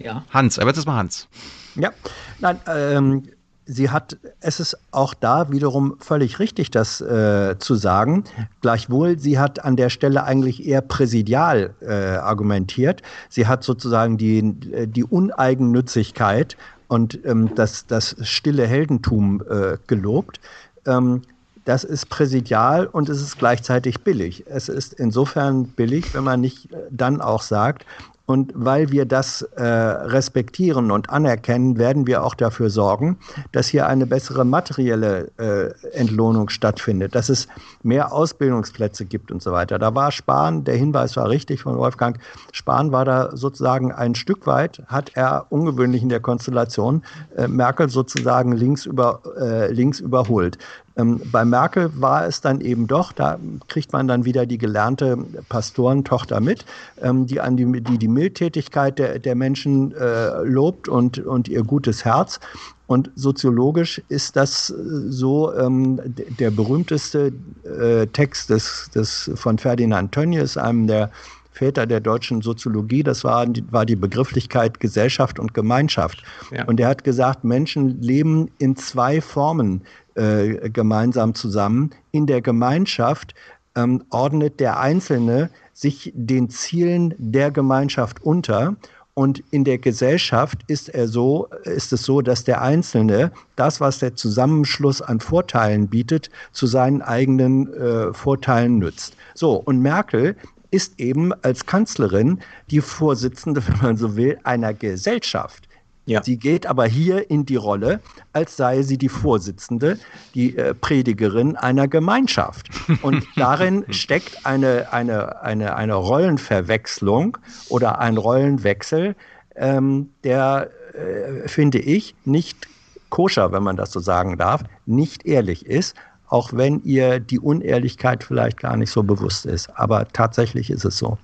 Ja. Hans, aber jetzt ist mal Hans. Ja, nein, ähm, sie hat, es ist auch da wiederum völlig richtig, das äh, zu sagen. Gleichwohl, sie hat an der Stelle eigentlich eher präsidial äh, argumentiert. Sie hat sozusagen die, äh, die Uneigennützigkeit und ähm, das, das stille Heldentum äh, gelobt. Ähm, das ist präsidial und es ist gleichzeitig billig. Es ist insofern billig, wenn man nicht äh, dann auch sagt, und weil wir das äh, respektieren und anerkennen, werden wir auch dafür sorgen, dass hier eine bessere materielle äh, Entlohnung stattfindet, dass es mehr Ausbildungsplätze gibt und so weiter. Da war Spahn, der Hinweis war richtig von Wolfgang, Spahn war da sozusagen ein Stück weit, hat er ungewöhnlich in der Konstellation äh, Merkel sozusagen links, über, äh, links überholt. Ähm, bei Merkel war es dann eben doch, da kriegt man dann wieder die gelernte Pastorentochter mit, ähm, die an die, die, die Mildtätigkeit der, der Menschen äh, lobt und, und ihr gutes Herz. Und soziologisch ist das äh, so ähm, der berühmteste äh, Text des, des von Ferdinand Tönnies, einem der Väter der deutschen Soziologie, das war, die- war die Begrifflichkeit Gesellschaft und Gemeinschaft. Ja. Und er hat gesagt, Menschen leben in zwei Formen äh, gemeinsam zusammen. In der Gemeinschaft ähm, ordnet der Einzelne sich den Zielen der Gemeinschaft unter. Und in der Gesellschaft ist, er so, ist es so, dass der Einzelne das, was der Zusammenschluss an Vorteilen bietet, zu seinen eigenen äh, Vorteilen nützt. So, und Merkel ist eben als Kanzlerin die Vorsitzende, wenn man so will, einer Gesellschaft. Ja. Sie geht aber hier in die Rolle, als sei sie die Vorsitzende, die äh, Predigerin einer Gemeinschaft. Und darin steckt eine, eine, eine, eine Rollenverwechslung oder ein Rollenwechsel, ähm, der, äh, finde ich, nicht koscher, wenn man das so sagen darf, nicht ehrlich ist, auch wenn ihr die Unehrlichkeit vielleicht gar nicht so bewusst ist. Aber tatsächlich ist es so.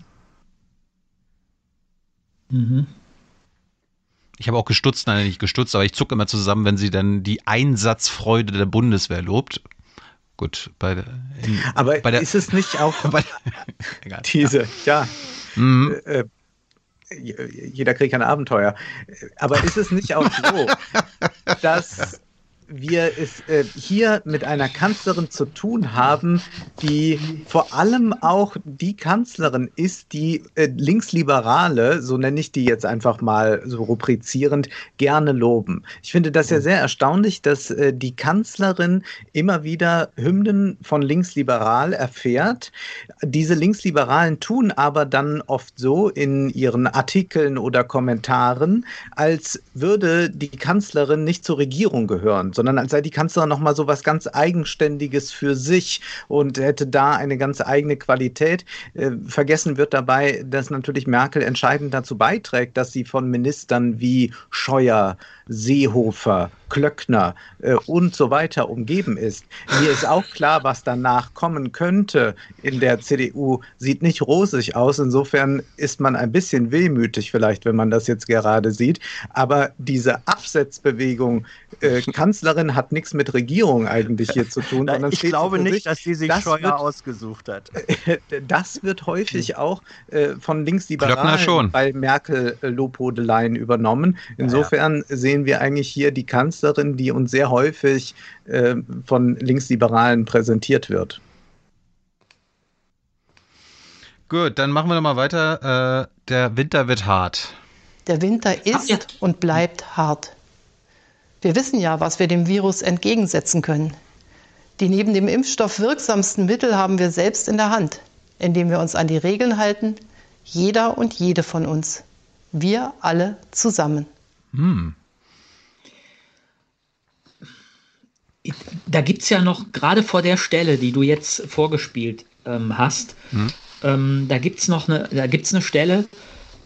Mhm. Ich habe auch gestutzt, nein, nicht gestutzt, aber ich zucke immer zusammen, wenn sie dann die Einsatzfreude der Bundeswehr lobt. Gut, bei der, in, Aber bei der, ist es nicht auch egal. diese, ja, Mhm. äh, jeder kriegt ein Abenteuer. Aber ist es nicht auch so, dass wir es äh, hier mit einer Kanzlerin zu tun haben, die vor allem auch die Kanzlerin ist, die äh, Linksliberale, so nenne ich die jetzt einfach mal so rubrizierend, gerne loben. Ich finde das ja sehr erstaunlich, dass äh, die Kanzlerin immer wieder Hymnen von Linksliberal erfährt. Diese Linksliberalen tun aber dann oft so in ihren Artikeln oder Kommentaren, als würde die Kanzlerin nicht zur Regierung gehören, sondern sondern als sei die Kanzlerin nochmal so was ganz Eigenständiges für sich und hätte da eine ganz eigene Qualität. Äh, vergessen wird dabei, dass natürlich Merkel entscheidend dazu beiträgt, dass sie von Ministern wie Scheuer, Seehofer, Klöckner äh, und so weiter umgeben ist. Mir ist auch klar, was danach kommen könnte in der CDU. Sieht nicht rosig aus. Insofern ist man ein bisschen wehmütig vielleicht, wenn man das jetzt gerade sieht. Aber diese Absetzbewegung, äh, Kanzlerin hat nichts mit Regierung eigentlich hier zu tun. ich glaube nicht, sich. dass sie sich das Scheuer wird, ausgesucht hat. das wird häufig auch äh, von Linksliberalen bei Merkel Lobhudeleien übernommen. Insofern ja, ja. sehen wir eigentlich hier die Kanzlerin, die uns sehr häufig äh, von Linksliberalen präsentiert wird. Gut, dann machen wir noch mal weiter. Äh, der Winter wird hart. Der Winter ist und bleibt hart. Wir wissen ja, was wir dem Virus entgegensetzen können. Die neben dem Impfstoff wirksamsten Mittel haben wir selbst in der Hand, indem wir uns an die Regeln halten, jeder und jede von uns. Wir alle zusammen. Hm. Da gibt es ja noch, gerade vor der Stelle, die du jetzt vorgespielt ähm, hast, hm. ähm, da gibt es noch eine, da gibt's eine Stelle,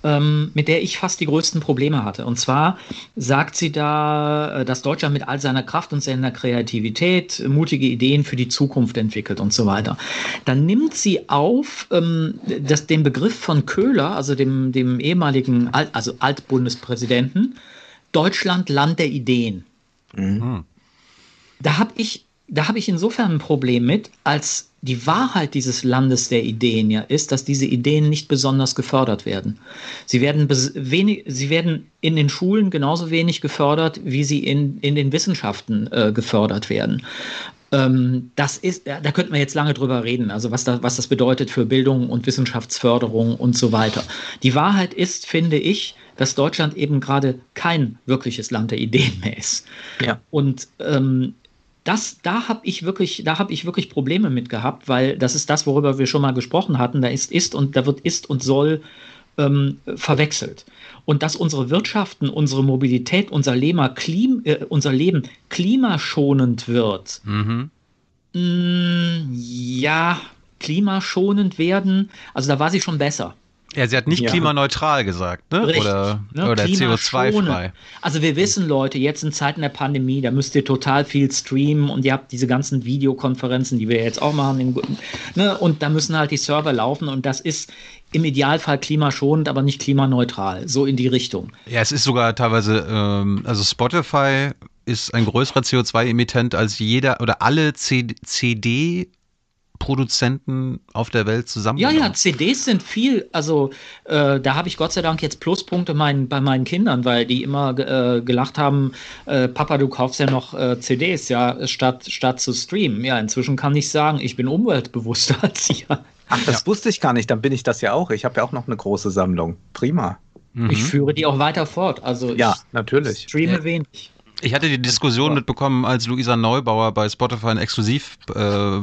ähm, mit der ich fast die größten Probleme hatte. Und zwar sagt sie da, äh, dass Deutschland mit all seiner Kraft und seiner Kreativität mutige Ideen für die Zukunft entwickelt und so weiter. Dann nimmt sie auf ähm, das, den Begriff von Köhler, also dem, dem ehemaligen Alt, also Altbundespräsidenten, Deutschland Land der Ideen. Mhm. Da habe ich, da hab ich insofern ein Problem mit, als die Wahrheit dieses Landes der Ideen ja ist, dass diese Ideen nicht besonders gefördert werden. Sie werden, wenig, sie werden in den Schulen genauso wenig gefördert, wie sie in, in den Wissenschaften äh, gefördert werden. Ähm, das ist, da könnten wir jetzt lange drüber reden, also was, da, was das bedeutet für Bildung und Wissenschaftsförderung und so weiter. Die Wahrheit ist, finde ich, dass Deutschland eben gerade kein wirkliches Land der Ideen mehr ist. Ja. Und ähm, das, da habe ich wirklich, da habe ich wirklich Probleme mit gehabt, weil das ist das, worüber wir schon mal gesprochen hatten. Da ist ist und da wird ist und soll ähm, verwechselt. Und dass unsere Wirtschaften, unsere Mobilität, unser Leben, Klim, äh, unser Leben klimaschonend wird. Mhm. Mh, mm, ja, klimaschonend werden. Also da war sie schon besser. Ja, sie hat nicht ja. klimaneutral gesagt, ne? Richtig, oder, ne? oder CO2-frei. Also wir wissen, Leute, jetzt in Zeiten der Pandemie, da müsst ihr total viel streamen und ihr habt diese ganzen Videokonferenzen, die wir jetzt auch machen, im, ne? und da müssen halt die Server laufen und das ist im Idealfall klimaschonend, aber nicht klimaneutral, so in die Richtung. Ja, es ist sogar teilweise, ähm, also Spotify ist ein größerer CO2-Emittent als jeder oder alle CD Produzenten auf der Welt zusammen. Ja, ja, CDs sind viel. Also äh, da habe ich Gott sei Dank jetzt Pluspunkte mein, bei meinen Kindern, weil die immer äh, gelacht haben, äh, Papa, du kaufst ja noch äh, CDs, ja, statt, statt zu streamen. Ja, inzwischen kann ich sagen, ich bin umweltbewusster als ihr. Ach, das ja. wusste ich gar nicht, dann bin ich das ja auch. Ich habe ja auch noch eine große Sammlung. Prima. Mhm. Ich führe die auch weiter fort. Also ja, natürlich. streame ja. wenig. Ich hatte die Diskussion mitbekommen, als Luisa Neubauer bei Spotify ein exklusiv, äh,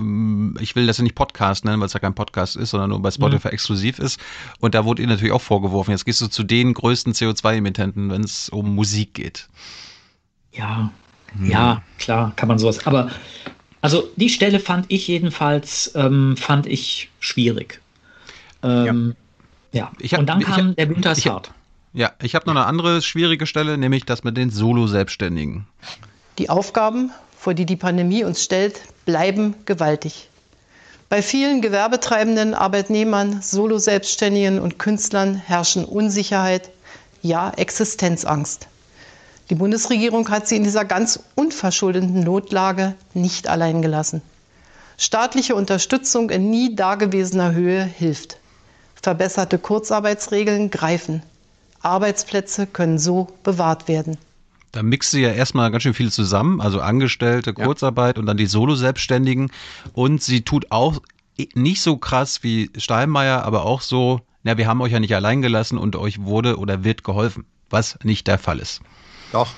ich will das ja nicht Podcast nennen, weil es ja kein Podcast ist, sondern nur bei Spotify mhm. exklusiv ist. Und da wurde ihr natürlich auch vorgeworfen, jetzt gehst du zu den größten CO2-Emittenten, wenn es um Musik geht. Ja, hm. ja, klar, kann man sowas. Aber also die Stelle fand ich jedenfalls, ähm, fand ich schwierig. Ähm, ja. ja. Hab, Und dann kam hab, der Winter ist hart. Ja, ich habe noch eine andere schwierige Stelle, nämlich das mit den Solo-Selbstständigen. Die Aufgaben, vor die die Pandemie uns stellt, bleiben gewaltig. Bei vielen Gewerbetreibenden, Arbeitnehmern, Solo-Selbstständigen und Künstlern herrschen Unsicherheit, ja Existenzangst. Die Bundesregierung hat sie in dieser ganz unverschuldeten Notlage nicht allein gelassen. Staatliche Unterstützung in nie dagewesener Höhe hilft. Verbesserte Kurzarbeitsregeln greifen. Arbeitsplätze können so bewahrt werden. Da mixt sie ja erstmal ganz schön viel zusammen, also Angestellte, Kurzarbeit ja. und dann die Solo-Selbstständigen. Und sie tut auch nicht so krass wie Steinmeier, aber auch so, na, wir haben euch ja nicht allein gelassen und euch wurde oder wird geholfen, was nicht der Fall ist. Doch,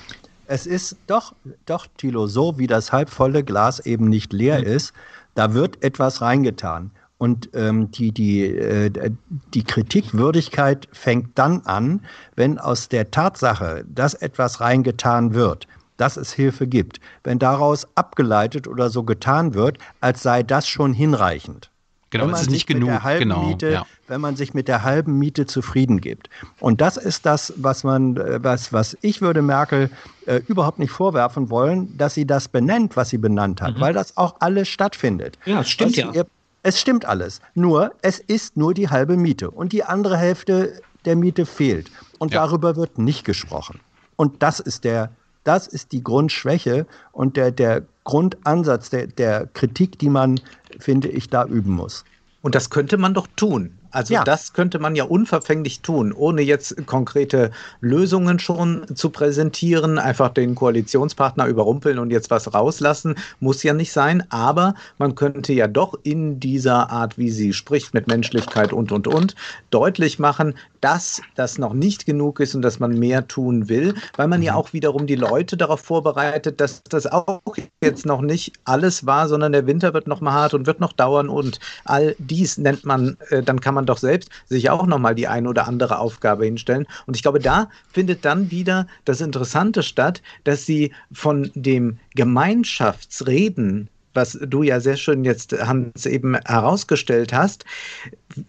es ist doch, doch, Thilo, so wie das halbvolle Glas eben nicht leer mhm. ist, da wird etwas reingetan. Und ähm, die, die, äh, die Kritikwürdigkeit fängt dann an, wenn aus der Tatsache, dass etwas reingetan wird, dass es Hilfe gibt, wenn daraus abgeleitet oder so getan wird, als sei das schon hinreichend. Genau, es ist nicht genug. Genau, Miete, ja. Wenn man sich mit der halben Miete zufrieden gibt. Und das ist das, was man, äh, was, was ich würde Merkel äh, überhaupt nicht vorwerfen wollen, dass sie das benennt, was sie benannt hat, mhm. weil das auch alles stattfindet. Ja, das stimmt ja. Ihr, es stimmt alles. Nur, es ist nur die halbe Miete. Und die andere Hälfte der Miete fehlt. Und ja. darüber wird nicht gesprochen. Und das ist der, das ist die Grundschwäche und der, der Grundansatz der, der Kritik, die man, finde ich, da üben muss. Und das könnte man doch tun. Also ja. das könnte man ja unverfänglich tun, ohne jetzt konkrete Lösungen schon zu präsentieren, einfach den Koalitionspartner überrumpeln und jetzt was rauslassen, muss ja nicht sein, aber man könnte ja doch in dieser Art, wie sie spricht, mit Menschlichkeit und, und, und, deutlich machen, dass das noch nicht genug ist und dass man mehr tun will, weil man ja mhm. auch wiederum die Leute darauf vorbereitet, dass das auch jetzt noch nicht alles war, sondern der Winter wird noch mal hart und wird noch dauern und all dies nennt man, äh, dann kann man doch selbst sich auch noch mal die eine oder andere Aufgabe hinstellen. Und ich glaube, da findet dann wieder das Interessante statt, dass sie von dem Gemeinschaftsreden was du ja sehr schön jetzt, Hans, eben herausgestellt hast,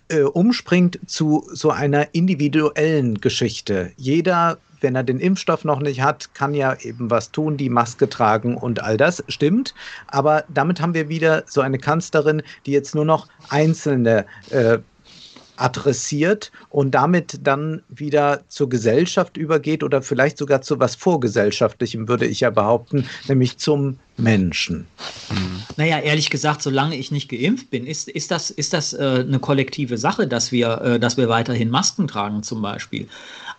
äh, umspringt zu so einer individuellen Geschichte. Jeder wenn er den Impfstoff noch nicht hat, kann ja eben was tun, die Maske tragen und all das stimmt. Aber damit haben wir wieder so eine Kanzlerin, die jetzt nur noch einzelne äh, adressiert und damit dann wieder zur Gesellschaft übergeht oder vielleicht sogar zu was Vorgesellschaftlichem, würde ich ja behaupten, nämlich zum Menschen. Hm. Naja, ehrlich gesagt, solange ich nicht geimpft bin, ist, ist das, ist das äh, eine kollektive Sache, dass wir, äh, dass wir weiterhin Masken tragen zum Beispiel.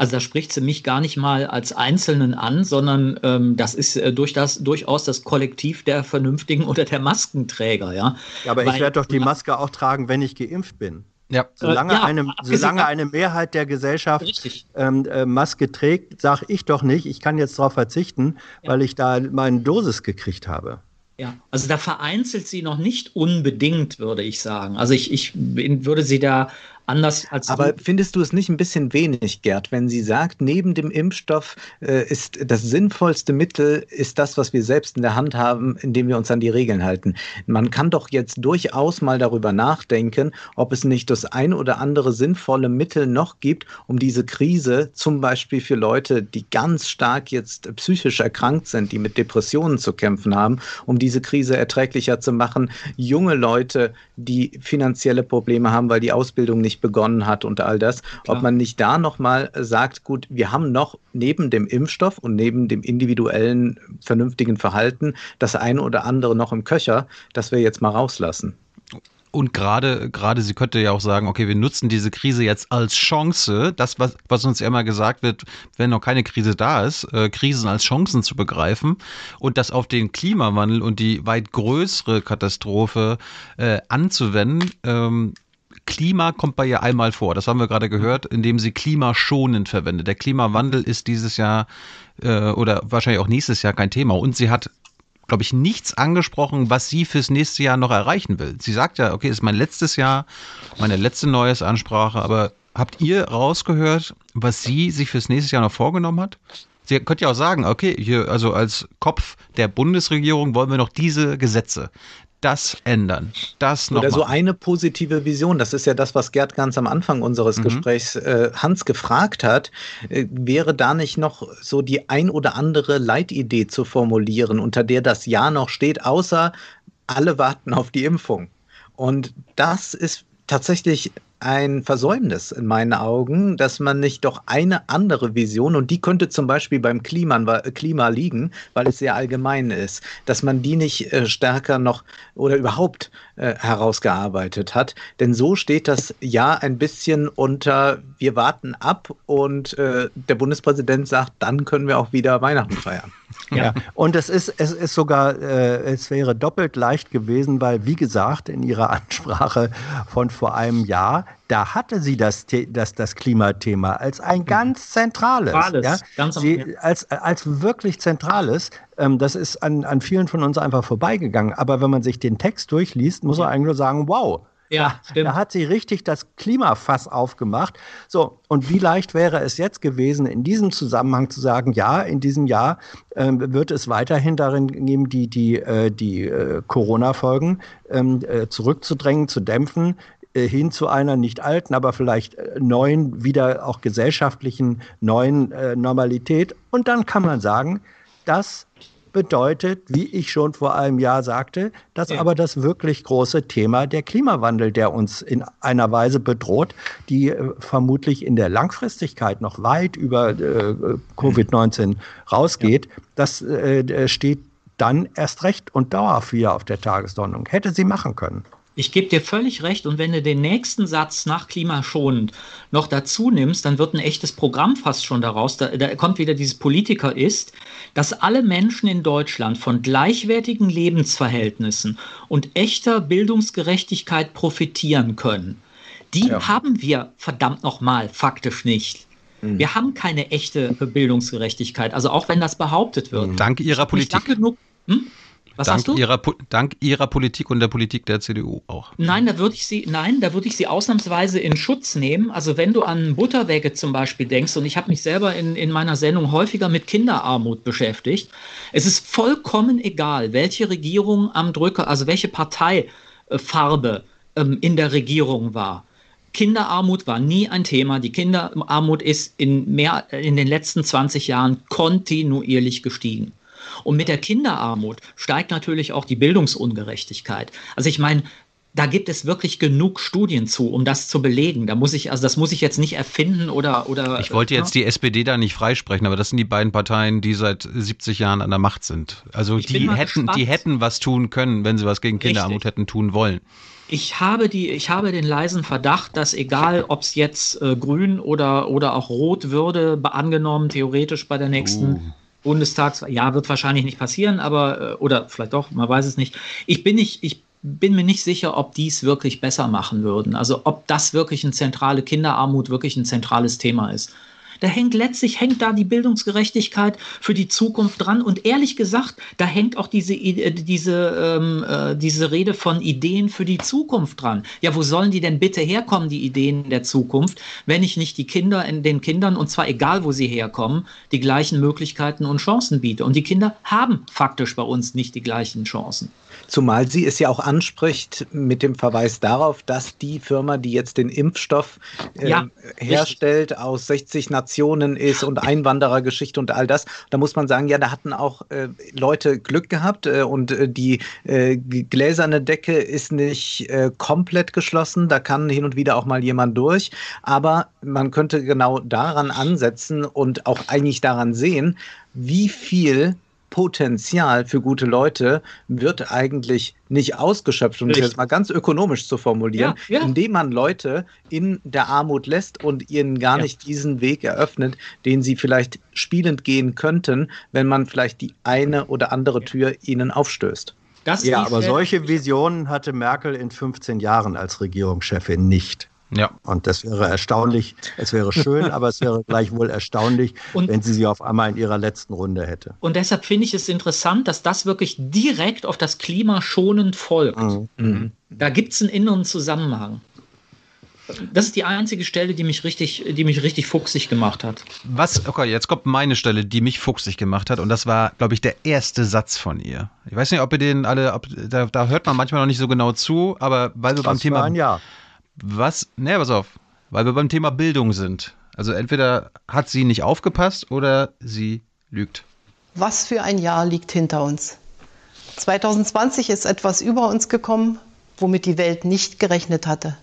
Also da spricht sie mich gar nicht mal als Einzelnen an, sondern ähm, das ist äh, durch das, durchaus das Kollektiv der Vernünftigen oder der Maskenträger. Ja, ja aber Weil, ich werde doch die Maske auch tragen, wenn ich geimpft bin. Ja. Solange, ja, eine, solange eine Mehrheit der Gesellschaft ähm, äh, Maske trägt, sage ich doch nicht, ich kann jetzt darauf verzichten, ja. weil ich da meine Dosis gekriegt habe. Ja, also da vereinzelt sie noch nicht unbedingt, würde ich sagen. Also ich, ich würde sie da anders als. Aber du. findest du es nicht ein bisschen wenig, Gerd, wenn sie sagt, neben dem Impfstoff äh, ist das sinnvollste Mittel, ist das, was wir selbst in der Hand haben, indem wir uns an die Regeln halten? Man kann doch jetzt durchaus mal darüber nachdenken, ob es nicht das ein oder andere sinnvolle Mittel noch gibt, um diese Krise, zum Beispiel für Leute, die ganz stark jetzt psychisch erkrankt sind, die mit Depressionen zu kämpfen haben, um diese Krise erträglicher zu machen, junge Leute, die finanzielle Probleme haben, weil die Ausbildung nicht begonnen hat und all das, Klar. ob man nicht da nochmal sagt, gut, wir haben noch neben dem Impfstoff und neben dem individuellen vernünftigen Verhalten das eine oder andere noch im Köcher, das wir jetzt mal rauslassen. Und gerade, gerade, sie könnte ja auch sagen, okay, wir nutzen diese Krise jetzt als Chance. Das, was, was uns ja immer gesagt wird, wenn noch keine Krise da ist, äh, Krisen als Chancen zu begreifen und das auf den Klimawandel und die weit größere Katastrophe äh, anzuwenden. Ähm, Klima kommt bei ihr einmal vor. Das haben wir gerade gehört, indem sie klimaschonend verwendet. Der Klimawandel ist dieses Jahr äh, oder wahrscheinlich auch nächstes Jahr kein Thema. Und sie hat, glaube ich, nichts angesprochen, was sie fürs nächste Jahr noch erreichen will. Sie sagt ja, okay, ist mein letztes Jahr, meine letzte neues Ansprache, aber habt ihr rausgehört, was sie sich fürs nächste Jahr noch vorgenommen hat? Sie könnte ja auch sagen, okay, hier, also als Kopf der Bundesregierung wollen wir noch diese Gesetze das ändern. Das noch Oder so eine positive Vision. Das ist ja das, was Gerd ganz am Anfang unseres mhm. Gesprächs äh, Hans gefragt hat. Äh, wäre da nicht noch so die ein oder andere Leitidee zu formulieren, unter der das Ja noch steht, außer alle warten auf die Impfung? Und das ist tatsächlich ein Versäumnis in meinen Augen, dass man nicht doch eine andere Vision, und die könnte zum Beispiel beim Klima, Klima liegen, weil es sehr allgemein ist, dass man die nicht äh, stärker noch oder überhaupt äh, herausgearbeitet hat. Denn so steht das ja ein bisschen unter, wir warten ab und äh, der Bundespräsident sagt, dann können wir auch wieder Weihnachten feiern. Ja, und es ist, es ist sogar, äh, es wäre doppelt leicht gewesen, weil, wie gesagt, in ihrer Ansprache von vor einem Jahr, da hatte sie das, das, das Klimathema als ein ganz zentrales. Zentrales, ja? ganz sie, als, als wirklich zentrales. Ähm, das ist an, an vielen von uns einfach vorbeigegangen. Aber wenn man sich den Text durchliest, muss man eigentlich nur sagen, wow, Ja, stimmt. Da hat sie richtig das Klimafass aufgemacht. So, und wie leicht wäre es jetzt gewesen, in diesem Zusammenhang zu sagen, ja, in diesem Jahr ähm, wird es weiterhin darin geben, die, die, äh, die äh, Corona-Folgen ähm, äh, zurückzudrängen, zu dämpfen äh, hin zu einer nicht alten, aber vielleicht äh, neuen, wieder auch gesellschaftlichen neuen äh, Normalität. Und dann kann man sagen, das bedeutet, wie ich schon vor einem Jahr sagte, dass aber das wirklich große Thema der Klimawandel, der uns in einer Weise bedroht, die äh, vermutlich in der Langfristigkeit noch weit über äh, Covid-19 rausgeht, ja. das äh, steht dann erst recht und dauerhaft wieder auf der Tagesordnung. Hätte sie machen können. Ich gebe dir völlig recht. Und wenn du den nächsten Satz nach klimaschonend noch dazu nimmst, dann wird ein echtes Programm fast schon daraus. Da, da kommt wieder dieses Politiker ist, dass alle Menschen in Deutschland von gleichwertigen Lebensverhältnissen und echter Bildungsgerechtigkeit profitieren können. Die ja. haben wir verdammt nochmal faktisch nicht. Mhm. Wir haben keine echte Bildungsgerechtigkeit. Also auch wenn das behauptet wird. Dank Ihrer Politik. Genug, hm? Was dank, Ihrer, dank Ihrer Politik und der Politik der CDU auch. Nein, da würde ich Sie, nein, da würde ich Sie ausnahmsweise in Schutz nehmen. Also wenn du an Butterwege zum Beispiel denkst, und ich habe mich selber in, in meiner Sendung häufiger mit Kinderarmut beschäftigt, es ist vollkommen egal, welche Regierung am Drücker, also welche Parteifarbe ähm, in der Regierung war. Kinderarmut war nie ein Thema. Die Kinderarmut ist in, mehr, in den letzten 20 Jahren kontinuierlich gestiegen. Und mit der Kinderarmut steigt natürlich auch die Bildungsungerechtigkeit. Also ich meine, da gibt es wirklich genug Studien zu, um das zu belegen. Da muss ich, also das muss ich jetzt nicht erfinden oder oder. Ich wollte jetzt die SPD da nicht freisprechen, aber das sind die beiden Parteien, die seit 70 Jahren an der Macht sind. Also ich die hätten, die hätten was tun können, wenn sie was gegen Kinderarmut Richtig. hätten tun wollen. Ich habe, die, ich habe den leisen Verdacht, dass egal, ob es jetzt äh, grün oder, oder auch rot würde, angenommen theoretisch bei der nächsten uh. Bundestags, ja, wird wahrscheinlich nicht passieren, aber, äh, oder vielleicht doch, man weiß es nicht. Ich bin nicht, ich bin mir nicht sicher, ob die es wirklich besser machen würden. Also ob das wirklich eine zentrale Kinderarmut wirklich ein zentrales Thema ist. Da hängt letztlich hängt da die Bildungsgerechtigkeit für die Zukunft dran. Und ehrlich gesagt, da hängt auch diese, äh, diese, ähm, äh, diese Rede von Ideen für die Zukunft dran. Ja, wo sollen die denn bitte herkommen, die Ideen der Zukunft, wenn ich nicht die Kinder in den Kindern, und zwar egal wo sie herkommen, die gleichen Möglichkeiten und Chancen biete. Und die Kinder haben faktisch bei uns nicht die gleichen Chancen. Zumal sie es ja auch anspricht mit dem Verweis darauf, dass die Firma, die jetzt den Impfstoff äh, ja, herstellt, richtig. aus 60 Nationen ist und Einwanderergeschichte und all das. Da muss man sagen, ja, da hatten auch äh, Leute Glück gehabt äh, und äh, die äh, gläserne Decke ist nicht äh, komplett geschlossen. Da kann hin und wieder auch mal jemand durch. Aber man könnte genau daran ansetzen und auch eigentlich daran sehen, wie viel Potenzial für gute Leute wird eigentlich nicht ausgeschöpft, um Richtig. das jetzt mal ganz ökonomisch zu formulieren, ja, ja. indem man Leute in der Armut lässt und ihnen gar ja. nicht diesen Weg eröffnet, den sie vielleicht spielend gehen könnten, wenn man vielleicht die eine oder andere Tür ihnen aufstößt. Das ja, aber solche Visionen hatte Merkel in 15 Jahren als Regierungschefin nicht. Ja. Und das wäre erstaunlich. Es wäre schön, aber es wäre gleichwohl erstaunlich, und, wenn sie sie auf einmal in ihrer letzten Runde hätte. Und deshalb finde ich es interessant, dass das wirklich direkt auf das Klima schonend folgt. Mhm. Mhm. Da gibt es einen inneren Zusammenhang. Das ist die einzige Stelle, die mich richtig, die mich richtig fuchsig gemacht hat. Was, okay, jetzt kommt meine Stelle, die mich fuchsig gemacht hat. Und das war, glaube ich, der erste Satz von ihr. Ich weiß nicht, ob ihr den alle, ob, da, da, hört man manchmal noch nicht so genau zu, aber weil wir beim Thema. Ein Jahr. Was? Ne, pass auf. Weil wir beim Thema Bildung sind. Also entweder hat sie nicht aufgepasst oder sie lügt. Was für ein Jahr liegt hinter uns? 2020 ist etwas über uns gekommen, womit die Welt nicht gerechnet hatte.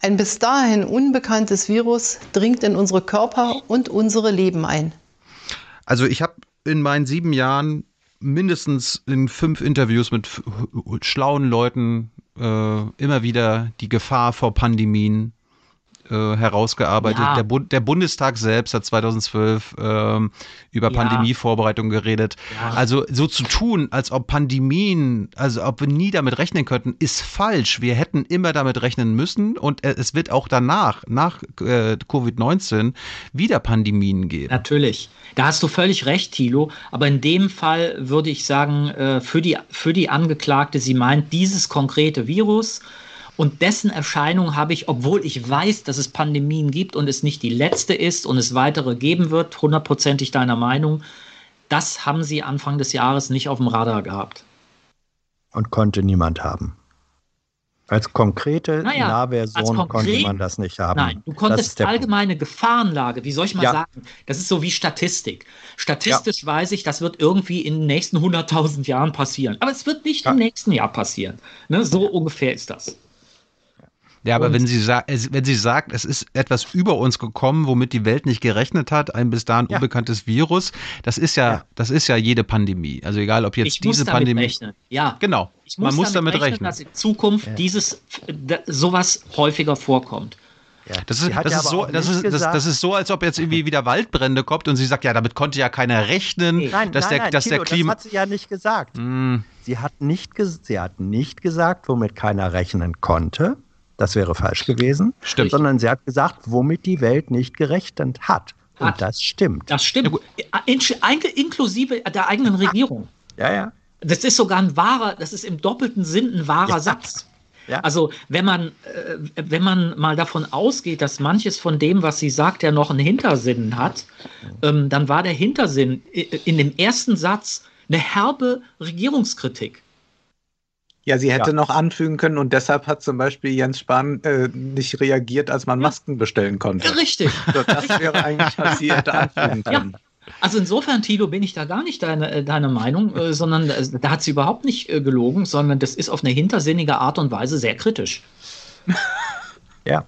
Ein bis dahin unbekanntes Virus dringt in unsere Körper und unsere Leben ein. Also ich habe in meinen sieben Jahren mindestens in fünf Interviews mit schlauen Leuten äh, immer wieder die Gefahr vor Pandemien äh, herausgearbeitet. Ja. Der, Bu der, Bundestag selbst hat 2012 ähm, über ja. Pandemievorbereitung geredet. Ja. Also so zu tun, als ob Pandemien, also ob wir nie damit rechnen könnten, ist falsch. Wir hätten immer damit rechnen müssen und äh, es wird auch danach, nach äh, Covid-19, wieder Pandemien geben. Natürlich. Da hast du völlig recht, Thilo. Aber in dem Fall würde ich sagen, äh, für die, für die Angeklagte, sie meint dieses konkrete Virus Und dessen Erscheinung habe ich, obwohl ich weiß, dass es Pandemien gibt und es nicht die letzte ist und es weitere geben wird, hundertprozentig deiner Meinung, das haben sie Anfang des Jahres nicht auf dem Radar gehabt. Und konnte niemand haben. Als konkrete Naja, Nahversion konkret- konnte man das nicht haben. Nein, du konntest der Punkt. allgemeine Gefahrenlage, wie soll ich mal Ja. sagen, das ist so wie Statistik. Statistisch weiß ich, das wird irgendwie in den nächsten 100.000 Jahren passieren. Aber es wird nicht Ja. im nächsten Jahr passieren. Ne? So ungefähr ist das. Ja, aber Und- wenn sie, wenn sie sagt, es ist etwas über uns gekommen, womit die Welt nicht gerechnet hat, ein bis dahin Ja. unbekanntes Virus, das ist ja, Ja. das ist ja jede Pandemie. Also egal, ob jetzt ich muss diese damit Pandemie. rechnen. Ja, Genau. ich muss Man muss damit rechnen. dass in Zukunft Ja. dieses sowas häufiger vorkommt. Ja. Das ist, das, so, auch das, nicht ist, das, gesagt- das ist so, als ob jetzt irgendwie wieder Waldbrände kommt und sie sagt, ja, damit konnte ja keiner rechnen, Nee. Nein, dass nein, der, nein, dass der Thilo, Klima. das hat sie ja nicht gesagt. Hm, Sie hat nicht, sie hat nicht gesagt, womit keiner rechnen konnte. Das wäre falsch gewesen. Stimmt. Sondern sie hat gesagt, womit die Welt nicht gerechnet hat. Und Hat. das stimmt. Das stimmt. In, in, inklusive der eigenen Regierung. Ja, ja. Das ist sogar ein wahrer, das ist im doppelten Sinn ein wahrer Ja. Satz. Ja. Also wenn man, äh, wenn man mal davon ausgeht, dass manches von dem, was sie sagt, ja noch einen Hintersinn hat, ähm, dann war der Hintersinn i- in dem ersten Satz eine herbe Regierungskritik. Ja, sie hätte Ja. noch anfügen können und deshalb hat zum Beispiel Jens Spahn äh, nicht reagiert, als man Masken bestellen konnte. Richtig. So, Das wäre eigentlich, was sie hätte anfügen Ja. können. Also insofern, Tilo, bin ich da gar nicht deine, äh, deine Meinung, äh, sondern äh, da hat sie überhaupt nicht äh, gelogen, sondern das ist auf eine hintersinnige Art und Weise sehr kritisch. Ja.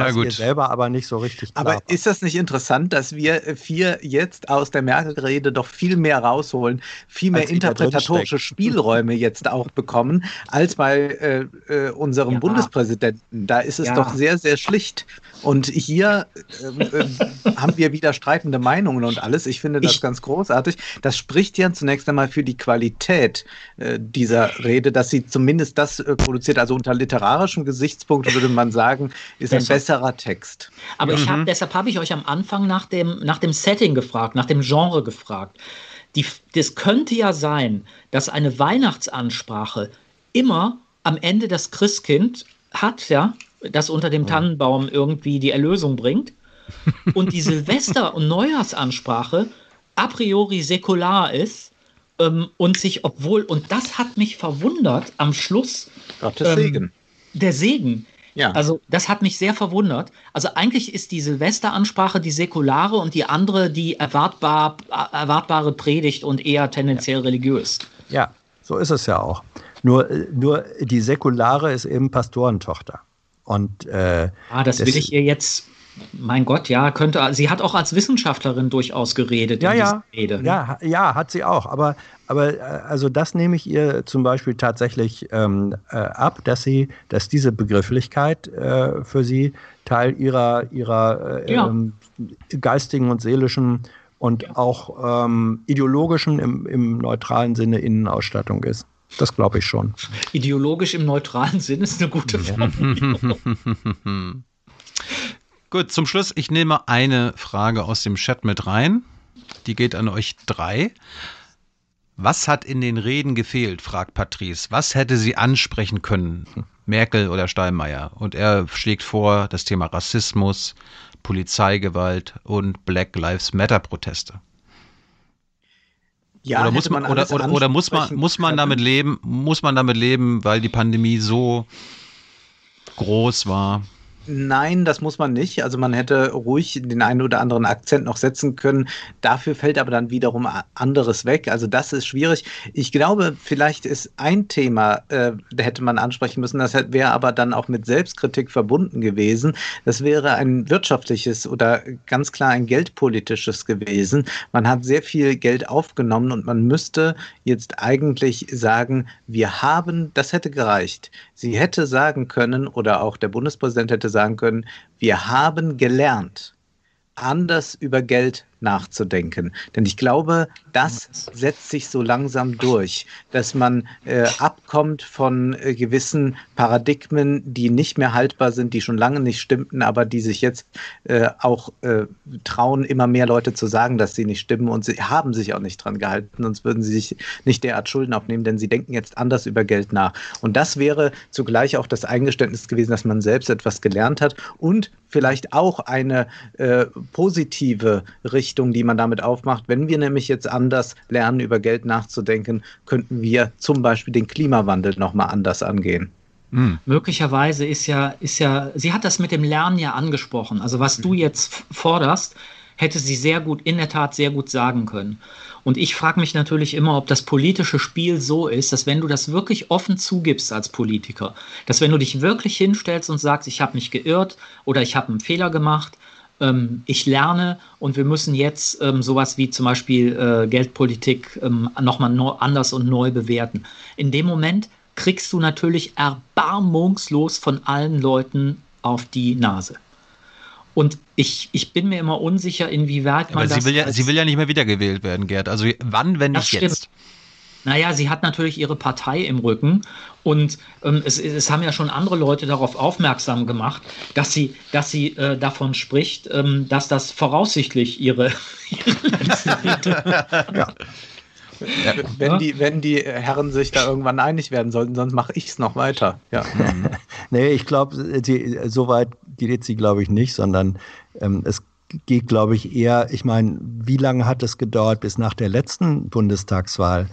Ja, Was gut. ihr selber aber nicht so richtig klar Aber war. ist das nicht interessant, dass wir vier jetzt aus der Merkel-Rede doch viel mehr rausholen, viel mehr Als interpretatorische. Spielräume jetzt auch bekommen, als bei äh, äh, unserem Ja. Bundespräsidenten? Da ist es Ja. doch sehr, sehr schlicht. Und hier ähm, ähm, haben wir wieder streitende Meinungen und alles. Ich finde das Ich- ganz großartig. Das spricht ja zunächst einmal für die Qualität äh, dieser Rede, dass sie zumindest das äh, produziert. Also unter literarischem Gesichtspunkt würde man sagen, ist ein Besser. Besserer Text. Aber ich Mhm. hab, deshalb habe ich euch am Anfang nach dem, nach dem Setting gefragt, nach dem Genre gefragt. Die, das könnte ja sein, dass eine Weihnachtsansprache immer am Ende das Christkind hat, ja, das unter dem Tannenbaum irgendwie die Erlösung bringt. Und die Silvester- und Neujahrsansprache a priori säkular ist ähm, und sich, obwohl, und das hat mich verwundert, am Schluss Gottes Ähm, Segen. der Segen. Ja. Also das hat mich sehr verwundert. Also eigentlich ist die Silvesteransprache die säkulare und die andere die erwartbar, erwartbare Predigt und eher tendenziell religiös. Ja, so ist es ja auch. Nur, nur die säkulare ist eben Pastorentochter. Und äh, Ah, das, Das- will ich ihr jetzt, mein Gott, ja, könnte, sie hat auch als Wissenschaftlerin durchaus geredet ja, in ja, dieser Rede. ja, ja, hat sie auch. Aber, aber äh, also das nehme ich ihr zum Beispiel tatsächlich ähm, äh, ab, dass sie, dass diese Begrifflichkeit äh, für sie Teil ihrer, ihrer äh, Ja. ähm, geistigen und seelischen und auch ähm, ideologischen im, im neutralen Sinne Innenausstattung ist. Das glaube ich schon. Ideologisch im neutralen Sinn ist eine gute Formulierung. Gut, zum Schluss, ich nehme eine Frage aus dem Chat mit rein. Die geht an euch drei. Was hat in den Reden gefehlt, fragt Patrice. Was hätte sie ansprechen können? Merkel oder Steinmeier? Und er schlägt vor das Thema Rassismus, Polizeigewalt und Black Lives Matter Proteste. Ja, oder muss hätte man, oder, oder, oder muss man, muss man damit leben, muss man damit leben, weil die Pandemie so groß war? Nein, das muss man nicht. Also man hätte ruhig den einen oder anderen Akzent noch setzen können. Dafür fällt aber dann wiederum anderes weg. Also das ist schwierig. Ich glaube, vielleicht ist ein Thema, äh, hätte man ansprechen müssen. Das wäre aber dann auch mit Selbstkritik verbunden gewesen. Das wäre ein wirtschaftliches oder ganz klar ein geldpolitisches gewesen. Man hat sehr viel Geld aufgenommen und man müsste jetzt eigentlich sagen, wir haben, das hätte gereicht. Sie hätte sagen können oder auch der Bundespräsident hätte sagen können, wir haben gelernt anders über Geld nachzudenken. Denn ich glaube, das setzt sich so langsam durch, dass man äh, abkommt von äh, gewissen Paradigmen, die nicht mehr haltbar sind, die schon lange nicht stimmten, aber die sich jetzt äh, auch äh, trauen, immer mehr Leute zu sagen, dass sie nicht stimmen und sie haben sich auch nicht dran gehalten, sonst würden sie sich nicht derart Schulden aufnehmen, denn sie denken jetzt anders über Geld nach. Und das wäre zugleich auch das Eingeständnis gewesen, dass man selbst etwas gelernt hat und vielleicht auch eine äh, positive Richtung, die man damit aufmacht. Wenn wir nämlich jetzt anders lernen, über Geld nachzudenken, könnten wir zum Beispiel den Klimawandel nochmal anders angehen. Hm. Möglicherweise ist ja, ist ja, sie hat das mit dem Lernen ja angesprochen. Also was du jetzt forderst, hätte sie sehr gut, in der Tat sehr gut sagen können. Und ich frage mich natürlich immer, ob das politische Spiel so ist, dass wenn du das wirklich offen zugibst als Politiker, dass wenn du dich wirklich hinstellst und sagst, ich habe mich geirrt oder ich habe einen Fehler gemacht, ähm, ich lerne und wir müssen jetzt ähm, sowas wie zum Beispiel äh, Geldpolitik ähm, nochmal anders und neu bewerten. In dem Moment kriegst du natürlich erbarmungslos von allen Leuten auf die Nase. Und ich, ich bin mir immer unsicher, inwieweit man Aber das. Sie will, ja, sie will ja nicht mehr wiedergewählt werden, Gerd. Also wann, wenn nicht jetzt? Naja, sie hat natürlich ihre Partei im Rücken und ähm, es, es, haben ja schon andere Leute darauf aufmerksam gemacht, dass sie, dass sie äh, davon spricht, ähm, dass das voraussichtlich ihre, ihre ja. Ja, wenn, die, wenn die Herren sich da irgendwann einig werden sollten, sonst mache ich es noch weiter. Ja. nee, ich glaube, so weit geht sie, glaube ich, nicht, sondern ähm, es geht, glaube ich, eher, ich meine, wie lange hat es gedauert, bis nach der letzten Bundestagswahl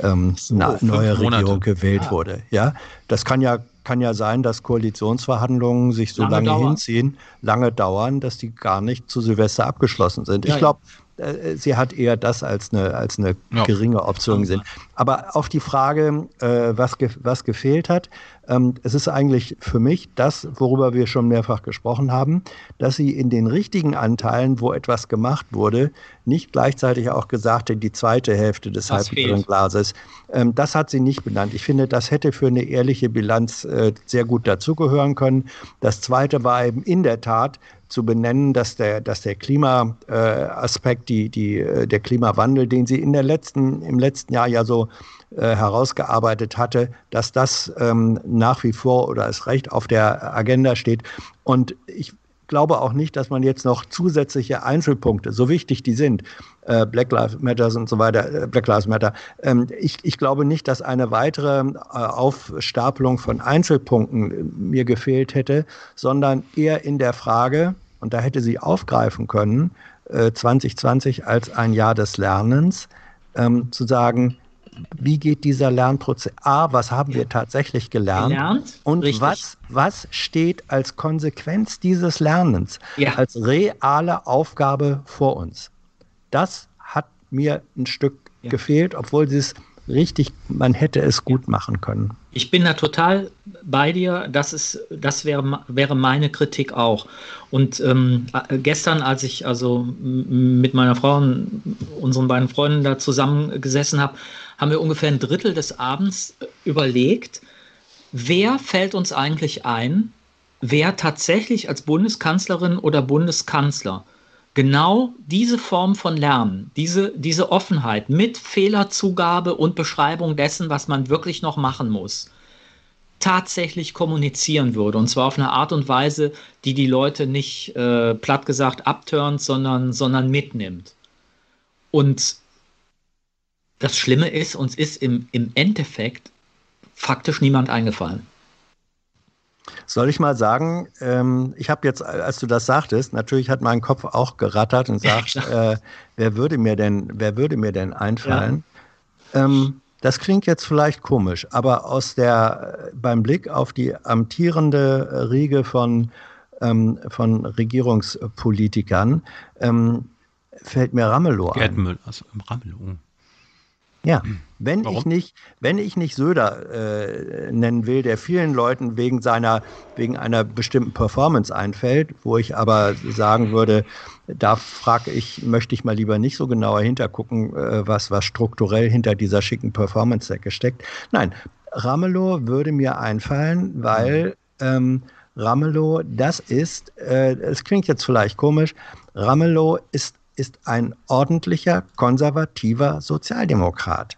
ähm, so, eine neue Monate. Regierung gewählt ja. wurde? Ja, das kann ja kann ja sein, dass Koalitionsverhandlungen sich so lange, lange hinziehen, lange dauern, dass die gar nicht zu Silvester abgeschlossen sind. Ja, ich glaube, äh, sie hat eher das als eine, als eine ja. geringe Option gesehen. Aber auf die Frage, äh, was, ge was gefehlt hat, ähm, es ist eigentlich für mich das, worüber wir schon mehrfach gesprochen haben, dass sie in den richtigen Anteilen, wo etwas gemacht wurde, nicht gleichzeitig auch gesagt hat, die zweite Hälfte des halbleeren Glases. Ähm, das hat sie nicht benannt. Ich finde, das hätte für eine ehrliche Bilanz äh, sehr gut dazugehören können. Das zweite war eben in der Tat zu benennen, dass der, dass der Klimaaspekt, die, die, äh, der Klimawandel, den sie in der letzten, im letzten Jahr ja so äh, herausgearbeitet hatte, dass das ähm, nach wie vor oder es recht auf der Agenda steht. Und ich glaube auch nicht, dass man jetzt noch zusätzliche Einzelpunkte, so wichtig die sind, äh, Black Lives Matter und so weiter, äh, Black Lives Matter, ähm, ich, ich glaube nicht, dass eine weitere äh, Aufstapelung von Einzelpunkten mir gefehlt hätte, sondern eher in der Frage, und da hätte sie aufgreifen können, 2020 äh, als ein Jahr des Lernens, ähm, zu sagen, wie geht dieser Lernprozess? A, was haben wir tatsächlich gelernt? gelernt? Und was, was steht als Konsequenz dieses Lernens, ja. als reale Aufgabe vor uns? Das hat mir ein Stück ja. gefehlt, obwohl sie es richtig, man hätte es gut machen können. Ich bin da total bei dir. Das ist, das wäre, wäre meine Kritik auch. Und ähm, gestern, als ich also mit meiner Frau und unseren beiden Freunden da zusammengesessen habe, haben wir ungefähr ein Drittel des Abends überlegt, wer fällt uns eigentlich ein, wer tatsächlich als Bundeskanzlerin oder Bundeskanzler genau diese Form von Lernen, diese, diese Offenheit mit Fehlerzugabe und Beschreibung dessen, was man wirklich noch machen muss, tatsächlich kommunizieren würde. Und zwar auf eine Art und Weise, die die Leute nicht äh, platt gesagt abturnt, sondern, sondern mitnimmt. Und das Schlimme ist, uns ist im, im Endeffekt faktisch niemand eingefallen. Soll ich mal sagen, ähm, ich habe jetzt, als du das sagtest, natürlich hat mein Kopf auch gerattert und sagt, äh, wer würde mir denn, wer würde mir denn einfallen? Ja. Ähm, das klingt jetzt vielleicht komisch, aber aus der, beim Blick auf die amtierende Riege von, ähm, von Regierungspolitikern ähm, fällt mir Ramelow Gerd ein. Müller, also Ramelow. Ja, wenn Warum? ich nicht, wenn ich nicht Söder äh, nennen will, der vielen Leuten wegen seiner, wegen einer bestimmten Performance einfällt, wo ich aber sagen würde, da frage ich, möchte ich mal lieber nicht so genauer hintergucken, äh, was, was strukturell hinter dieser schicken Performance-Decke steckt. Nein, Ramelow würde mir einfallen, weil ähm, Ramelow, das ist, äh, es klingt jetzt vielleicht komisch, Ramelow ist, ist ein ordentlicher, konservativer Sozialdemokrat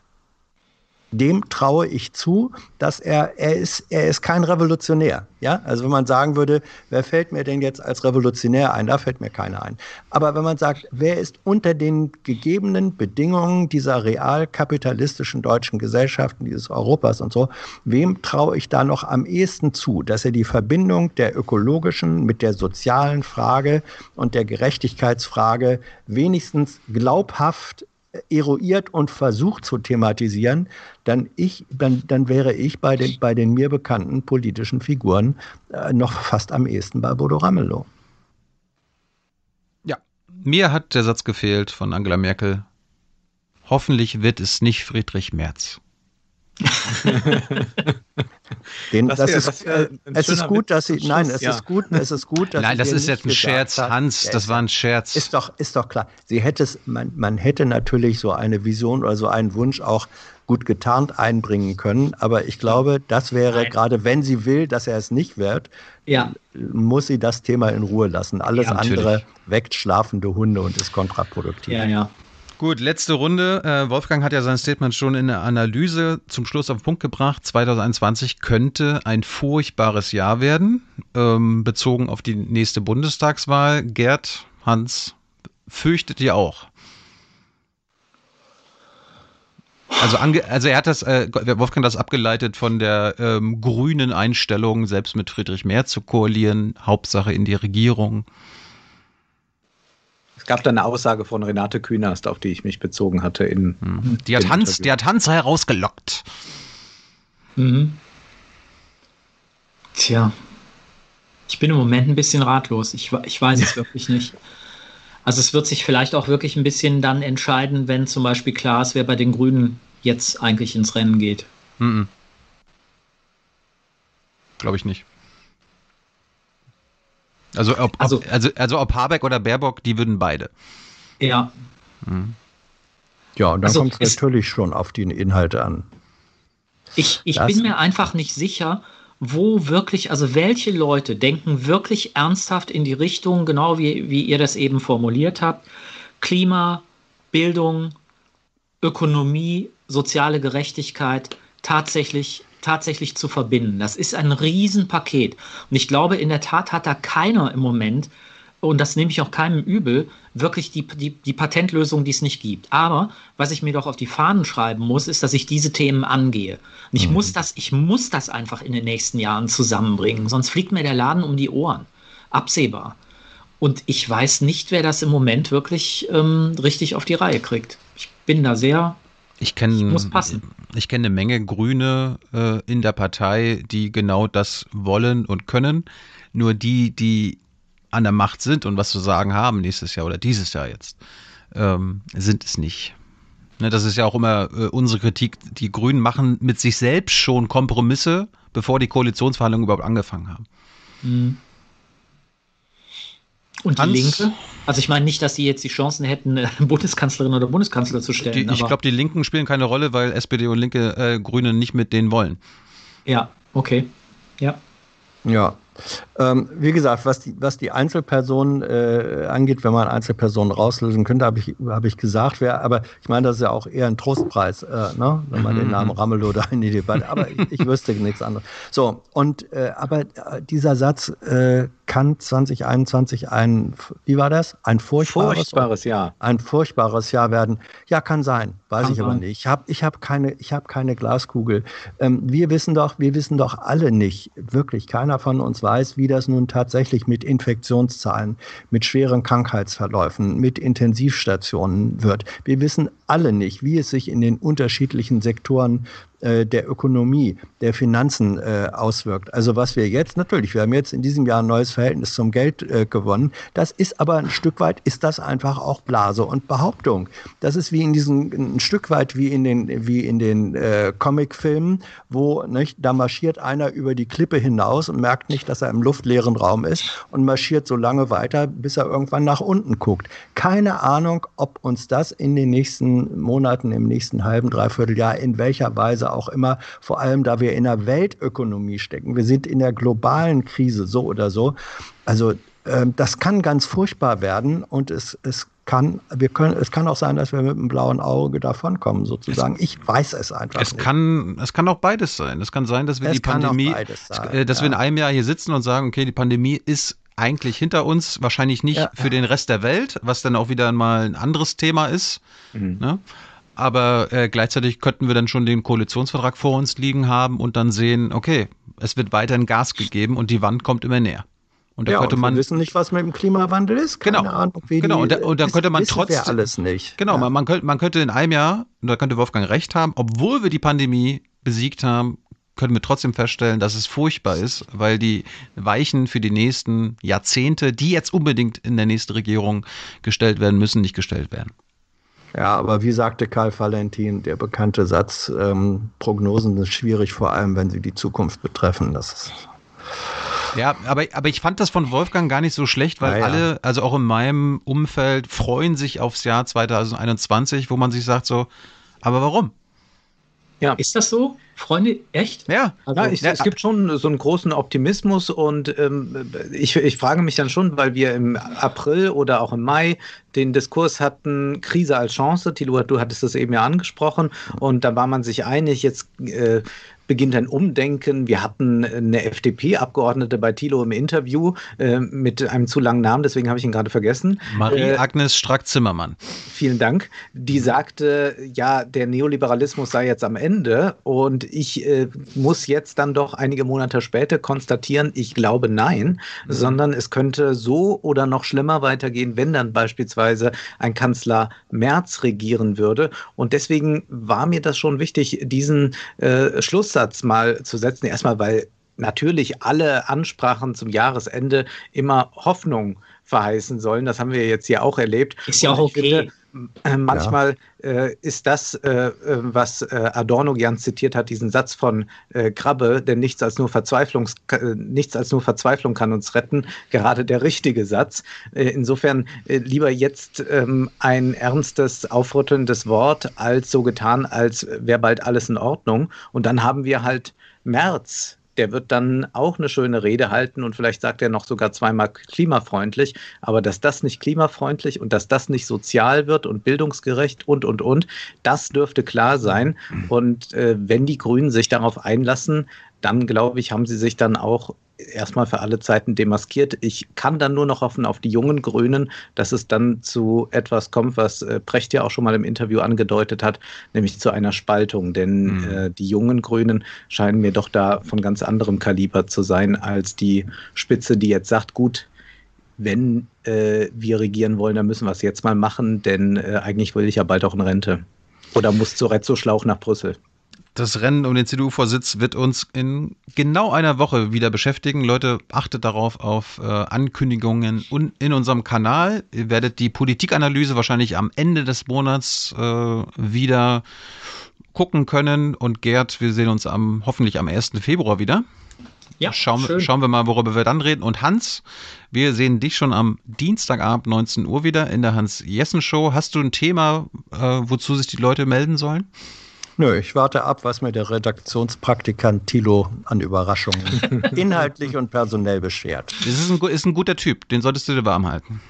dem traue ich zu, dass er, er ist, er ist kein Revolutionär. Ja, also wenn man sagen würde, wer fällt mir denn jetzt als Revolutionär ein? Da fällt mir keiner ein. Aber wenn man sagt, wer ist unter den gegebenen Bedingungen dieser realkapitalistischen deutschen Gesellschaften, dieses Europas und so, wem traue ich da noch am ehesten zu, dass er die Verbindung der ökologischen mit der sozialen Frage und der Gerechtigkeitsfrage wenigstens glaubhaft eruiert und versucht zu thematisieren, dann, ich, dann, dann wäre ich bei den, bei den mir bekannten politischen Figuren äh, noch fast am ehesten bei Bodo Ramelow. Ja, mir hat der Satz gefehlt von Angela Merkel. Hoffentlich wird es nicht Friedrich Merz. Den, das, das ist, das äh, es ist gut, dass sie, nein, es ja. ist gut, es ist gut, dass Nein, das ist jetzt ein Scherz, hat, Hans, das war ein Scherz. Ist doch, ist doch klar. Sie hätte es, man, man hätte natürlich so eine Vision oder so einen Wunsch auch gut getarnt einbringen können, aber ich glaube, das wäre nein. gerade, wenn sie will, dass er es nicht wird, ja. muss sie das Thema in Ruhe lassen. Alles ja, andere weckt schlafende Hunde und ist kontraproduktiv. Ja, ja. Gut, letzte Runde. Äh, Wolfgang hat ja sein Statement schon in der Analyse zum Schluss auf den Punkt gebracht. 2021 könnte ein furchtbares Jahr werden, ähm, bezogen auf die nächste Bundestagswahl. Gerd, Hans, fürchtet ihr auch? Also, also er hat das, äh, Wolfgang das abgeleitet von der ähm, grünen Einstellung, selbst mit Friedrich Merz zu koalieren, Hauptsache in die Regierung. Es gab da eine Aussage von Renate Künast, auf die ich mich bezogen hatte. In, mhm. die, hat Hans, die hat Hans herausgelockt. Mhm. Tja, ich bin im Moment ein bisschen ratlos. Ich, ich weiß es wirklich nicht. Also es wird sich vielleicht auch wirklich ein bisschen dann entscheiden, wenn zum Beispiel klar ist, wer bei den Grünen jetzt eigentlich ins Rennen geht. Mhm. Glaube ich nicht. Also ob, also, ob, also, also ob Habeck oder Baerbock, die würden beide. Ja. Mhm. Ja, und dann also kommt es natürlich schon auf die Inhalte an. Ich, ich bin mir einfach nicht sicher, wo wirklich, also welche Leute denken wirklich ernsthaft in die Richtung, genau wie, wie ihr das eben formuliert habt, Klima, Bildung, Ökonomie, soziale Gerechtigkeit tatsächlich tatsächlich zu verbinden. Das ist ein Riesenpaket. Und ich glaube, in der Tat hat da keiner im Moment, und das nehme ich auch keinem übel, wirklich die, die, die Patentlösung, die es nicht gibt. Aber was ich mir doch auf die Fahnen schreiben muss, ist, dass ich diese Themen angehe. Und ich, mhm. muss das, ich muss das einfach in den nächsten Jahren zusammenbringen, sonst fliegt mir der Laden um die Ohren. Absehbar. Und ich weiß nicht, wer das im Moment wirklich ähm, richtig auf die Reihe kriegt. Ich bin da sehr ich kenne ich kenne eine Menge Grüne äh, in der Partei, die genau das wollen und können. Nur die, die an der Macht sind und was zu sagen haben nächstes Jahr oder dieses Jahr jetzt, ähm, sind es nicht. Ne, das ist ja auch immer äh, unsere Kritik. Die Grünen machen mit sich selbst schon Kompromisse, bevor die Koalitionsverhandlungen überhaupt angefangen haben. Mhm. Und die Linke? Also ich meine nicht, dass sie jetzt die Chancen hätten, Bundeskanzlerin oder Bundeskanzler zu stellen. Die, ich glaube, die Linken spielen keine Rolle, weil SPD und linke äh, Grüne nicht mit denen wollen. Ja, okay. Ja. Ja, ähm, wie gesagt, was die, was die Einzelpersonen äh, angeht, wenn man Einzelpersonen rauslösen könnte, habe ich, hab ich gesagt, wär, aber ich meine, das ist ja auch eher ein Trostpreis, äh, ne? wenn man mhm. den Namen Ramelow da in die Debatte, aber ich, ich wüsste nichts anderes. So, und äh, aber äh, dieser Satz äh, kann 2021 ein, wie war das? Ein furchtbares, furchtbares Jahr. Ein furchtbares Jahr werden. Ja, kann sein, weiß kann ich sein. aber nicht. Ich habe ich hab keine, ich hab keine Glaskugel. Ähm, wir wissen doch, wir wissen doch alle nicht, wirklich keiner von uns weiß, wie das nun tatsächlich mit Infektionszahlen, mit schweren Krankheitsverläufen, mit Intensivstationen wird. Wir wissen alle nicht, wie es sich in den unterschiedlichen Sektoren äh, der Ökonomie, der Finanzen äh, auswirkt. Also was wir jetzt, natürlich, wir haben jetzt in diesem Jahr ein neues Verhältnis zum Geld äh, gewonnen. Das ist aber ein Stück weit, ist das einfach auch Blase und Behauptung. Das ist wie in diesen, ein Stück weit wie in den, wie in den äh, Comicfilmen, wo nicht, da marschiert einer über die Klippe hinaus und merkt nicht, dass er im luftleeren Raum ist und marschiert so lange weiter, bis er irgendwann nach unten guckt. Keine Ahnung, ob uns das in den nächsten Monaten, im nächsten halben, dreiviertel Jahr in welcher Weise auch immer, vor allem da wir in der Weltökonomie stecken. Wir sind in der globalen Krise, so oder so. Also ähm, das kann ganz furchtbar werden und es, es kann, wir können, es kann auch sein, dass wir mit einem blauen Auge davonkommen, sozusagen. Es, ich weiß es einfach. Es nicht. kann, es kann auch beides sein. Es kann sein, dass wir es die Pandemie, sein, äh, dass ja. wir in einem Jahr hier sitzen und sagen, okay, die Pandemie ist eigentlich hinter uns, wahrscheinlich nicht ja. für den Rest der Welt, was dann auch wieder mal ein anderes Thema ist. Mhm. Ne? Aber äh, gleichzeitig könnten wir dann schon den Koalitionsvertrag vor uns liegen haben und dann sehen, okay, es wird weiterhin Gas gegeben und die Wand kommt immer näher. Und da ja, könnte man. Wir wissen nicht, was mit dem Klimawandel ist. Keine genau. Ahnung, wie genau. Und, da, und dann könnte man trotzdem. alles nicht. Genau. Ja. Man, man, könnte, man könnte in einem Jahr, und da könnte Wolfgang recht haben, obwohl wir die Pandemie besiegt haben, können wir trotzdem feststellen, dass es furchtbar ist, weil die Weichen für die nächsten Jahrzehnte, die jetzt unbedingt in der nächsten Regierung gestellt werden müssen, nicht gestellt werden. Ja, aber wie sagte Karl Valentin, der bekannte Satz, ähm, Prognosen sind schwierig, vor allem wenn sie die Zukunft betreffen. Das ist ja, aber, aber ich fand das von Wolfgang gar nicht so schlecht, weil ja, alle, also auch in meinem Umfeld, freuen sich aufs Jahr 2021, wo man sich sagt so, aber warum? Ja. Ist das so? Freunde, echt? Ja, also, ja, ich, ja, es gibt schon so einen großen Optimismus und ähm, ich, ich frage mich dann schon, weil wir im April oder auch im Mai den Diskurs hatten, Krise als Chance. Tilo, du hattest das eben ja angesprochen und da war man sich einig, jetzt äh, beginnt ein Umdenken. Wir hatten eine FDP-Abgeordnete bei Thilo im Interview äh, mit einem zu langen Namen, deswegen habe ich ihn gerade vergessen. Marie-Agnes äh, Strack-Zimmermann. Vielen Dank. Die sagte, ja, der Neoliberalismus sei jetzt am Ende und ich äh, muss jetzt dann doch einige Monate später konstatieren, ich glaube nein, mhm. sondern es könnte so oder noch schlimmer weitergehen, wenn dann beispielsweise ein Kanzler Merz regieren würde. Und deswegen war mir das schon wichtig, diesen äh, Schluss Grundsatz mal zu setzen. Erstmal, weil natürlich alle Ansprachen zum Jahresende immer Hoffnung verheißen sollen. Das haben wir jetzt hier auch erlebt. Ist ja auch okay. Finde, manchmal ja. äh, ist das, äh, äh was äh, Adorno gern zitiert hat, diesen Satz von äh, Krabbe, denn nichts als, nur Verzweiflung, nichts als nur Verzweiflung kann uns retten, gerade der richtige Satz. insofern lieber jetzt ähm, ein ernstes, aufrüttelndes Wort als so getan, als wäre bald alles in Ordnung. Und dann haben wir halt März der wird dann auch eine schöne Rede halten und vielleicht sagt er noch sogar zweimal klimafreundlich. Aber dass das nicht klimafreundlich und dass das nicht sozial wird und bildungsgerecht und, und, und, das dürfte klar sein. Und äh, wenn die Grünen sich darauf einlassen, dann glaube ich, haben sie sich dann auch erstmal für alle Zeiten demaskiert. Ich kann dann nur noch hoffen auf die jungen Grünen, dass es dann zu etwas kommt, was äh, Precht ja auch schon mal im Interview angedeutet hat, nämlich zu einer Spaltung. Denn mhm. äh, die jungen Grünen scheinen mir doch da von ganz anderem Kaliber zu sein als die Spitze, die jetzt sagt, gut, wenn äh, wir regieren wollen, dann müssen wir es jetzt mal machen, denn äh, eigentlich will ich ja bald auch in Rente. Oder muss zu Rezzo-Schlauch nach Brüssel. Das Rennen um den CDU-Vorsitz wird uns in genau einer Woche wieder beschäftigen. Leute, achtet darauf auf äh, Ankündigungen und in unserem Kanal. Ihr werdet die Politikanalyse wahrscheinlich am Ende des Monats äh, wieder gucken können. Und Gerd, wir sehen uns am hoffentlich am 1. Februar wieder. Ja, schauen, schön. schauen wir mal, worüber wir dann reden. Und Hans, wir sehen dich schon am Dienstagabend 19 Uhr wieder in der Hans-Jessen-Show. Hast du ein Thema, äh, wozu sich die Leute melden sollen? Nö, ich warte ab, was mir der Redaktionspraktikant Thilo an Überraschungen inhaltlich und personell beschert. Das ist ein, ist ein guter Typ, den solltest du dir warm halten.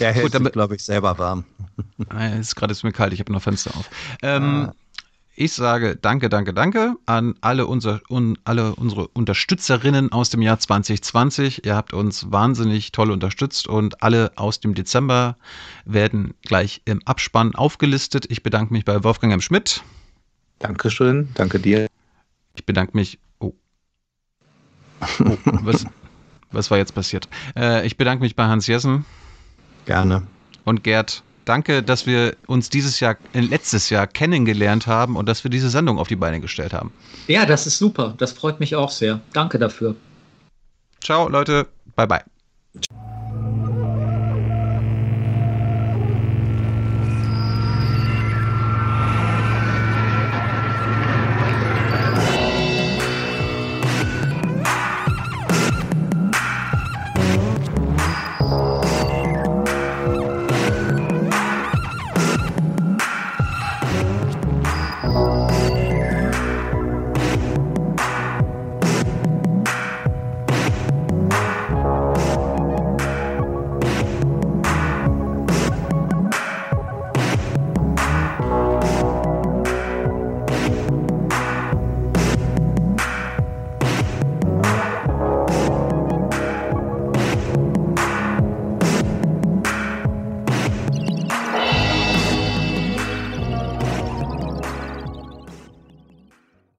Der hält glaube ich, selber warm. Ah, es ist gerade ist mir kalt, ich habe noch Fenster auf. Ähm, ah. Ich sage danke, danke, danke an alle, unser, un, alle unsere Unterstützerinnen aus dem Jahr 2020. Ihr habt uns wahnsinnig toll unterstützt und alle aus dem Dezember werden gleich im Abspann aufgelistet. Ich bedanke mich bei Wolfgang M. Schmidt. Dankeschön, danke dir. Ich bedanke mich. Oh. oh was, was war jetzt passiert? Äh, ich bedanke mich bei Hans Jessen. Gerne. Und Gerd danke, dass wir uns dieses Jahr, äh, letztes Jahr kennengelernt haben und dass wir diese Sendung auf die Beine gestellt haben. Ja, das ist super. Das freut mich auch sehr. Danke dafür. Ciao, Leute. Bye, bye.